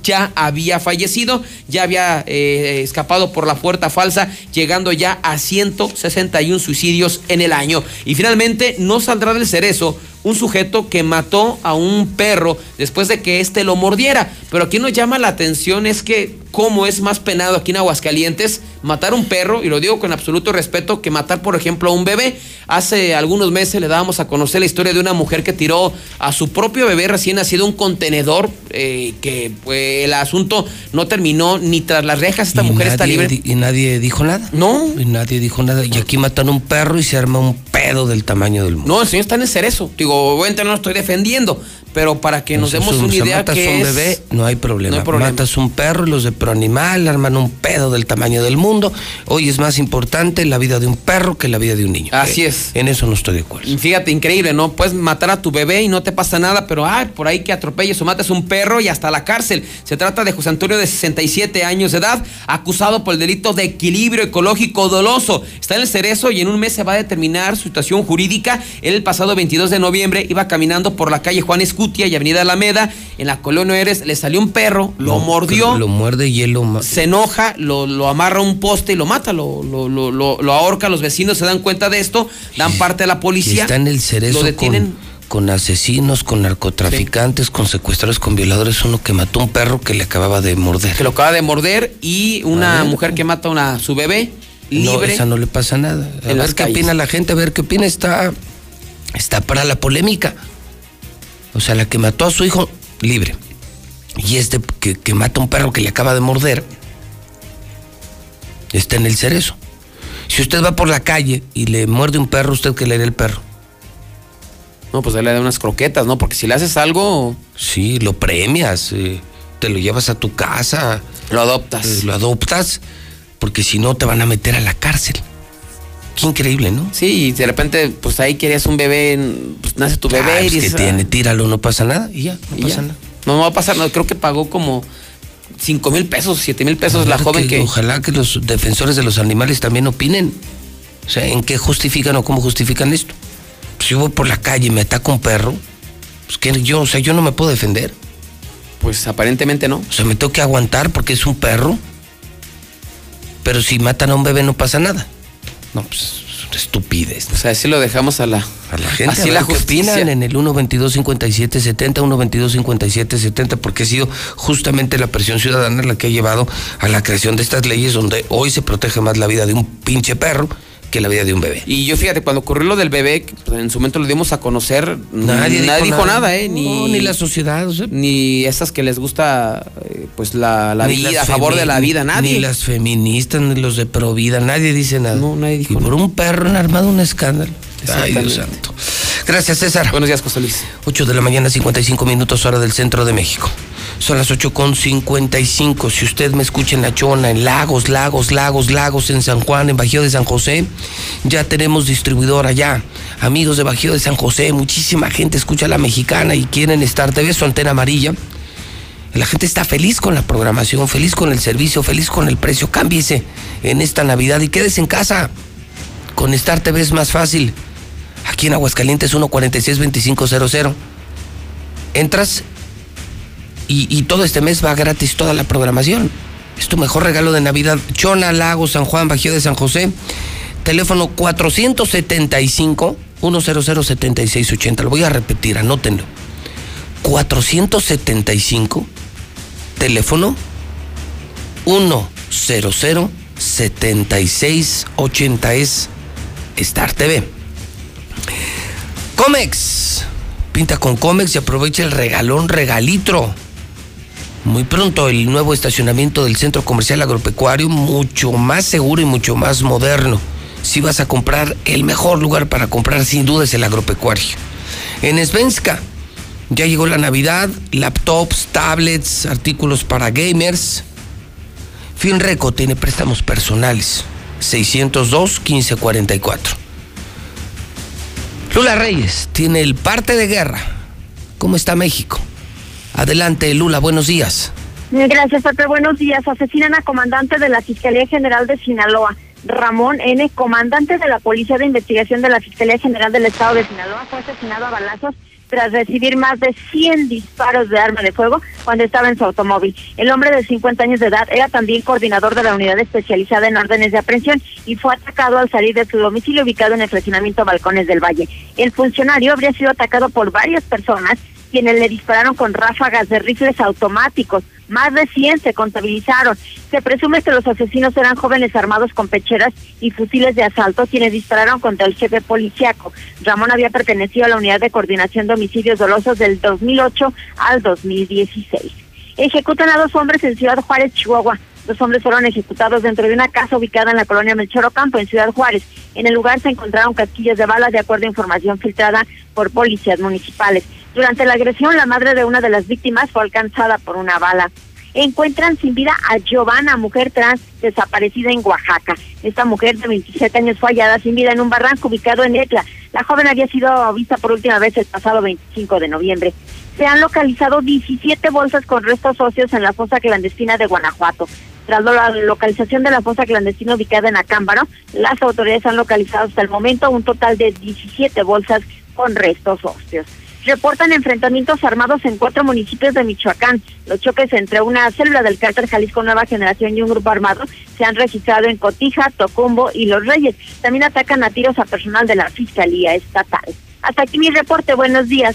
ya había fallecido, ya había eh, escapado por la puerta falsa, llegando ya a 161 suicidios en el año. Y finalmente no saldrá del cerezo un sujeto que mató a un perro después de que éste lo mordiera. Pero aquí nos llama la atención es que cómo es más penado aquí en Aguascalientes matar un perro, y lo digo con absoluto respeto, que matar, por ejemplo, a un bebé. Hace algunos meses le dábamos a conocer la historia de una mujer que tiró a su propio bebé recién nacido a un contenedor, eh, que pues, el asunto no terminó ni tras las rejas. Esta mujer está libre. Y nadie dijo nada. No. Y nadie dijo nada. Y aquí matan un perro y se arma un pedo del tamaño del mundo. No, el señor está en el cerezo. Digo, obviamente no lo estoy defendiendo, pero para que nos Entonces, demos un- una idea matas que un es... bebé, no hay problema. No hay problema. Matas un perro y los de proanimal arman un pedo del tamaño del mundo. Hoy es más importante la vida de un perro que la vida de un niño. Así Eh, es. En eso no estoy de acuerdo. Fíjate, increíble, ¿no? Puedes matar a tu bebé y no te pasa nada, pero ay, por ahí que atropelles o mates un perro y hasta la cárcel. Se trata de José Antonio de 67 años de edad, acusado por el delito de equilibrio ecológico doloso. Está en el cerezo y en un mes se va a determinar su situación jurídica. Él el pasado 22 de noviembre iba caminando por la calle Juan Escutia y Avenida Alameda, en la colonia Eres, le salió un perro, lo mordió. Lo muerde y él lo se enoja, lo, lo amarra a un poste y lo mata, lo, lo, lo, lo- lo ahorca. Los vecinos se dan cuenta de esto, dan parte a la Y policía. está en el cerezo lo detienen. con, con asesinos, con narcotraficantes, con secuestradores, con violadores. Uno que mató un perro que le acababa de morder. que lo acaba de morder y una A mujer que mata a una, su bebé No, libre. esa no le pasa nada. A ver qué calles. opina la gente, a ver qué opina. Está, está para la polémica. O sea, la que mató a su hijo, libre. Y este que, que mata a un perro que le acaba de morder, está en el cerezo. Si usted va por la calle y le muerde un perro, ¿usted qué le hará el perro? No, pues le da unas croquetas, ¿no? Porque si le haces algo. Sí, lo premias. eh, te lo llevas a tu casa. Lo adoptas. lo adoptas, porque si no te van a meter a la cárcel. Qué increíble, ¿no? Sí, y de repente, pues ahí querías un bebé, pues nace tu bebé Ah, y pues que dices, tiene, tíralo, no pasa nada y ya, no y pasa ya. nada. No, no va a pasar nada. Creo que pagó como 5 mil pesos, 7 mil pesos la joven que... Ojalá que los defensores de los animales también opinen. O sea, ¿en qué justifican o cómo justifican esto? Pues yo voy por la calle y me ataca un perro, pues que yo, o sea, yo no me puedo defender. Pues aparentemente no. O sea, me tengo que aguantar porque es un perro. Pero si matan a un bebé no pasa nada. No, pues estupidez. O sea, así lo dejamos a la, a la gente. Así la justicia. en el 122-5770, 122-5770, porque ha sido justamente la presión ciudadana la que ha llevado a la creación de estas leyes donde hoy se protege más la vida de un pinche perro que la vida de un bebé. Y yo fíjate, cuando ocurrió lo del bebé, pues, en su momento lo dimos a conocer, Nadie nadie, dijo dijo nada. nada, ¿eh? No, Ni, ni la sociedad, o sea. ni esas que les gusta, eh, pues la, la Ni vida, a favor de la vida, nadie. Ni las feministas, ni los de Provida, nadie dice nada. No, nadie dijo Y por un perro han armado un escándalo. Ay, Dios santo. Gracias, César. Buenos días, José Luis. 8 de la mañana, 55 minutos, hora del centro de México. Son las 8 con 55. Si usted me escucha en La Chona, en Lagos, Lagos, Lagos, Lagos, en San Juan, en Bajío de San José, ya tenemos distribuidor allá. Amigos de Bajío de San José, muchísima gente escucha la mexicana y quieren Star TV, su antena amarilla. La gente está feliz con la programación, feliz con el servicio, feliz con el precio. Cámbiese en esta Navidad y quédese en casa. Con Star TV es más fácil. Aquí en Aguascalientes 146-2500. Entras y, todo este mes va gratis toda la programación. Es tu mejor regalo de Navidad. Chona, Lago, San Juan, Bajío de San José. Teléfono 475 1007680. Lo voy a repetir, anótenlo. 475 teléfono 100 7680 es Star TV. Comex. Pinta con Comex y aprovecha el regalón regalitro. Muy pronto el nuevo estacionamiento del Centro Comercial Agropecuario, mucho más seguro y mucho más moderno. Si vas a comprar, el mejor lugar para comprar sin duda es el agropecuario. En Svenska ya llegó la Navidad, laptops, tablets, artículos para gamers. Finreco tiene préstamos personales. 602-1544. Lula Reyes tiene el parte de guerra. ¿Cómo está México? Adelante, Lula, buenos días. Gracias, Pepe. Buenos días. Asesinan a comandante de la Fiscalía General de Sinaloa, Ramón N., comandante de la Policía de Investigación de la Fiscalía General del Estado de Sinaloa, fue asesinado a balazos tras recibir más de 100 disparos de arma de fuego cuando estaba en su automóvil. El hombre de 50 años de edad era también coordinador de la unidad especializada en órdenes de aprehensión y fue atacado al salir de su domicilio ubicado en el fraccionamiento Balcones del Valle. El funcionario habría sido atacado por varias personas quienes le dispararon con ráfagas de rifles automáticos. Más de 100 se contabilizaron. Se presume que los asesinos eran jóvenes armados con pecheras y fusiles de asalto quienes dispararon contra el jefe policiaco. Ramón había pertenecido a la unidad de coordinación de homicidios dolosos del 2008 al 2016. Ejecutan a dos hombres en Ciudad Juárez, Chihuahua. Los hombres fueron ejecutados dentro de una casa ubicada en la colonia Melchor Ocampo, en Ciudad Juárez. En el lugar se encontraron casquillos de balas de acuerdo a información filtrada por policías municipales. Durante la agresión, la madre de una de las víctimas fue alcanzada por una bala. Encuentran sin vida a Giovanna, mujer trans desaparecida en Oaxaca. Esta mujer de 27 años fue hallada sin vida en un barranco ubicado en Etla. La joven había sido vista por última vez el pasado 25 de noviembre. Se han localizado 17 bolsas con restos óseos en la fosa clandestina de Guanajuato. Tras la localización de la fosa clandestina ubicada en Acámbaro, las autoridades han localizado hasta el momento un total de 17 bolsas con restos óseos. Reportan enfrentamientos armados en cuatro municipios de Michoacán. Los choques entre una célula del cártel Jalisco Nueva Generación y un grupo armado se han registrado en Cotija, Tocumbo y Los Reyes. También atacan a tiros a personal de la Fiscalía Estatal. Hasta aquí mi reporte. Buenos días.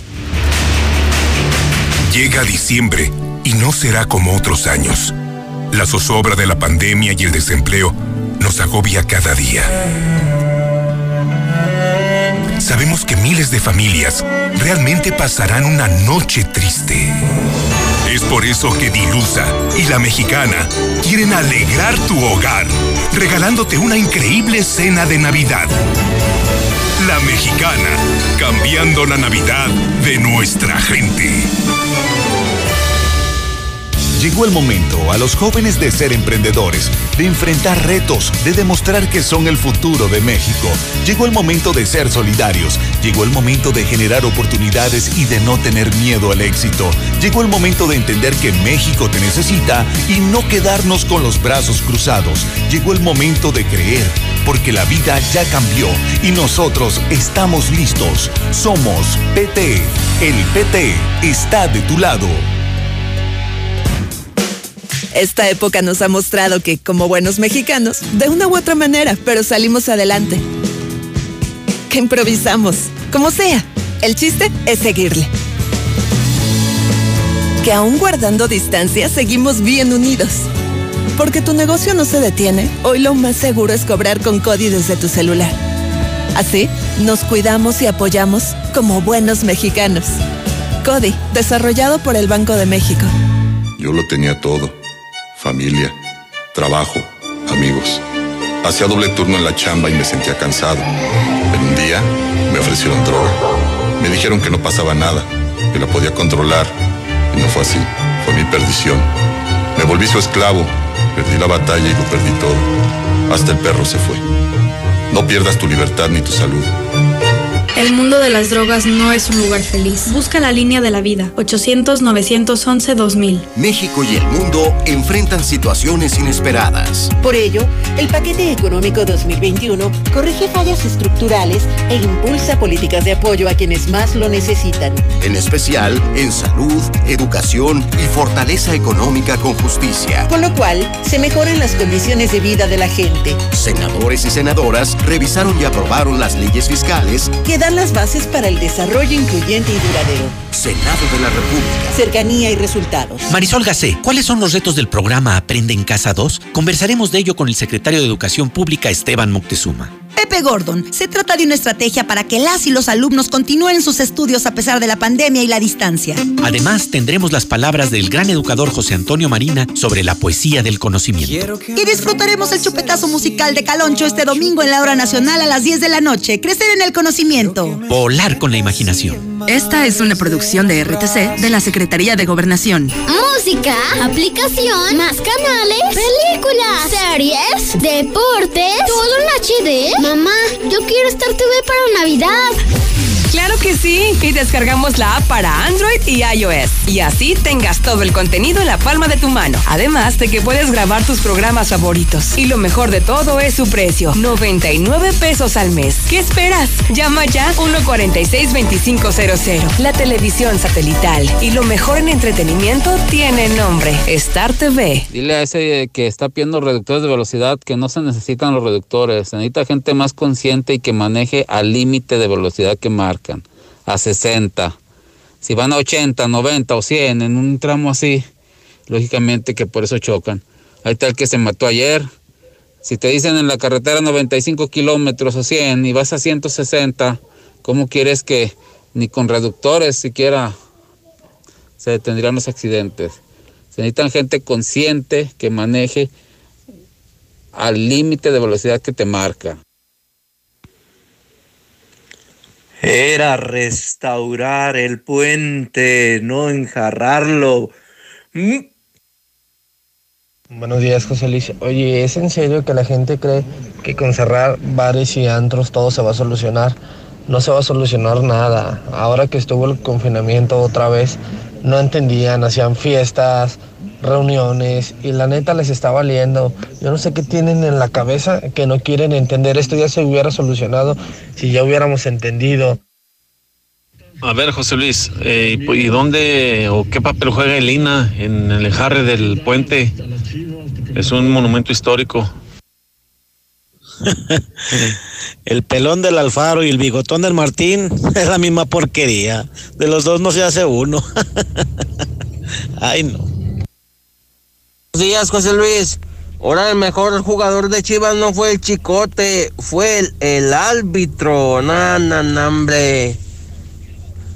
Llega diciembre y no será como otros años. La zozobra de la pandemia y el desempleo nos agobia cada día. Sabemos que miles de familias realmente pasarán una noche triste. Es por eso que Dilusa y la mexicana quieren alegrar tu hogar, regalándote una increíble cena de Navidad. La mexicana, cambiando la Navidad de nuestra gente. Llegó el momento a los jóvenes de ser emprendedores, de enfrentar retos, de demostrar que son el futuro de México. Llegó el momento de ser solidarios. Llegó el momento de generar oportunidades y de no tener miedo al éxito. Llegó el momento de entender que México te necesita y no quedarnos con los brazos cruzados. Llegó el momento de creer, porque la vida ya cambió y nosotros estamos listos. Somos PT. El PT está de tu lado. Esta época nos ha mostrado que, como buenos mexicanos, de una u otra manera, pero salimos adelante. Que improvisamos, como sea. El chiste es seguirle. Que aún guardando distancia, seguimos bien unidos. Porque tu negocio no se detiene, hoy lo más seguro es cobrar con Cody desde tu celular. Así, nos cuidamos y apoyamos como buenos mexicanos. Cody, desarrollado por el Banco de México. Yo lo tenía todo. Familia, trabajo, amigos. Hacía doble turno en la chamba y me sentía cansado. Pero un día me ofrecieron droga. Me dijeron que no pasaba nada, que la podía controlar. Y no fue así. Fue mi perdición. Me volví su esclavo. Perdí la batalla y lo perdí todo. Hasta el perro se fue. No pierdas tu libertad ni tu salud. El mundo de las drogas no es un lugar feliz. Busca la línea de la vida. 800-911-2000. México y el mundo enfrentan situaciones inesperadas. Por ello, el paquete económico 2021 corrige fallas estructurales e impulsa políticas de apoyo a quienes más lo necesitan. En especial en salud, educación y fortaleza económica con justicia. Con lo cual, se mejoran las condiciones de vida de la gente. Senadores y senadoras revisaron y aprobaron las leyes fiscales que dan las bases para el desarrollo incluyente y duradero. Senado de la República. Cercanía y resultados. Marisol Gacé, ¿cuáles son los retos del programa Aprende en Casa 2? Conversaremos de ello con el secretario de Educación Pública, Esteban Moctezuma. Pepe Gordon, se trata de una estrategia para que las y los alumnos continúen sus estudios a pesar de la pandemia y la distancia. Además, tendremos las palabras del gran educador José Antonio Marina sobre la poesía del conocimiento. Y disfrutaremos el chupetazo musical de Caloncho este domingo en la hora nacional a las 10 de la noche. Crecer en el conocimiento. Volar con la imaginación. Esta es una producción de RTC de la Secretaría de Gobernación. Música, aplicación, más canales, películas, series, deportes, todo en HD. Mamá, yo quiero Star TV para Navidad. Claro que sí, y descargamos la app para Android y iOS. Y así tengas todo el contenido en la palma de tu mano. Además de que puedes grabar tus programas favoritos. Y lo mejor de todo es su precio, 99 pesos al mes. ¿Qué esperas? Llama ya 146-2500. La televisión satelital y lo mejor en entretenimiento tiene nombre, Star TV. Dile a ese que está pidiendo reductores de velocidad que no se necesitan los reductores. Se necesita gente más consciente y que maneje al límite de velocidad que A 60. Si van a 80, 90 o 100 en un tramo así, lógicamente que por eso chocan. Está el que se mató ayer. Si te dicen en la carretera 95 kilómetros o 100 y vas a 160, ¿cómo quieres que ni con reductores siquiera se detendrían los accidentes? Se necesitan gente consciente que maneje al límite de velocidad que te marca. Era restaurar el puente, no enjarrarlo. Mm. Buenos días, José Luis. Oye, ¿es en serio que la gente cree que con cerrar bares y antros todo se va a solucionar? No se va a solucionar nada. Ahora que estuvo el confinamiento otra vez, no entendían, hacían fiestas, reuniones y la neta les está valiendo. Yo no sé qué tienen en la cabeza que no quieren entender. Esto ya se hubiera solucionado si ya hubiéramos entendido. A ver, José Luis, eh, ¿y dónde o qué papel juega el INA en el enjarre del puente? Es un monumento histórico. El pelón del Alfaro y el bigotón del Martín es la misma porquería. De los dos no se hace uno. Ay, no. Buenos días, José Luis. Ahora el mejor jugador de Chivas no fue el Chicote, fue el, árbitro. Na, hombre.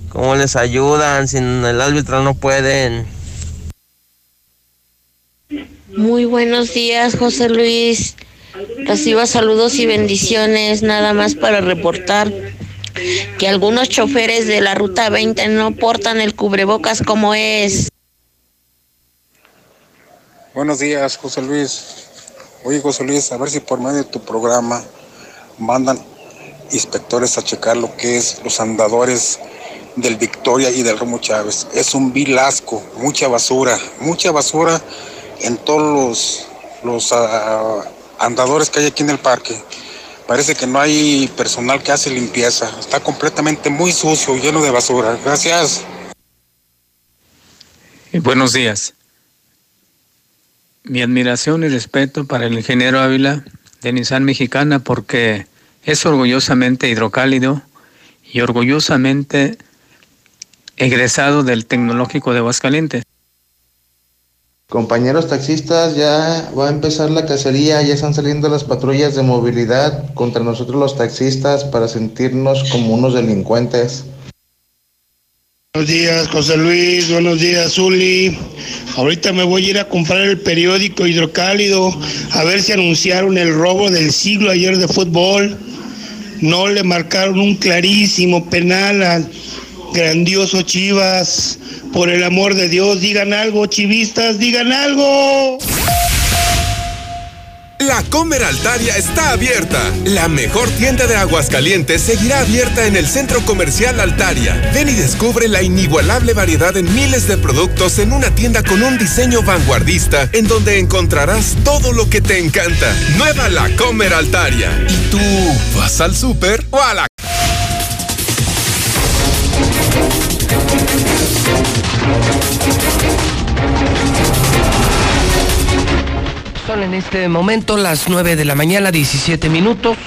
¿Cómo les ayudan? Sin el árbitro no pueden. Muy buenos días, José Luis. Reciba saludos y bendiciones, nada más para reportar que algunos choferes de la ruta 20 no portan el cubrebocas como es. Buenos días, José Luis. Oye, José Luis, a ver si por medio de tu programa mandan inspectores a checar lo que es los andadores del Victoria y del Romo Chávez. Es un vil asco, mucha basura, mucha basura en todos los, los ah, andadores que hay aquí en el parque. Parece que no hay personal que hace limpieza. Está completamente muy sucio, lleno de basura. Gracias. buenos días. Mi admiración y respeto para el ingeniero Ávila de Nissan Mexicana porque es orgullosamente hidrocálido y orgullosamente egresado del Tecnológico de Aguascalientes. Compañeros taxistas, ya va a empezar la cacería, ya están saliendo las patrullas de movilidad contra nosotros los taxistas para sentirnos como unos delincuentes. Buenos días, José Luis. Buenos días, Zuli. Ahorita me voy a ir a comprar el periódico Hidrocálido a ver si anunciaron el robo del siglo ayer de fútbol. No le marcaron un clarísimo penal al grandioso Chivas. Por el amor de Dios, digan algo, chivistas, digan algo. La Comer Altaria está abierta. La mejor tienda de Aguascalientes seguirá abierta en el Centro Comercial Altaria. Ven y descubre la inigualable variedad en miles de productos en una tienda con un diseño vanguardista en donde encontrarás todo lo que te encanta. Nueva La Comer Altaria. ¿Y tú vas al súper o a la Son en este momento las 9 de la mañana, 17 minutos.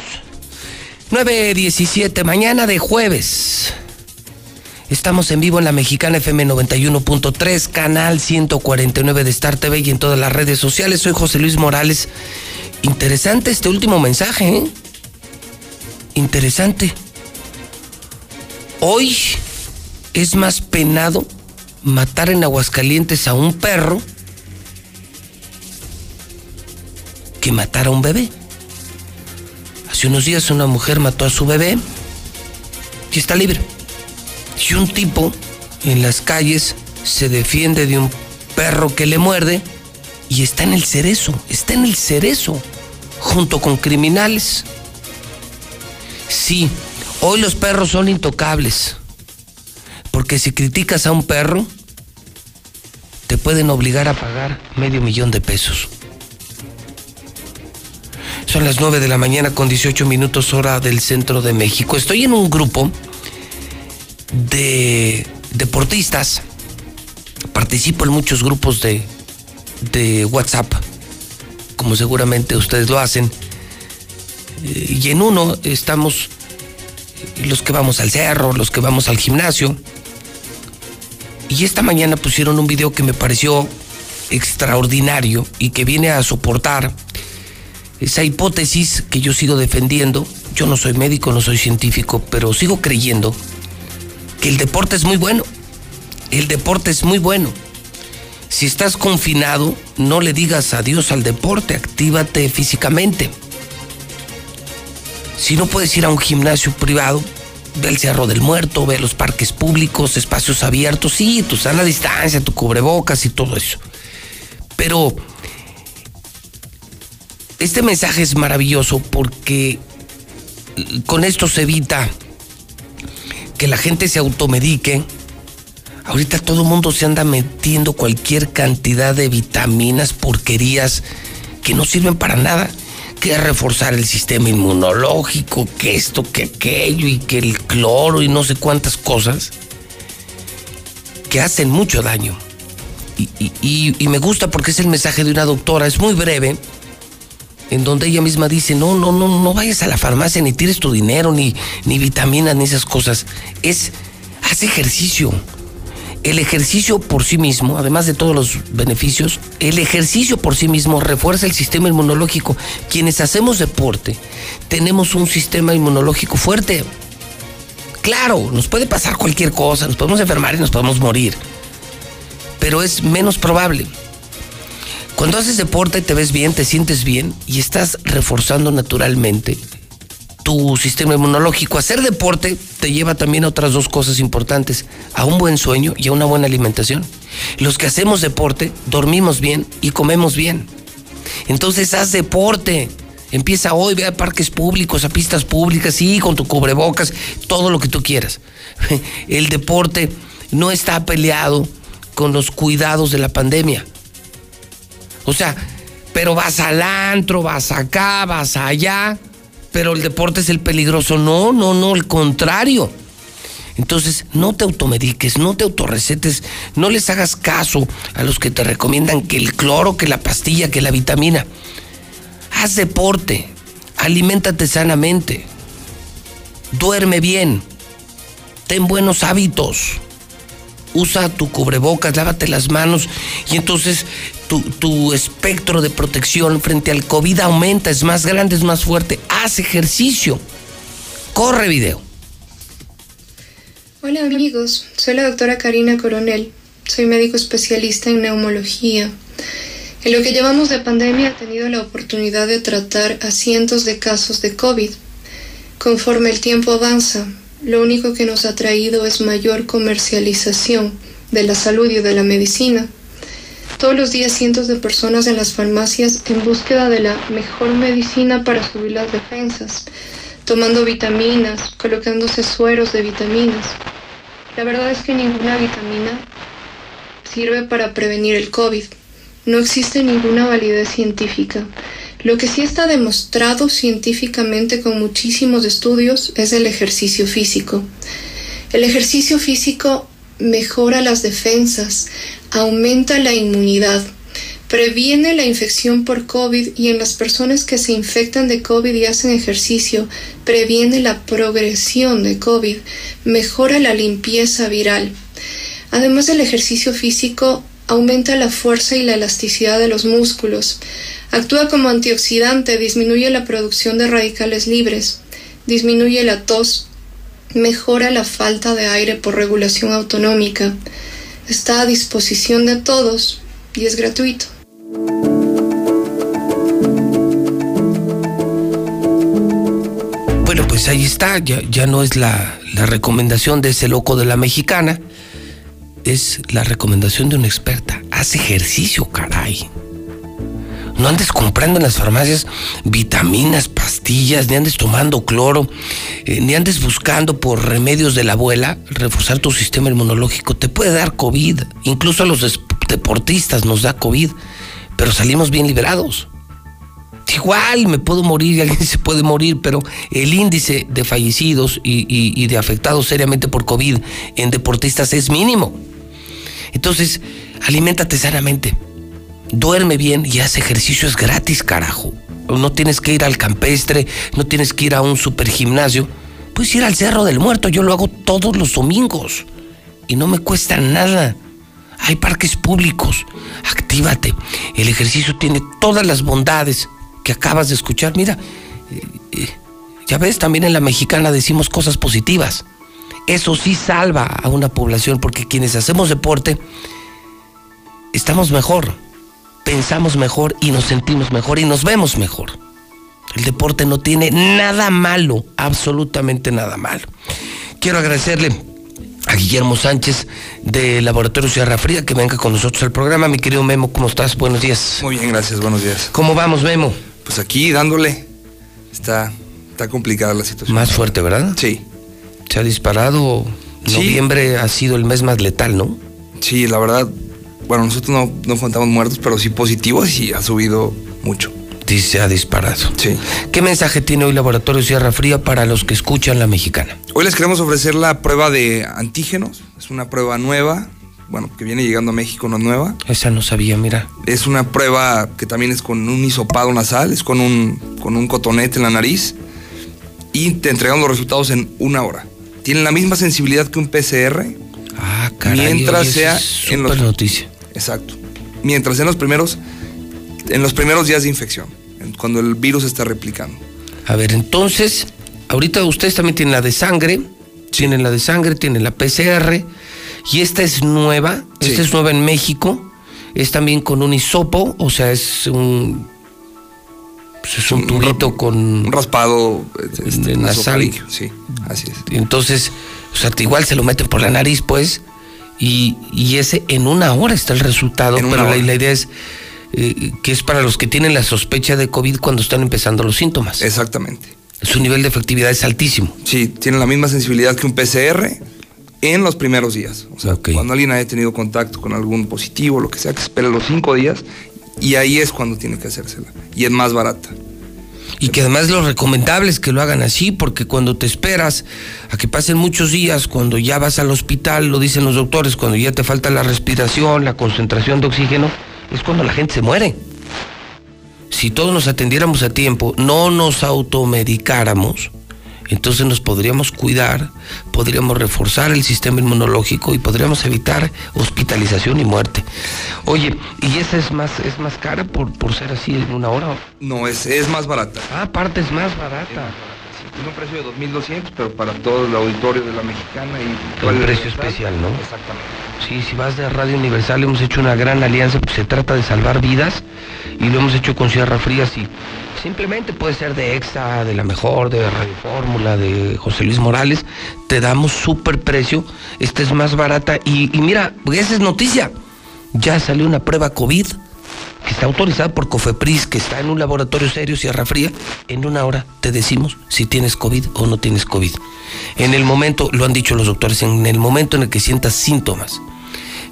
9.17 mañana de jueves. Estamos en vivo en la Mexicana FM 91.3, canal 149 de Star TV y en todas las redes sociales. Soy José Luis Morales. Interesante este último mensaje, ¿eh? Interesante. Hoy es más penado matar en Aguascalientes a un perro que matar a un bebé. Hace unos días una mujer mató a su bebé y está libre. Y un tipo en las calles se defiende de un perro que le muerde y está en el cerezo, está en el cerezo, junto con criminales. Sí, hoy los perros son intocables, porque si criticas a un perro, te pueden obligar a pagar medio millón de pesos. Son las 9 de la mañana con 18 minutos hora del centro de México. Estoy en un grupo de deportistas. Participo en muchos grupos de, de WhatsApp, como seguramente ustedes lo hacen. Eh, Y en uno estamos los que vamos al cerro, los que vamos al gimnasio. Y esta mañana pusieron un video que me pareció extraordinario y que viene a soportar esa hipótesis que yo sigo defendiendo. Yo no soy médico, no soy científico, pero sigo creyendo que el deporte es muy bueno. El deporte es muy bueno. Si estás confinado, no le digas adiós al deporte, actívate físicamente. Si no puedes ir a un gimnasio privado, ve al Cerro del Muerto, ve a los parques públicos, espacios abiertos, sí, tu sana distancia, tu cubrebocas y todo eso. Pero este mensaje es maravilloso porque con esto se evita que la gente se automedique. Ahorita todo mundo se anda metiendo cualquier cantidad de vitaminas, porquerías que no sirven para nada. Que reforzar el sistema inmunológico, que esto, que aquello y que el cloro y no sé cuántas cosas que hacen mucho daño. Y me gusta porque es el mensaje de una doctora, es muy breve, en donde ella misma dice, no, no, no, no vayas a la farmacia ni tires tu dinero, ni, ni vitaminas, ni esas cosas. Es, haz ejercicio. El ejercicio por sí mismo, además de todos los beneficios, el ejercicio por sí mismo refuerza el sistema inmunológico. Quienes hacemos deporte, tenemos un sistema inmunológico fuerte. Claro, nos puede pasar cualquier cosa, nos podemos enfermar y nos podemos morir, pero es menos probable. Cuando haces deporte te ves bien, te sientes bien y estás reforzando naturalmente tu sistema inmunológico. Hacer deporte te lleva también a otras dos cosas importantes, a un buen sueño y a una buena alimentación. Los que hacemos deporte dormimos bien y comemos bien. Entonces haz deporte. Empieza hoy, ve a parques públicos, a pistas públicas, sí, con tu cubrebocas, todo lo que tú quieras. El deporte no está peleado con los cuidados de la pandemia. O sea, pero vas al antro, vas acá, vas allá, pero el deporte es el peligroso. No, no, no, al contrario. Entonces, no te automediques, no te autorrecetes, no les hagas caso a los que te recomiendan que el cloro, que la pastilla, que la vitamina. Haz deporte, aliméntate sanamente, duerme bien, ten buenos hábitos, usa tu cubrebocas, lávate las manos y entonces tu, tu, espectro de protección frente al COVID aumenta, es más grande, es más fuerte. Haz ejercicio, corre video. Hola amigos, soy la doctora Karina Coronel, soy médico especialista en neumología. En lo que llevamos de pandemia he tenido la oportunidad de tratar a cientos de casos de COVID. Conforme el tiempo avanza, lo único que nos ha traído es mayor comercialización de la salud y de la medicina. Todos los días cientos de personas en las farmacias en búsqueda de la mejor medicina para subir las defensas, tomando vitaminas, colocándose sueros de vitaminas. La verdad es que ninguna vitamina sirve para prevenir el COVID. No existe ninguna validez científica. Lo que sí está demostrado científicamente con muchísimos estudios es el ejercicio físico. El ejercicio físico mejora las defensas, aumenta la inmunidad, previene la infección por COVID y en las personas que se infectan de COVID y hacen ejercicio, previene la progresión de COVID, mejora la limpieza viral. Además del ejercicio físico, aumenta la fuerza y la elasticidad de los músculos, actúa como antioxidante, disminuye la producción de radicales libres, disminuye la tos, mejora la falta de aire por regulación autonómica, está a disposición de todos y es gratuito. Bueno, pues ahí está, ya, ya no es la, la recomendación de ese loco de la mexicana, es la recomendación de una experta. Haz ejercicio, caray. No andes comprando en las farmacias vitaminas, pastillas, ni andes tomando cloro, eh, ni andes buscando por remedios de la abuela reforzar tu sistema inmunológico. Te puede dar COVID. Incluso a los deportistas nos da COVID, pero salimos bien liberados. Igual me puedo morir y alguien se puede morir, pero el índice de fallecidos y, y, y de afectados seriamente por COVID en deportistas es mínimo. Entonces, aliméntate sanamente duerme bien y haz ejercicio, es gratis, carajo. No tienes que ir al campestre, no tienes que ir a un super gimnasio. Puedes ir al Cerro del Muerto, yo lo hago todos los domingos y no me cuesta nada. Hay parques públicos, actívate. El ejercicio tiene todas las bondades que acabas de escuchar. Mira, eh, ya ves, también en la mexicana decimos cosas positivas. Eso sí salva a una población porque quienes hacemos deporte estamos mejor pensamos mejor y nos sentimos mejor y nos vemos mejor. El deporte no tiene nada malo, absolutamente nada malo. Quiero agradecerle a Guillermo Sánchez de Laboratorio Sierra Fría que venga con nosotros al programa. Mi querido Memo, ¿cómo estás? Buenos días. Muy bien, gracias, buenos días. ¿Cómo vamos, Memo? Pues aquí dándole. Está, está complicada la situación. Más fuerte, ¿verdad? Sí. Se ha disparado. Sí. Noviembre ha sido el mes más letal, ¿no? Sí, la verdad, bueno, nosotros no, no contamos muertos, pero sí positivos y ha subido mucho. Sí, se ha disparado. Sí. ¿Qué mensaje tiene hoy Laboratorio Sierra Fría para los que escuchan la mexicana? Hoy les queremos ofrecer la prueba de antígenos. Es una prueba nueva, bueno, que viene llegando a México, no nueva. Esa no sabía, mira. Es una prueba que también es con un hisopado nasal, es con un, con un cotonete en la nariz y te entregan los resultados en una hora. Tienen la misma sensibilidad que un PCR. Ah, caray. Mientras sea es en los noticia. Exacto. Mientras en los primeros, en los primeros días de infección, cuando el virus está replicando. A ver, entonces, ahorita ustedes también tienen la de sangre, tienen la de sangre, tienen la PCR, y esta es nueva, Sí. esta es nueva en México, es también con un hisopo, o sea, es un Pues es un tubito con... Un raspado este, nasal. Sí, así es. Entonces, o sea, igual se lo meten por la nariz, pues, y, y ese en una hora está el resultado, pero la, la, idea es eh, que es para los que tienen la sospecha de COVID cuando están empezando los síntomas. Exactamente. Su nivel de efectividad es altísimo. Sí, tiene la misma sensibilidad que un PCR en los primeros días. O sea, cuando alguien haya tenido contacto con algún positivo, lo que sea, que espere los cinco días, y ahí es cuando tiene que hacérsela. Y es más barata. Y que además lo recomendable es que lo hagan así, porque cuando te esperas a que pasen muchos días, cuando ya vas al hospital, lo dicen los doctores, cuando ya te falta la respiración, la concentración de oxígeno, es cuando la gente se muere. Si todos nos atendiéramos a tiempo, no nos automedicáramos, entonces nos podríamos cuidar, podríamos reforzar el sistema inmunológico y podríamos evitar hospitalización y muerte. Oye, ¿y esa es más, es más cara por, por ser así en una hora? No, es, es más barata. Ah, aparte es más barata. Tiene un precio de 2.200, pero para todo el auditorio de la mexicana y... Un precio especial, ¿no? Exactamente. Sí, si vas de Radio Universal hemos hecho una gran alianza, pues se trata de salvar vidas y lo hemos hecho con Sierra Frías y simplemente puede ser de EXA, de la mejor, de Radio Fórmula, de José Luis Morales, te damos súper precio, esta es más barata y, y mira, esa es noticia, ya salió una prueba COVID que está autorizada por Cofepris, que está en un laboratorio serio, Sierra Fría, en una hora te decimos si tienes COVID o no tienes COVID. En el momento, lo han dicho los doctores, en el momento en el que sientas síntomas,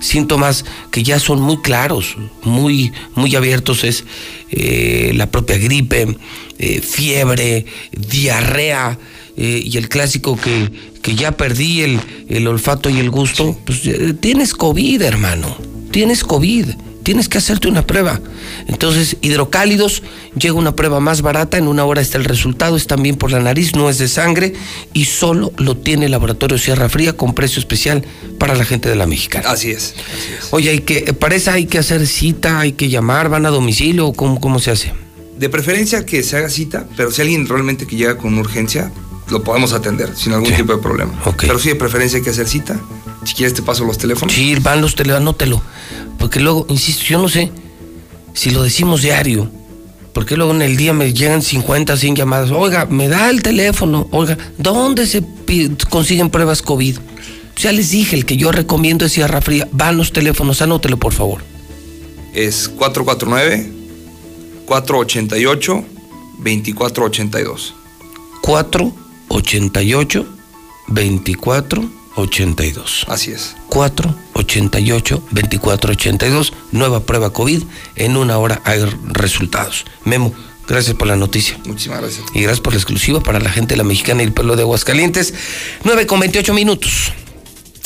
síntomas que ya son muy claros, muy, muy abiertos, es eh, la propia gripe, eh, fiebre, diarrea, eh, y el clásico que, que ya perdí el, el, olfato y el gusto, pues tienes COVID, hermano, tienes COVID tienes que hacerte una prueba. Entonces, hidrocálidos, llega una prueba más barata, en una hora está el resultado, es también por la nariz, no es de sangre y solo lo tiene el laboratorio Sierra Fría con precio especial para la gente de la mexicana. Así es. Así es. Oye, hay que, para esa hay que hacer cita, hay que llamar, van a domicilio, ¿cómo, cómo se hace? De preferencia que se haga cita, pero si alguien realmente que llega con urgencia, lo podemos atender sin algún sí. tipo de problema. Okay. Pero sí, de preferencia hay que hacer cita. Si quieres te paso los teléfonos. Sí, van los teléfonos, anótelo. Porque luego, insisto, yo no sé si lo decimos diario. Porque luego en el día me llegan 50, 100 llamadas. Oiga, me da el teléfono. Oiga, ¿dónde se consiguen pruebas COVID? Ya les dije, el que yo recomiendo es Sierra Fría. Van los teléfonos, anótelo por favor. Es 449-488-2482. 488-2482. Así es. 488-2482. Nueva prueba COVID. En una hora hay resultados. Memo, gracias por la noticia. Muchísimas gracias. Y gracias por la exclusiva para la gente de la mexicana y el pueblo de Aguascalientes. 9 con 28 minutos.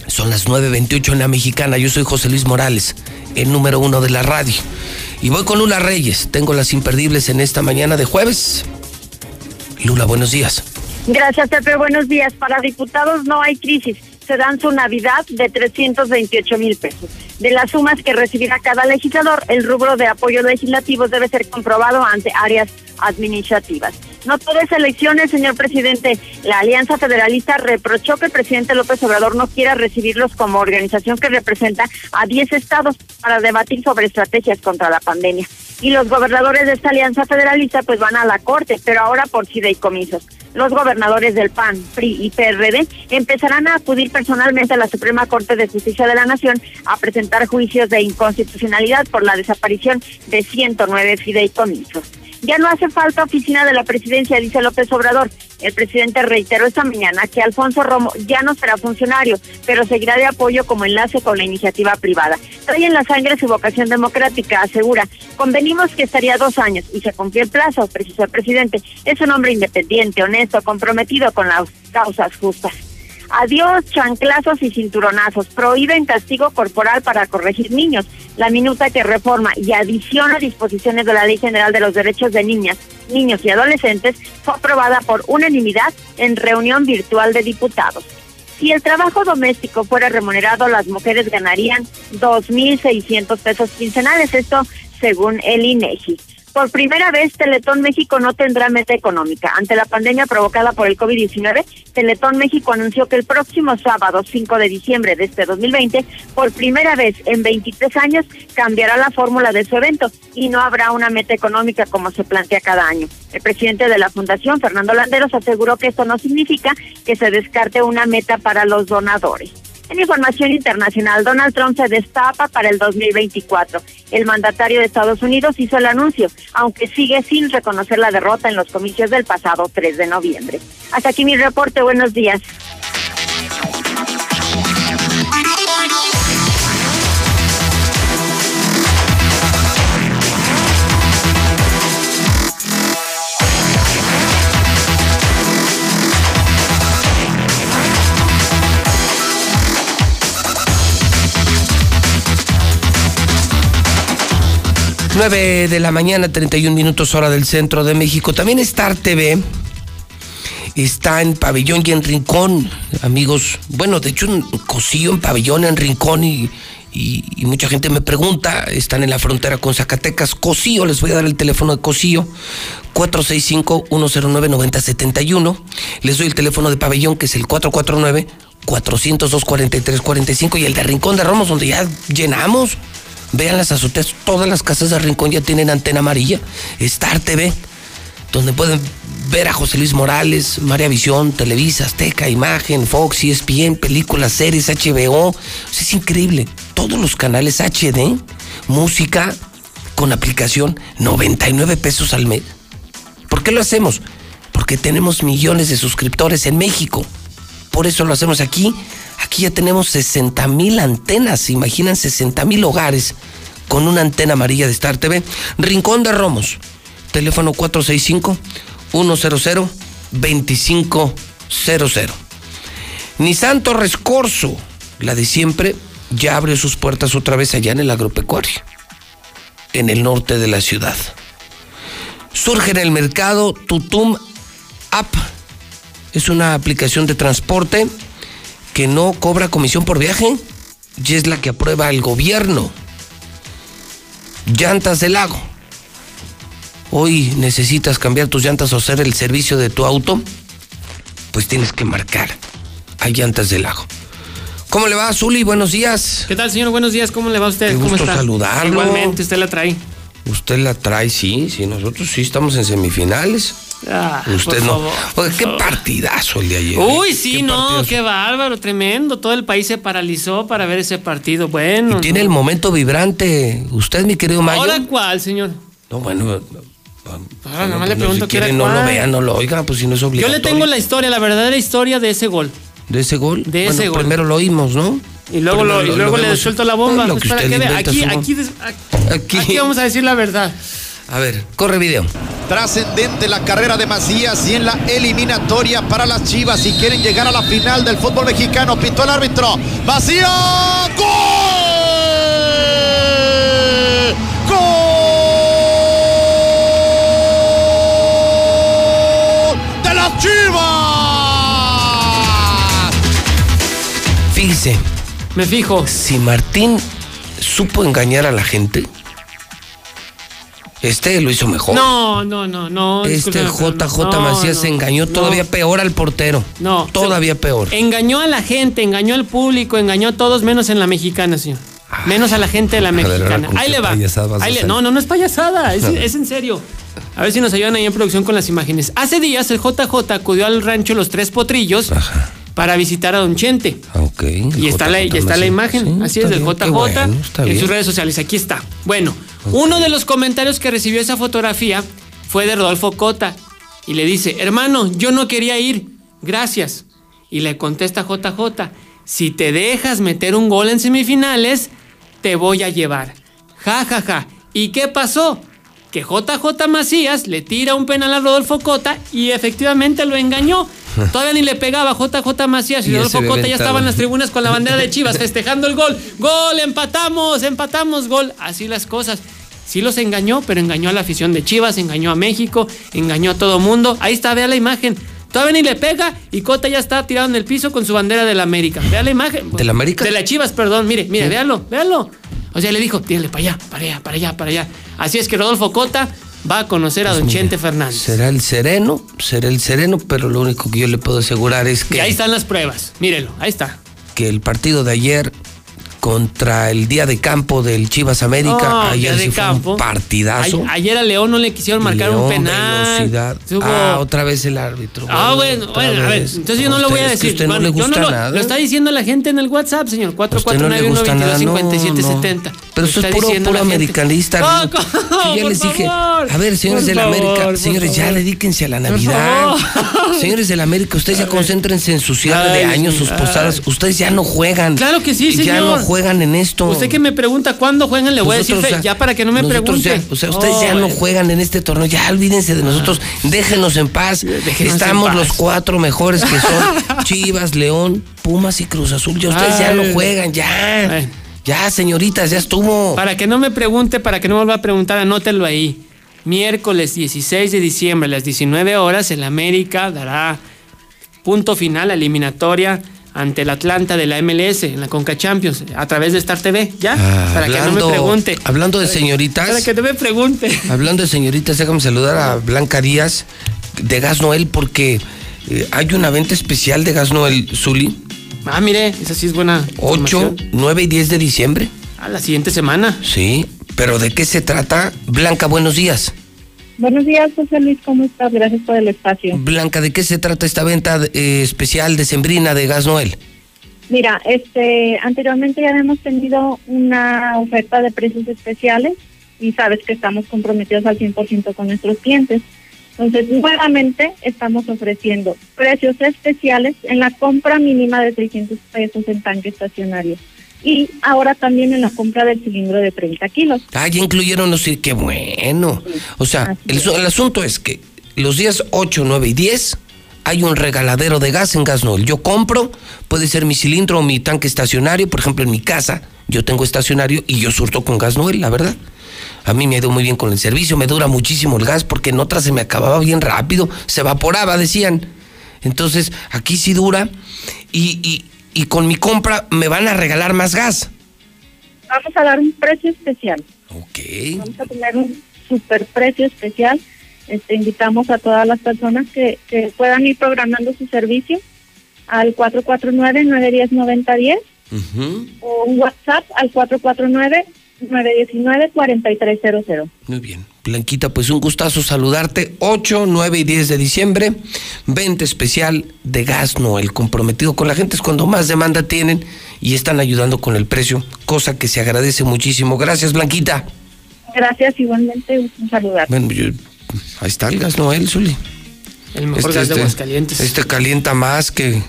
Son las 9.28 en la mexicana. Yo soy José Luis Morales, el número uno de la radio. Y voy con Lula Reyes. Tengo las imperdibles en esta mañana de jueves. Lula, buenos días. Gracias, Pepe. Buenos días. Para diputados no hay crisis. Se dan su Navidad de 328 mil pesos. De las sumas que recibirá cada legislador, el rubro de apoyo legislativo debe ser comprobado ante áreas administrativas. No todas elecciones, señor presidente. La Alianza Federalista reprochó que el presidente López Obrador no quiera recibirlos como organización que representa a 10 estados para debatir sobre estrategias contra la pandemia. Y los gobernadores de esta Alianza Federalista pues van a la corte, pero ahora por fideicomisos. Los gobernadores del PAN, PRI y PRD empezarán a acudir personalmente a la Suprema Corte de Justicia de la Nación a presentar juicios de inconstitucionalidad por la desaparición de 109 fideicomisos. Ya no hace falta oficina de la presidencia, dice López Obrador. El presidente reiteró esta mañana que Alfonso Romo ya no será funcionario, pero seguirá de apoyo como enlace con la iniciativa privada. Trae en la sangre su vocación democrática, asegura. Convenimos que estaría dos años y se cumplió el plazo, precisó el presidente. Es un hombre independiente, honesto, comprometido con las causas justas. Adiós, chanclazos y cinturonazos. Prohíben castigo corporal para corregir niños. La minuta que reforma y adiciona disposiciones de la Ley General de los Derechos de Niñas, Niños y Adolescentes fue aprobada por unanimidad en reunión virtual de diputados. Si el trabajo doméstico fuera remunerado, las mujeres ganarían 2.600 pesos quincenales, esto según el INEGI Por primera vez, Teletón México no tendrá meta económica. Ante la pandemia provocada por el COVID-19, Teletón México anunció que el próximo sábado, 5 de diciembre de este 2020, por primera vez en 23 años, cambiará la fórmula de su evento y no habrá una meta económica como se plantea cada año. El presidente de la Fundación, Fernando Landeros, aseguró que esto no significa que se descarte una meta para los donadores. En información internacional, Donald Trump se destapa para el 2024. El mandatario de Estados Unidos hizo el anuncio, aunque sigue sin reconocer la derrota en los comicios del pasado 3 de noviembre. Hasta aquí mi reporte. Buenos días. 9 de la mañana, 31 minutos hora del centro de México. También Star TV está en Pabellón y en Rincón, amigos. Bueno, de hecho, un cosillo en Pabellón, en Rincón y, mucha gente me pregunta, están en la frontera con Zacatecas, Cosío, les voy a dar el teléfono de Cosío, 465-109-9071. Les doy el teléfono de Pabellón, que es el 449 402 4345 y el de Rincón de Romos, donde ya llenamos Vean las azoteas, todas las casas de Rincón ya tienen antena amarilla. Star TV, donde pueden ver a José Luis Morales, María Visión, Televisa, Azteca, Imagen, Fox, ESPN, películas, series, HBO. es increíble. Todos los canales HD, música con aplicación, 99 pesos al mes. ¿Por qué lo hacemos? Porque tenemos millones de suscriptores en México. Por eso lo hacemos aquí Aquí ya tenemos 60 mil antenas, imaginan 60 mil hogares con una antena amarilla de Star TV. Rincón de Romos, teléfono 465-100-2500. Nissan Torres Corso, la de siempre, ya abrió sus puertas otra vez allá en el agropecuario, en el norte de la ciudad. Surge en el mercado Tutum App. Es una aplicación de transporte que no cobra comisión por viaje y es la que aprueba el gobierno. Llantas del lago. Hoy necesitas cambiar tus llantas o hacer el servicio de tu auto, pues tienes que marcar a Llantas del Lago. ¿Cómo le va, Zuli? Buenos días. ¿Qué tal, señor? Buenos días. ¿Cómo le va a usted? Qué ¿Cómo gusto está? saludarlo. Igualmente, usted la trae. Usted la trae, sí, sí. Nosotros sí estamos en semifinales. Ah, Usted no. Oye, qué partidazo el de ayer. Uy, sí, no, qué bárbaro, tremendo. Todo el país se paralizó para ver ese partido. Bueno. Y tiene el momento vibrante. Usted, mi querido Mayo. ¿Ahora cuál, señor? No, bueno. Ahora nada más le pregunto si quiere, no lo vea, no lo oiga, pues si no es obligatorio. Yo le tengo la historia, la verdadera historia de ese gol. ¿De ese gol? De ese gol. Primero lo oímos, ¿no? Y luego, lo, y luego le suelto la bomba. Lo Espera, usted que vea. Aquí, aquí, aquí, aquí vamos a decir la verdad. A ver, corre video. Trascendente la carrera de Macías y en la eliminatoria para las Chivas si quieren llegar a la final del fútbol mexicano. Pitó el árbitro. Macías. ¡Gol! ¡Gol! ¡De las Chivas! Fíjese. Me fijo. Si Martín supo engañar a la gente, este lo hizo mejor. No, no, no, no. Este JJ no, Macías no, engañó no. todavía peor al portero. No. Todavía peor. Engañó a la gente, engañó al público, engañó a todos menos en la mexicana, señor. Menos a la gente de la mexicana. ¿con Ahí le va. Ahí le- no, no, no es payasada, es, en serio. A ver si nos ayudan ahí en producción con las imágenes. Hace días el JJ acudió al rancho Los Tres Potrillos para visitar a Don Chente. Ok. Y está la, y está la imagen, así es, del JJ bueno, en bien. sus redes sociales. Aquí está. Bueno, uno de los comentarios que recibió esa fotografía fue de Rodolfo Cota y le dice, hermano, yo no quería ir, gracias. Y le contesta JJ, si te dejas meter un gol en semifinales, te voy a llevar. Ja, ja, ja. ¿Y qué pasó? Que JJ Macías le tira un penal a Rodolfo Cota y efectivamente lo engañó. Todavía ni le pegaba JJ Macías y Y Rodolfo Cota ya aventado. estaba en las tribunas con la bandera de Chivas festejando el gol. ¡Gol! ¡Empatamos! ¡Empatamos! ¡Gol! Así las cosas. Sí los engañó, pero engañó a la afición de Chivas, engañó a México, engañó a todo mundo. Ahí está, vea la imagen. Todavía ni le pega y Cota ya está tirado en el piso con su bandera de la América. Vea la imagen. ¿De la América? De la Chivas, perdón. Mire, mire, véalo, véalo. O sea, le dijo, tírale para allá, para allá, para allá, para allá. Así es que Rodolfo Cota va a conocer a Pues don Chente Fernández. Será el sereno, será el sereno, pero lo único que yo le puedo asegurar es Y ahí que, están las pruebas. Mírelo, ahí está. que el partido de ayer contra el día de campo del Chivas América, No, ayer de sí fue campo. un partidazo. Ay- ayer a León no le quisieron marcar un penal. Ah, otra vez el árbitro. Ah, bueno, bueno, a ver, entonces yo no lo voy a es que decir. usted no le gusta lo, nada. lo está diciendo la gente en el WhatsApp, señor. usted no 449-122-5770. Pero eso es puro, puro americanista. ¿cómo? Que ya les dije, a ver, señores de la América, favor, señores, ya dedíquense a la Navidad. Señores de la América, ustedes ya concéntrense en su cierre de años, sus posadas. Ustedes ya no juegan. Claro que sí, Ya no señor. Juegan en esto. Usted que me pregunta cuándo juegan, le voy a decir fe- ya, para que no me pregunte. ya- o sea, ustedes Oh, ya no juegan en este torneo, ya olvídense de nosotros, déjenos en paz. Déjenos Estamos en paz. los cuatro mejores que son Chivas, León, Pumas y Cruz Azul. Ya ustedes ya no juegan, ya. Ay. Ya, señoritas, ya estuvo. Para que no me pregunte, para que no me vuelva a preguntar, anótelo ahí. Miércoles 16 de diciembre a las 19 horas, el América dará punto final a la eliminatoria ante el Atlanta de la MLS en la Conca Champions a través de Star TV. ¿Ya? Ah, para que no me pregunte. Hablando de Para señoritas, que no me pregunte. hablando de señoritas, déjame saludar a Blanca Díaz de Gas Noel porque eh, hay una venta especial de Gas Noel Zuli, Ah, mire, esa sí es buena. 8, información. 9 y 10 de diciembre. A la siguiente semana. Sí, pero ¿de qué se trata? Blanca, buenos días. Buenos días, José Luis, ¿cómo estás? Gracias por el espacio. Blanca, ¿de qué se trata esta venta eh, especial de Sembrina de Gas Noel? Mira, este, anteriormente ya hemos tenido una oferta de precios especiales y sabes que estamos comprometidos al 100% con nuestros clientes. Entonces, nuevamente estamos ofreciendo precios especiales en la compra mínima de 600 pesos en tanque estacionario y ahora también en la compra del cilindro de 30 kilos. Ah, ya incluyeron los... Qué bueno. O sea, el, el asunto es que los días 8, 9 y 10 hay un regaladero de gas en Gas Noel. Yo compro, puede ser mi cilindro o mi tanque estacionario. Por ejemplo, en mi casa yo tengo estacionario y yo surto con Gas Noel, la verdad. A mí me ha ido muy bien con el servicio, me dura muchísimo el gas porque en otras se me acababa bien rápido, se evaporaba, decían. Entonces, aquí sí dura y, y- y con mi compra me van a regalar más gas. Vamos a dar un precio especial. Ok. Vamos a tener un super precio especial. Este, invitamos a todas las personas que, que puedan ir programando su servicio al 449-910-9010 o un WhatsApp al 449-919-4300. Muy bien. Blanquita, pues un gustazo saludarte. 8, 9 y 10 de diciembre, venta especial de gas Noel. Comprometido con la gente es cuando más demanda tienen y están ayudando con el precio, cosa que se agradece muchísimo. Gracias, Blanquita. Gracias, igualmente, un saludar. Bueno, yo- ahí está el gas Noel, Zuli. El mejor gas de Aguascalientes. Este calienta más que,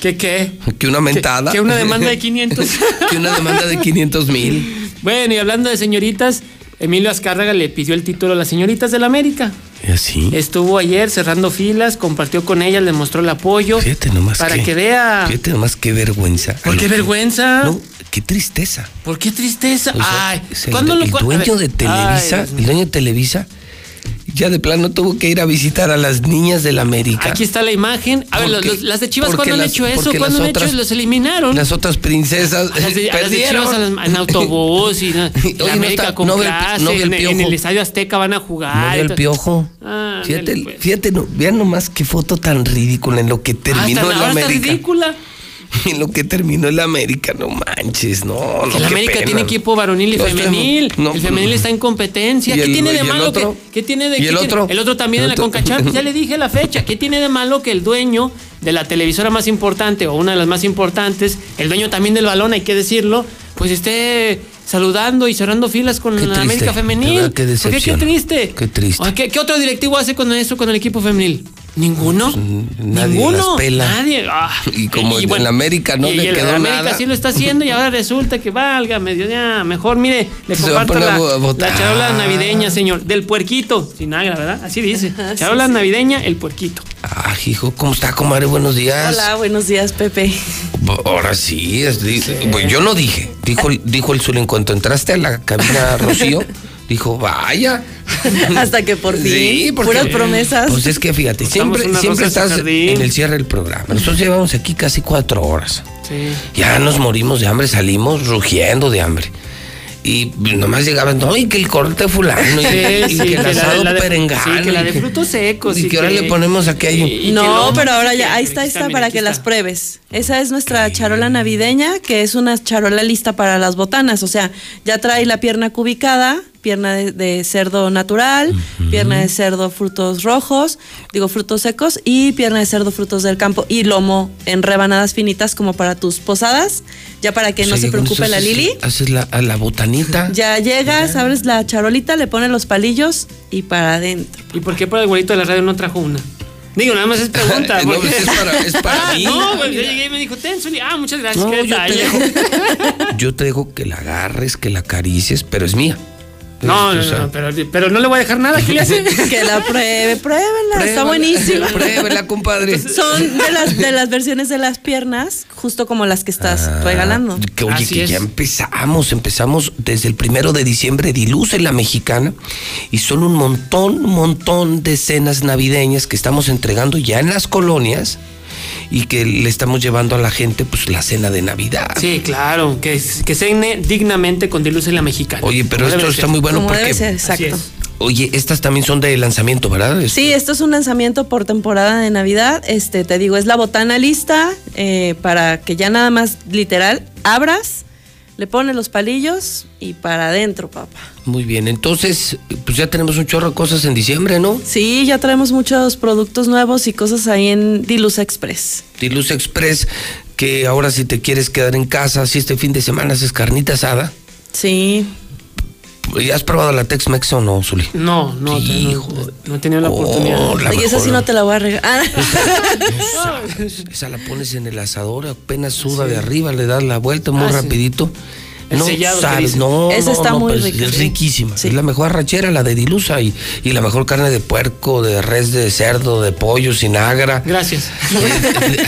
¿Qué qué? que una mentada. Que, que una demanda de 500. que una demanda de 500 mil. Bueno, y hablando de señoritas, Emilio Azcárraga le pidió el título a las señoritas del América. ¿Y así? Estuvo ayer cerrando filas, compartió con ellas, le mostró el apoyo. Fíjate nomás Para que, que vea. Fíjate nomás qué vergüenza. ¿Por qué vergüenza? No, qué tristeza. ¿Por qué tristeza? O sea, Ay, o sea, ¿cuándo el, lo el dueño de Televisa, Ay, el dueño de Televisa, ya de plano tuvo que ir a visitar a las niñas del América. Aquí está la imagen. A ver, los- los- las de Chivas, ¿cuándo han hecho eso? ¿Cuándo han hecho otras- eso? Los eliminaron. Las otras princesas A las de, a las de perdieron. Chivas en autobús y Oye, la no América está- con no clase, no en, en el Estadio Azteca van a jugar. No el piojo. Ah, fíjate, ándale, pues. fíjate, no, vean nomás qué foto tan ridícula en lo que Ah, terminó está- el ahora está América. ridícula. En lo que terminó el América, no manches, no, no. Qué América pena. tiene equipo varonil y No, femenil. no, el femenil está en competencia. ¿Y ¿Qué el- tiene de el malo que qué tiene de ¿Y el tiene- otro? El otro también El en la. Concachampions. Ya le dije la fecha. ¿Qué tiene de malo que el dueño de la televisora más importante o una de las más importantes, el dueño también del balón, hay que decirlo, pues esté saludando y cerrando filas con Qué la triste, América femenil? qué ¿Por qué? Triste. Qué triste. ¿Qué, qué otro directivo hace con eso con el equipo femenil? ¿Ninguno? Nadie ¿Ninguno? las pela. Nadie. Ah, Y como en bueno, la América no y le el quedó América nada. sí lo está haciendo y ahora resulta que valga medio ya mejor mire le Se comparto la, charola navideña señor del puerquito sin agra verdad así dice charola navideña el puerquito Ah, hijo, ¿cómo está, comadre? Buenos días. Hola, buenos días, Pepe. Ahora sí, es, dice- pues yo no dije. Dijo, dijo el Zul en cuanto entraste a la cabina, Rocío, dijo, vaya. Hasta que por fin, Sí, porque- puras promesas. Pues es que fíjate, siempre, siempre estás en el cierre del programa. Nosotros llevamos aquí casi cuatro horas. sí Ya nos morimos de hambre, salimos rugiendo de hambre. Y nomás llegaban, no, y que el corte fulano, y, y que el asado perengano. Sí, que la de frutos secos. y que ahora le ponemos aquí ahí. No, pero ahora ya, ahí está, ahí está para que está. las pruebes. Esa es nuestra charola navideña, que es una charola lista para las botanas. O sea, ya trae la pierna cubicada, pierna de, de cerdo natural, pierna de cerdo frutos rojos, digo frutos secos, y pierna de cerdo frutos del campo, y lomo en rebanadas finitas como para tus posadas, ya para que O no se preocupe la Lili. Haces la, a la botanita. Ya llegas, abres la charolita, le pones los palillos y para adentro. ¿Y por qué para el güerito de la radio no trajo una? Digo, nada más es pregunta. No, porque- pues es para- es para Ah, mí. No, pues yo llegué y me dijo, ten, Zuli. Ah, muchas gracias, No, qué yo te detalle. Yo te dejo que la agarres, que la acaricies, pero es mía. No, no, O sea, no, pero, pero no le voy a dejar nada. ¿Qué le hace? Que la pruebe, pruébenla, está buenísima. Pruébela, compadre. Son de las, de las versiones de las piernas, justo como las que estás Ah, regalando. Que, oye, Así que es. ya empezamos, empezamos desde el primero de diciembre, Diluce la Mexicana, y son un montón, un montón de cenas navideñas que estamos entregando ya en las colonias y que le estamos llevando a la gente pues la cena de Navidad. Sí, claro, que, que cene dignamente con Diluce la mexicana. Oye, pero esto está ser. muy bueno porque... debe ser, Así exacto. Oye, estas también son de lanzamiento, ¿verdad? Es- Sí, esto es un lanzamiento por temporada de Navidad. Este, te digo, es la botana lista eh, para que ya nada más literal abras, le pones los palillos y para adentro, papá. Muy bien, entonces, pues ya tenemos un chorro de cosas en diciembre, ¿no? Sí, ya traemos muchos productos nuevos y cosas ahí en Diluz Express. Diluz Express, que ahora si te quieres quedar en casa, si este fin de semana haces carnita asada, Sí. ¿Ya has probado la Tex-Mex o no, Zuli? No, no, no, no he tenido la Oh, oportunidad. la Oye, esa sí no te la voy a regalar. Esa la pones en el asador, apenas suda de arriba, le das la vuelta muy Ah, sí. rapidito. El no sellado sabes, no, Esa no, está no, muy rica, Es riquísima. Sí. Es la mejor arrachera, la de dilusa y, y la mejor carne de puerco, de res, de cerdo, de pollo, sin agra. Gracias.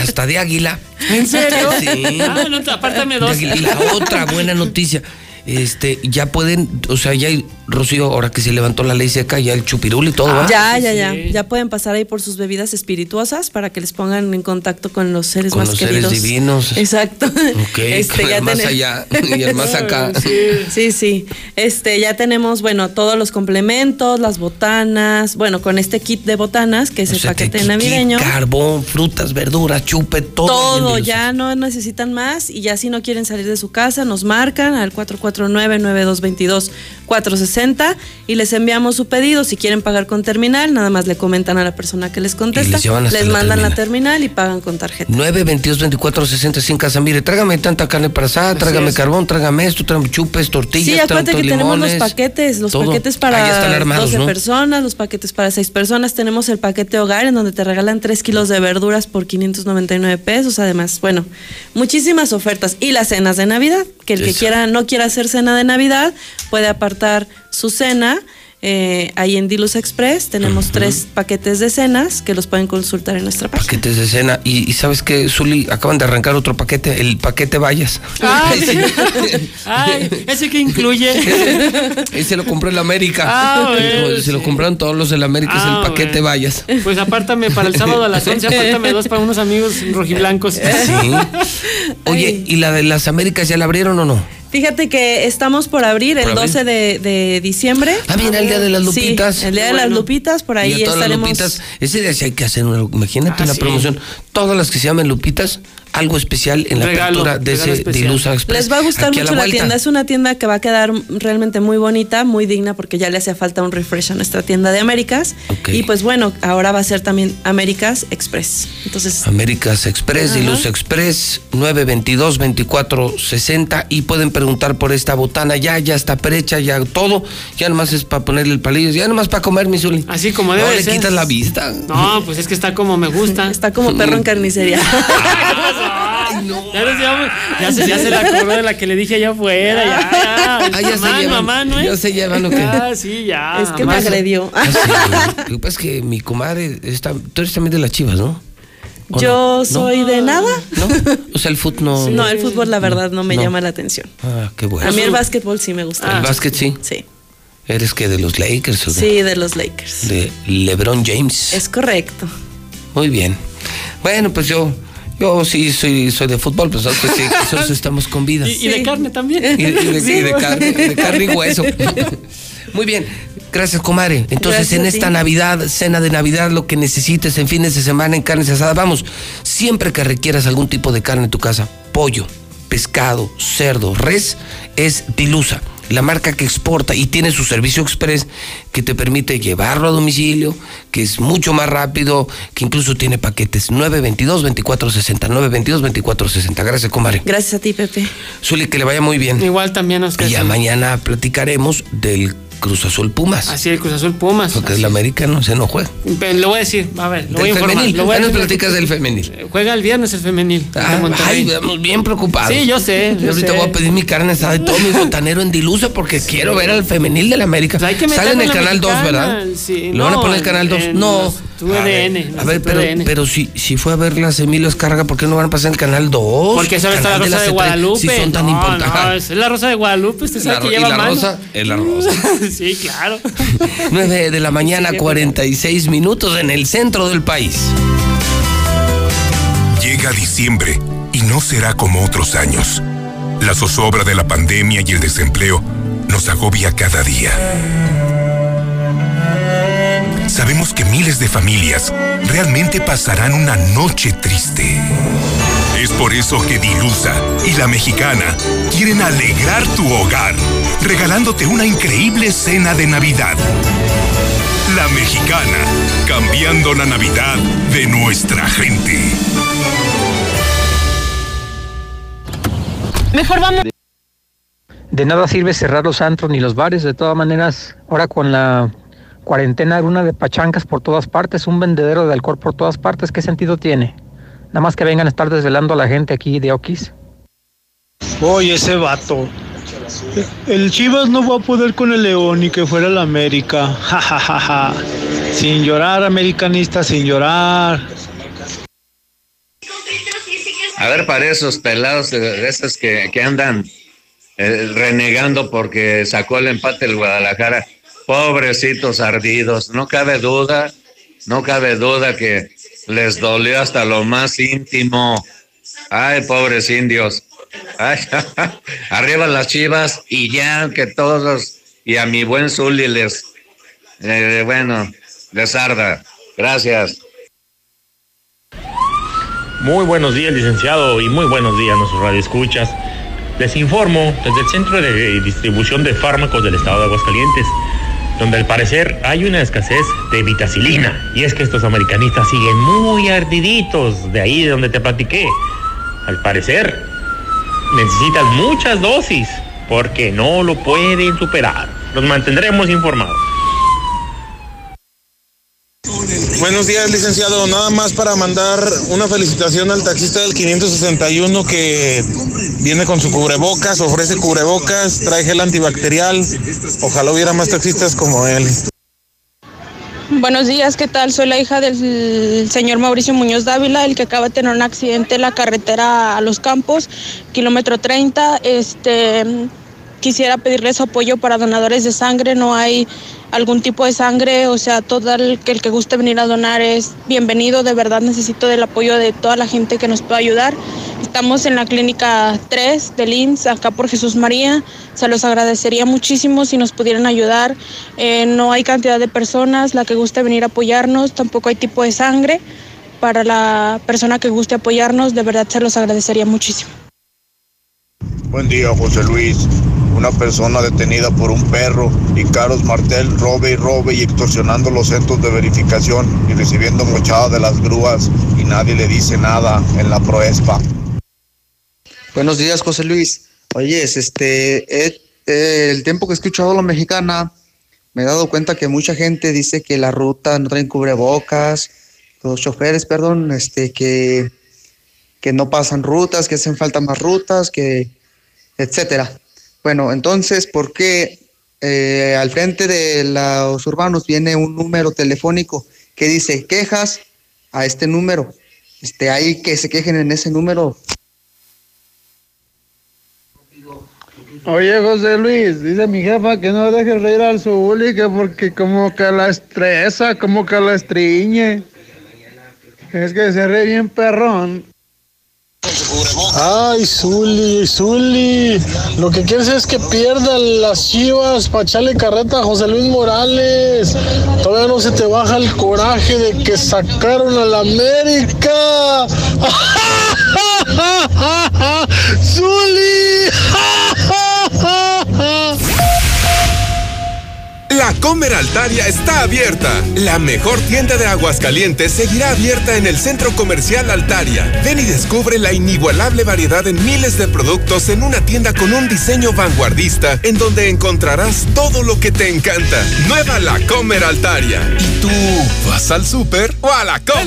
Hasta de águila. ¿En serio? Sí. Ah, no, apártame dos. Y la otra buena noticia, este, ya pueden, o sea, ya hay, Rocío, ahora que se levantó la ley seca, ya el chupirul y todo, ¿va? Ya, ya, sí. ya. Ya pueden pasar ahí por sus bebidas espirituosas para que les pongan en contacto con los seres Con más los seres divinos. Exacto. Ok, con el más allá y el más acá. Sí, sí. Este, ya tenemos, bueno, todos los complementos, las botanas, bueno, con este kit de botanas, que es O el sea, que paquete aquí navideño. Carbón, frutas, verduras, chupe, todo. Todo, ya no necesitan más y ya si no quieren salir de su casa, nos marcan al 449-9222-460 y les enviamos su pedido. Si quieren pagar con terminal, nada más le comentan a la persona que les contesta. les la mandan la terminal. y pagan con tarjeta. 9 22 24 65 casa. Mire, trágame tanta carne para asar, trágame es. carbón, trágame esto, trágame chupes, tortillas, Sí, acuérdate que tenemos los paquetes, los todo. paquetes para armados, 12 ¿no? personas, los paquetes para 6 personas. Tenemos el paquete hogar en donde te regalan 3 kilos de verduras por 599 pesos. Además, bueno, muchísimas ofertas. Y las cenas de Navidad, que el que quiera no quiera hacer cena de Navidad puede apartar su cena. eh, ahí en Dilus Express tenemos tres paquetes de cenas que los pueden consultar en nuestra página. Paquetes de cena. Y, y sabes qué, Zuli, acaban de arrancar otro paquete, el paquete Vallas. Ay, Ay, ese que incluye. Ese lo compró el América. Ah, bueno, se lo sí. compraron todos los del América, es Ah, el paquete bueno. Vallas. Pues apártame para el sábado a las 11, apártame dos para unos amigos rojiblancos. Sí. Oye, Ay. ¿y la de las Américas ya la abrieron o no? Fíjate que estamos por abrir el ¿Por abrir? 12 de, de diciembre. Ah, mira, el día de las Sí, lupitas. el día de las lupitas, por Y ahí a todas las estaremos. lupitas, ese día sí hay que hacer una, imagínate Ah, una sí. promoción. Todas las que se llamen lupitas, algo especial en la Regalo, apertura de ese especial. Dilusa Express. Les va a gustar Aquí a mucho la, tienda. Es una tienda que va a quedar realmente muy bonita, muy digna, porque ya le hacía falta un refresh a nuestra tienda de Américas. Y pues bueno, ahora va a ser también Américas Express. Entonces, Américas Express, Diluz Express, 922-2460 y pueden preguntar por esta botana, ya, ya está precha, ya todo, ya nomás es para ponerle el palillo, ya nomás para comer, mi Zuli. Así como No debe le ser. quitas la vista. No, pues es que está como me gusta. está como perro en carnicería. Ya, nos llevamos- ya se, ya se la acordó de la que le dije allá afuera. Ya, ya. Ah, ya se mamá, llevan, mamá, ¿no? ya se llevan, ¿o qué? Ah, sí, ya. es que me agredió. Ah, sí. Lo que pasa es que mi comadre, está, tú eres también de las chivas, ¿no? ¿O Yo no? soy de nada. ¿No? O sea, el fútbol no. No, el fútbol la verdad no me No. llama la atención. Ah, qué bueno. A mí el básquetbol sí me gusta. el mucho. básquet sí. Sí, ¿Eres que de los Lakers o de, sí, de los Lakers. de LeBron James? Es correcto. Muy bien. Bueno, pues yo, Yo sí soy, soy de fútbol, pero nosotros, sí, nosotros estamos con vida. Y, y de carne también. Y, y de, y de carne, y de carne y hueso. Muy bien. Gracias, comadre. Entonces, Gracias en esta. Navidad, cena de Navidad, lo que necesites en fines de semana en carnes asadas, vamos, siempre que requieras algún tipo de carne en tu casa, pollo, pescado, cerdo, res, es Dilusa, la marca que exporta y tiene su servicio express que te permite llevarlo a domicilio, que es mucho más rápido, que incluso tiene paquetes 922-2460, 922-2460. Gracias, comadre. Gracias a ti, Pepe. Zuli, que le vaya muy bien. Igual también, Oscar. Y ya mañana platicaremos del Cruz Azul Pumas. Así el Cruz Azul Pumas. Porque el americano se no juega. Pe- Le voy a decir, a ver, lo voy a Del informar. femenil. Lo voy a Ya nos platicas del femenil. Juega el viernes el femenil. Ah, ay, vamos bien preocupados. Sí, yo sé, yo ahorita sé. voy a pedir mi carne asada y todo mi botanero en Dilusa porque quiero ver al femenil del América. Pues Sale en el canal 2, mexicana, ¿verdad? sí, ¿Lo van a poner en el canal 2? en No. TUDN, A ver, a ver, pero, TUDN. pero si, si fue a ver las Emilio Escarga, ¿por qué no van a pasar en el canal 2? Porque esa está la Rosa de, C3, Guadalupe. Si son tan no, importantes. es la Rosa de Guadalupe. Usted sabe La que lleva la rosa es la rosa. sí, claro. 9 de la mañana, 46 minutos en el centro del país. Llega diciembre y no será como otros años. La zozobra de la pandemia y el desempleo nos agobia cada día. Sabemos que miles de familias realmente pasarán una noche triste. Es por eso que Dilusa y la mexicana quieren alegrar tu hogar, regalándote una increíble cena de Navidad. La mexicana, cambiando la Navidad de nuestra gente. Mejor vamos. De nada sirve cerrar los antros ni los bares, de todas maneras, ahora con la cuarentena una de pachancas por todas partes, un vendedero de alcohol por todas partes, ¿qué sentido tiene? Nada más que vengan a estar desvelando a la gente aquí de Oquis. Oye, ese vato. El Chivas no va a poder con el León ni que fuera el América. Ja, ja, ja, ja. Sin llorar, americanista, sin llorar. A ver, para esos pelados de, de esos que, que andan eh, renegando porque sacó el empate el Guadalajara, pobrecitos ardidos, no cabe duda, no cabe duda que les dolió hasta lo más íntimo. Ay, pobres indios. Ay, arriba las chivas y ya que todos, y a mi buen Zuli les, eh, bueno, les arda. Gracias. Muy buenos días, licenciado, y muy buenos días, nuestros radioescuchas. Les informo desde el Centro de Distribución de Fármacos del Estado de Aguascalientes, donde al parecer hay una escasez de vitacilina. Y es que estos americanistas siguen muy ardiditos, de ahí de donde te platiqué. Al parecer, necesitan muchas dosis, porque no lo pueden superar. Los mantendremos informados. Buenos días, licenciado. Nada más para mandar una felicitación al taxista del 561 que viene con su cubrebocas, ofrece cubrebocas, trae gel antibacterial. Ojalá hubiera más taxistas como él. Buenos días, ¿qué tal? Soy la hija del señor Mauricio Muñoz Dávila, el que acaba de tener un accidente en la carretera a Los Campos, kilómetro 30. Este, quisiera pedirles apoyo para donadores de sangre, no hay algún tipo de sangre, o sea, todo el que, el guste venir a donar es bienvenido, de verdad necesito del apoyo de toda la gente que nos pueda ayudar. Estamos en la clínica 3 del IMSS, acá por Jesús María, se los agradecería muchísimo si nos pudieran ayudar. Eh, no hay cantidad de personas, la que guste venir a apoyarnos, tampoco hay tipo de sangre. Para la persona que guste apoyarnos, de verdad se los agradecería muchísimo. Buen día, José Luis. Una persona detenida por un perro y Carlos Martel robe y robe y extorsionando los centros de verificación y recibiendo mochada de las grúas y nadie le dice nada en la proespa. Buenos días, José Luis. Oyes, este, eh, eh, el tiempo que he escuchado a la mexicana, me he dado cuenta que mucha gente dice que la ruta no traen cubrebocas, los choferes, perdón, este, que, que no pasan rutas, que hacen falta más rutas, que, etcétera. Bueno, entonces, ¿por qué eh, al frente de los urbanos viene un número telefónico que dice quejas a este número? Este, ahí que se quejen en ese número. Oye, José Luis, dice mi jefa que no deje reír al Zuli, que porque como que la estresa, como que la estriñe. Es que se ríe bien perrón. Ay, Zuli, Zuli. Lo que quieres es que pierdan las chivas para echarle carreta a José Luis Morales. Todavía no se te baja el coraje de que sacaron a la América. ¡Zuli! La Comer Altaria está abierta. La mejor tienda de Aguascalientes seguirá abierta en el Centro Comercial Altaria. Ven y descubre la inigualable variedad en miles de productos en una tienda con un diseño vanguardista en donde encontrarás todo lo que te encanta. Nueva La Comer Altaria. ¿Y tú vas al súper o a la Comer?